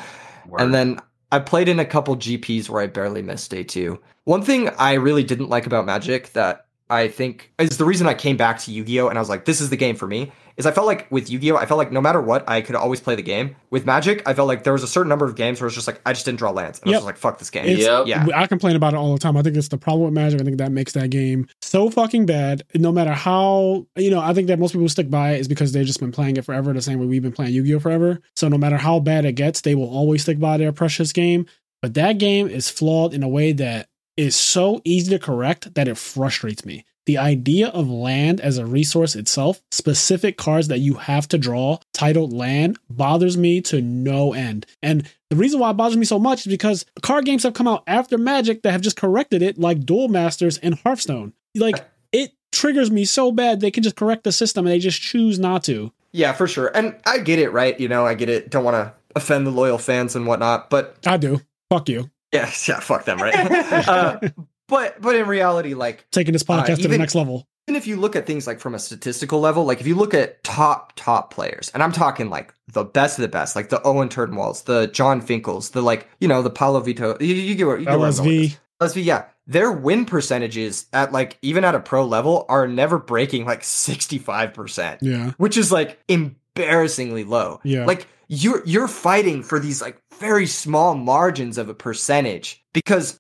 And then I played in a couple GPs where I barely missed day two. One thing I really didn't like about Magic that I think is the reason I came back to Yu Gi Oh! and I was like, this is the game for me. Is I felt like with Yu Gi Oh! I felt like no matter what, I could always play the game. With Magic, I felt like there was a certain number of games where it's just like, I just didn't draw lands. And I was just like, fuck this game. Yep. Yeah. I complain about it all the time. I think it's the problem with Magic. I think that makes that game so fucking bad. No matter how, you know, I think that most people stick by it is because they've just been playing it forever, the same way we've been playing Yu Gi Oh forever. So no matter how bad it gets, they will always stick by their precious game. But that game is flawed in a way that is so easy to correct that it frustrates me. The idea of land as a resource itself, specific cards that you have to draw titled land, bothers me to no end. And the reason why it bothers me so much is because card games have come out after Magic that have just corrected it, like Duel Masters and Hearthstone. Like it triggers me so bad they can just correct the system and they just choose not to. Yeah, for sure. And I get it, right? You know, I get it. Don't want to offend the loyal fans and whatnot, but I do. Fuck you. Yeah, yeah, fuck them, right? uh, but but in reality, like Taking this podcast to the next level. even if you look at things like from a statistical level, like if you look at top top players, and I'm talking like the best of the best, like the Owen Turtenwalds, the Jon Finkels, the like you know the Paulo Vitor, you, you get where you get where I'm going with LSV. this. LSV, yeah, their win percentages at like even at a pro level are never breaking like 65 percent, Yeah. which is like embarrassingly low. Yeah. like you're you're fighting for these like very small margins of a percentage because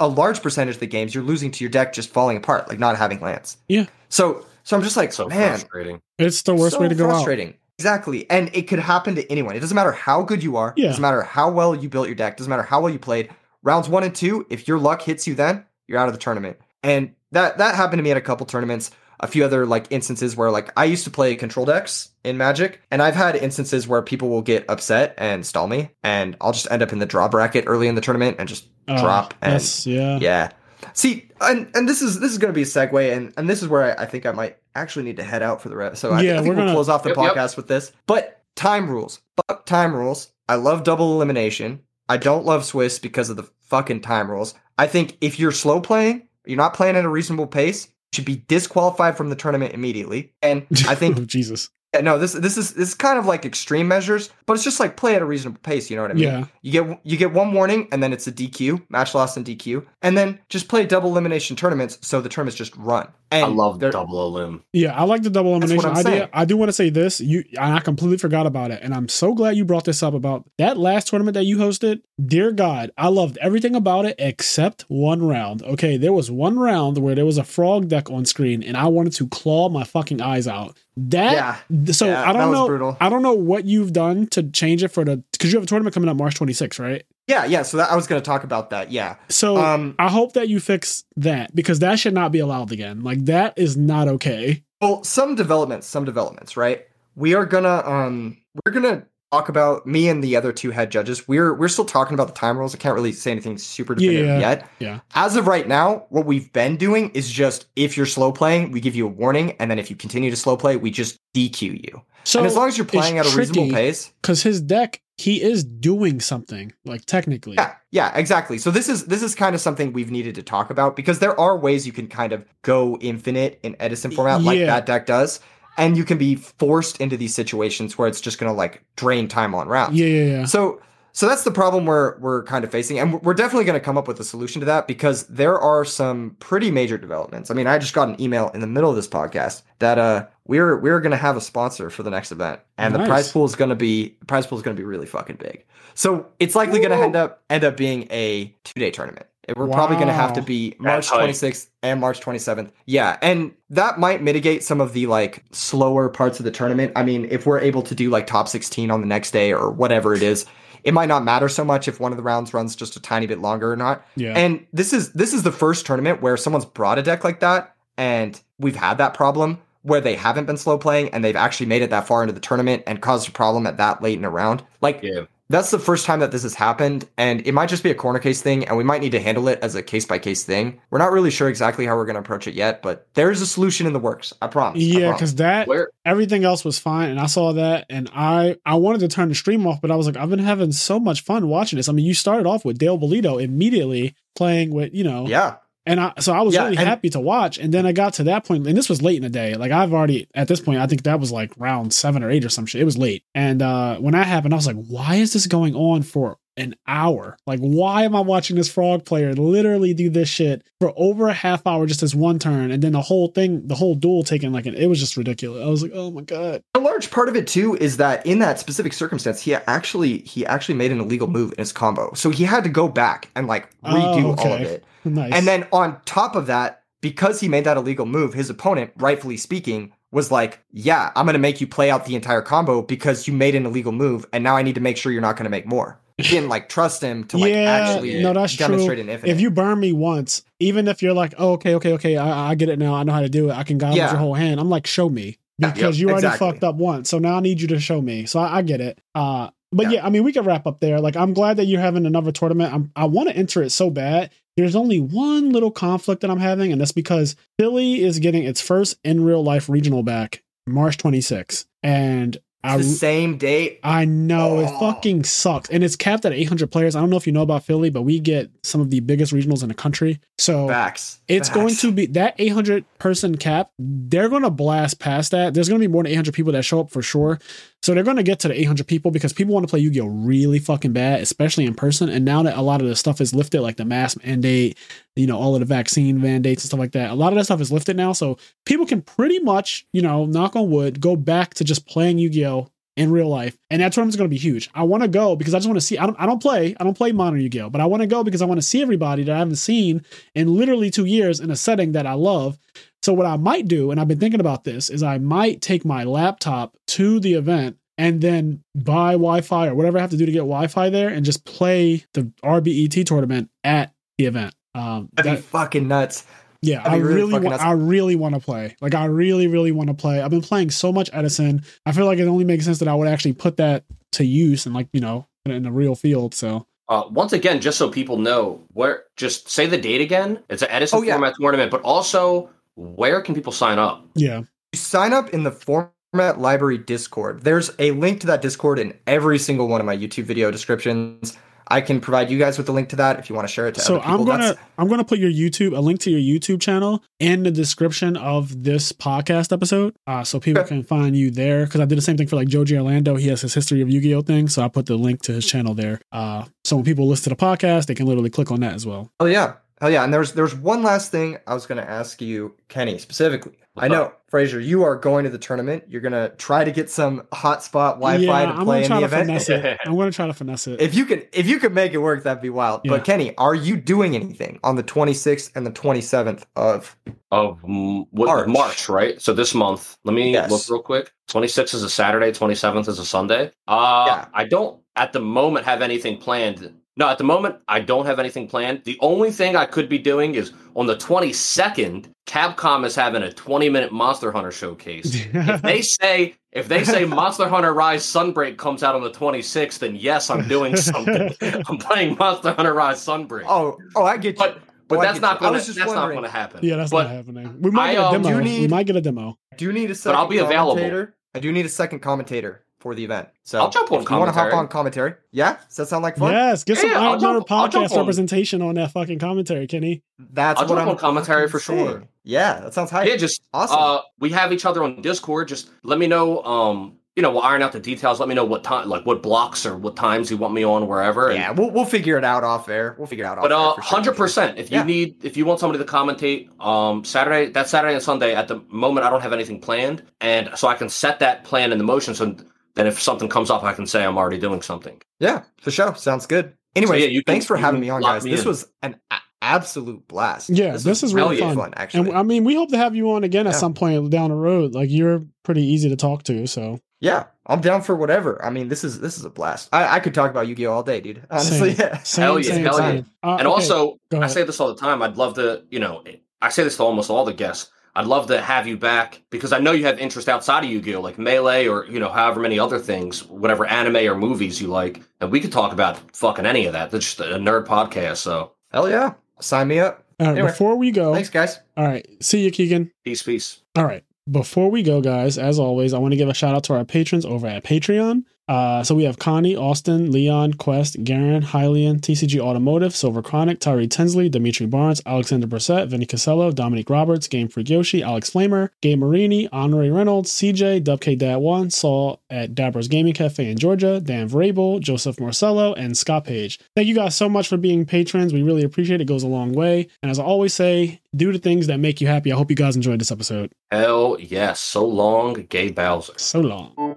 a large percentage of the games you're losing to your deck just falling apart, like not having lands. Yeah. So so I'm just like, so man, frustrating It's the worst so way to go out. frustrating. Exactly, and it could happen to anyone. It doesn't matter how good you are. Yeah. It doesn't matter how well you built your deck. Doesn't matter how well you played. Rounds one and two, if your luck hits you, then you're out of the tournament. And that that happened to me at a couple tournaments. A few other like instances where like I used to play control decks in Magic, and I've had instances where people will get upset and stall me, and I'll just end up in the draw bracket early in the tournament and just Uh, drop and That's, yeah. yeah. See, and and this is this is going to be a segue, and and this is where I, I think I might actually need to head out for the rest. So I, Yeah, I think we're we'll gonna- close off the Yep, yep. podcast with this. But time rules, fuck time rules. I love double elimination. I don't love Swiss because of the fucking time rules. I think if you're slow playing, you're not playing at a reasonable pace, you should be disqualified from the tournament immediately. And I think oh, Jesus. yeah, no, this this is this is kind of like extreme measures, but it's just like play at a reasonable pace. You know what I mean? Yeah. You get you get one warning, and then it's a DQ, match loss and DQ, and then just play double elimination tournaments so the tournaments just run. And I love they're- double elim. Yeah, I like the double elimination I'm idea. saying. I do want to say this. You and I completely forgot about it. And I'm so glad you brought this up about that last tournament that you hosted. Dear God, I loved everything about it except one round. Okay, there was one round where there was a frog deck on screen and I wanted to claw my fucking eyes out. That Yeah. so Yeah, I don't know brutal. I don't know what you've done to change it for the because you have a tournament coming up March 26th, right? Yeah, yeah. So that, I was going to talk about that. Yeah. So Um. I hope that you fix that because that should not be allowed again. Like that is not okay. Well, some developments, some developments, right? We are gonna um we're gonna talk about me and the other two head judges. We're we're still talking about the time rules. I can't really say anything super definitive Yeah, yet. yeah. As of right now, what we've been doing is just if you're slow playing, we give you a warning, and then if you continue to slow play, we just DQ you. So and as long as you're playing at a reasonable pace, because his deck he is doing something like technically Yeah, yeah, exactly. So this is this is kind of something we've needed to talk about because there are ways you can kind of go infinite in Edison format like Yeah. that deck does. And you can be forced into these situations where it's just gonna like drain time on rounds. yeah yeah yeah So so that's the problem we're we're kind of facing, and we're definitely going to come up with a solution to that because there are some pretty major developments. I mean, I just got an email in the middle of this podcast that uh we're we're going to have a sponsor for the next event, and the Nice. prize pool is going to be prize pool is going to be really fucking big. So it's likely going to end up end up being a two day tournament. We're probably going to have to be March 26th and March 27th. Yeah, and that might mitigate some of the like slower parts of the tournament. I mean, if we're able to do like top 16 on the next day or whatever it is, it might not matter so much if one of the rounds runs just a tiny bit longer or not. yeah And this is this is the first tournament where someone's brought a deck like that and we've had that problem where they haven't been slow playing and they've actually made it that far into the tournament and caused a problem at that late in a round. Like Yeah. That's the first time that this has happened and it might just be a corner case thing and we might need to handle it as a case by case thing. We're not really sure exactly how we're going to approach it yet but there's a solution in the works i promise yeah because that Where everything else was fine and i saw that and i i wanted to turn the stream off but i was like i've been having so much fun watching this. I mean you started off with dale bolito immediately playing with you know yeah and i so i was Yeah, really happy to watch. And then i got to that point and this was late in the day. Like i've already at this point i think that was like round seven or eight or some shit. It was late. And uh when that happened i was like why is this going on for an hour? Like why am i watching this frog player literally do this shit for over a half hour just as one turn? And then the whole thing the whole duel taken like an, it was just ridiculous. I was like oh my god. A large part of it too is that in that specific circumstance he actually he actually made an illegal move in his combo. So he had to go back and like redo Oh, all of it nice and then on top of that because he made that illegal move his opponent rightfully speaking was like yeah i'm going to make you play out the entire combo because you made an illegal move and now i need to make sure you're not going to make more he didn't like trust him to like yeah, actually no, that's demonstrate true. an infinite If you burn me once, even if you're like, oh, okay, okay, okay, I, I get it now. I know how to do it. I can guide Yeah. your whole hand. I'm like, show me because yep, you already exactly. fucked up once. So now I need you to show me. So I, I get it. Uh, but Yeah. yeah. I mean, we can wrap up there. Like, I'm glad that you're having another tournament. I'm, I want to enter it so bad. There's only one little conflict that I'm having, and that's because Philly is getting its first in real life regional back March 26th, and I the same date I know it Oh. fucking sucks, and it's capped at 800 players. I don't know if you know about Philly, but we get some of the biggest regionals in the country. So facts it's Facts. going to be that 800 person cap. They're going to blast past that. There's going to be more than 800 people that show up for sure. So they're going to get to the 800 people because people want to play Yu-Gi-Oh really fucking bad, especially in person. And now that a lot of the stuff is lifted, like the mask mandate, you know, all of the vaccine mandates and stuff like that, a lot of that stuff is lifted now. So people can pretty much, you know, knock on wood, go back to just playing Yu-Gi-Oh in real life. And that tournament's going to be huge. I want to go because I just want to see. I don't. I don't play. I don't play modern Yu-Gi-Oh, but I want to go because I want to see everybody that I haven't seen in literally two years in a setting that I love. So what I might do, and I've been thinking about this, is I might take my laptop to the event and then buy Wi-Fi or whatever I have to do to get Wi-Fi there, and just play the RBET tournament at the event. Um, that'd that- be fucking nuts yeah, I really really, fucking want. I really want to play. Like, I really, really want to play. I've been playing so much Edison. I feel like it only makes sense that I would actually put that to use and, like, you know, in, in a real field. So, Uh, once again, just so people know, where just say the date again. It's an Edison Oh, yeah. format tournament, but also where can people sign up? yeah, you sign up in the format library discord there's a link to that discord in every single one of my youtube video descriptions I can provide you guys with the link to that if you want to share it to So other people. I'm gonna That's- I'm gonna put your YouTube a link to your YouTube channel in the description of this podcast episode, uh, so people Okay. can find you there. Because I did the same thing for like Joji Orlando. He has his history of Yu-Gi-Oh thing, so I put the link to his channel there. Uh, so when people listen to the podcast, they can literally click on that as well. Oh yeah. Oh yeah. And there's there's one last thing I was gonna ask you, Kenny, specifically. I know, up? Fraser, you are going to the tournament. You're gonna try to get some hotspot Wi-Fi yeah, to I'm play gonna in try the to event. finesse it. I'm gonna try to finesse it. If you can if you could make it work, that'd be wild. Yeah. But Kenny, are you doing anything on the 26th and the 27th of of what, March. March. right? So this month. Let me Yes. look real quick. 26th is a Saturday, 27th is a Sunday. Uh Yeah. I don't at the moment have anything planned. No, at the moment I don't have anything planned. The only thing I could be doing is on the 22nd, Capcom is having a 20-minute Monster Hunter showcase. if they say if they say Monster Hunter Rise Sunbreak comes out on the 26th, then yes, I'm doing something. I'm playing Monster Hunter Rise Sunbreak. Oh, oh, I get you. but but Oh, that's not going to just that's not going to happen. yeah, that's but not happening. We might I, get a um, demo. do we might get a demo. I do need a second but I'll be available. commentator. I do need a second commentator for the event. So I'll jump on if you want to hop commentary. on commentary. Yeah? Does that sound like fun? Yes, get some Yeah, I'll Iron jump- podcast representation on that fucking commentary, Kenny. That's I'll what jump I'm on commentary fucking for sure. saying. Yeah, that sounds hype. Yeah, just Awesome. Uh, we have each other on Discord. Just let me know. Um, you know, we'll iron out the details. Let me know what time, like what blocks or what times you want me on, wherever. and- yeah, we'll we'll figure it out off air. We'll figure it out But uh, off air. for sure, hundred for sure. percent. If you Yeah. need, if you want somebody to commentate, um, Saturday, that Saturday and Sunday. At the moment, I don't have anything planned, and so I can set that plan in the motion. So then, if something comes up, I can say I'm already doing something. Yeah, for sure. Sounds good. Anyway, yeah, thanks for having me on, guys. me this in. was an a- absolute blast. Yeah, this is really Hell yeah. fun. actually. And I mean, we hope to have you on again at some point down the road. Like you're pretty easy to talk to, so yeah, I'm down for whatever. I mean, this is this is a blast. I, I could talk about Yu-Gi-Oh all day, dude. Honestly, Same. yeah. same, Hell yeah, same, hell yeah. Uh, and okay, also, go I say this all the time. I'd love to, you know, I say this to almost all the guests. I'd love to have you back because I know you have interest outside of Yu-Gi-Oh, like Melee or you know, however many other things, whatever anime or movies you like, and we could talk about fucking any of that. That's just a nerd podcast. So Hell yeah. Sign me up. All right, anyway. before we go, Thanks, guys. all right, see you, Keegan. peace, peace. All right. Before we go, guys, as always, I want to give a shout out to our patrons over at Patreon. Uh, so we have Connie, Austin, Leon, Quest, Garen, Hylian, TCG Automotive, Silver Chronic, Tyree Tinsley, Dimitri Barnes, Alexander Brissett, Vinny Casello, Dominique Roberts, Game Freak Yoshi, Alex Flamer, Gabe Marini, Honorary Reynolds, CJ, Dubk Dad One, Saul at Dabbers Gaming Cafe in Georgia, Dan Vrabel, Joseph Marcello, and Scott Page. Thank you guys so much for being patrons. We really appreciate it. It goes a long way. And as I always say, do the things that make you happy. I hope you guys enjoyed this episode. Hell yes. So long, Gay Bowser. So long.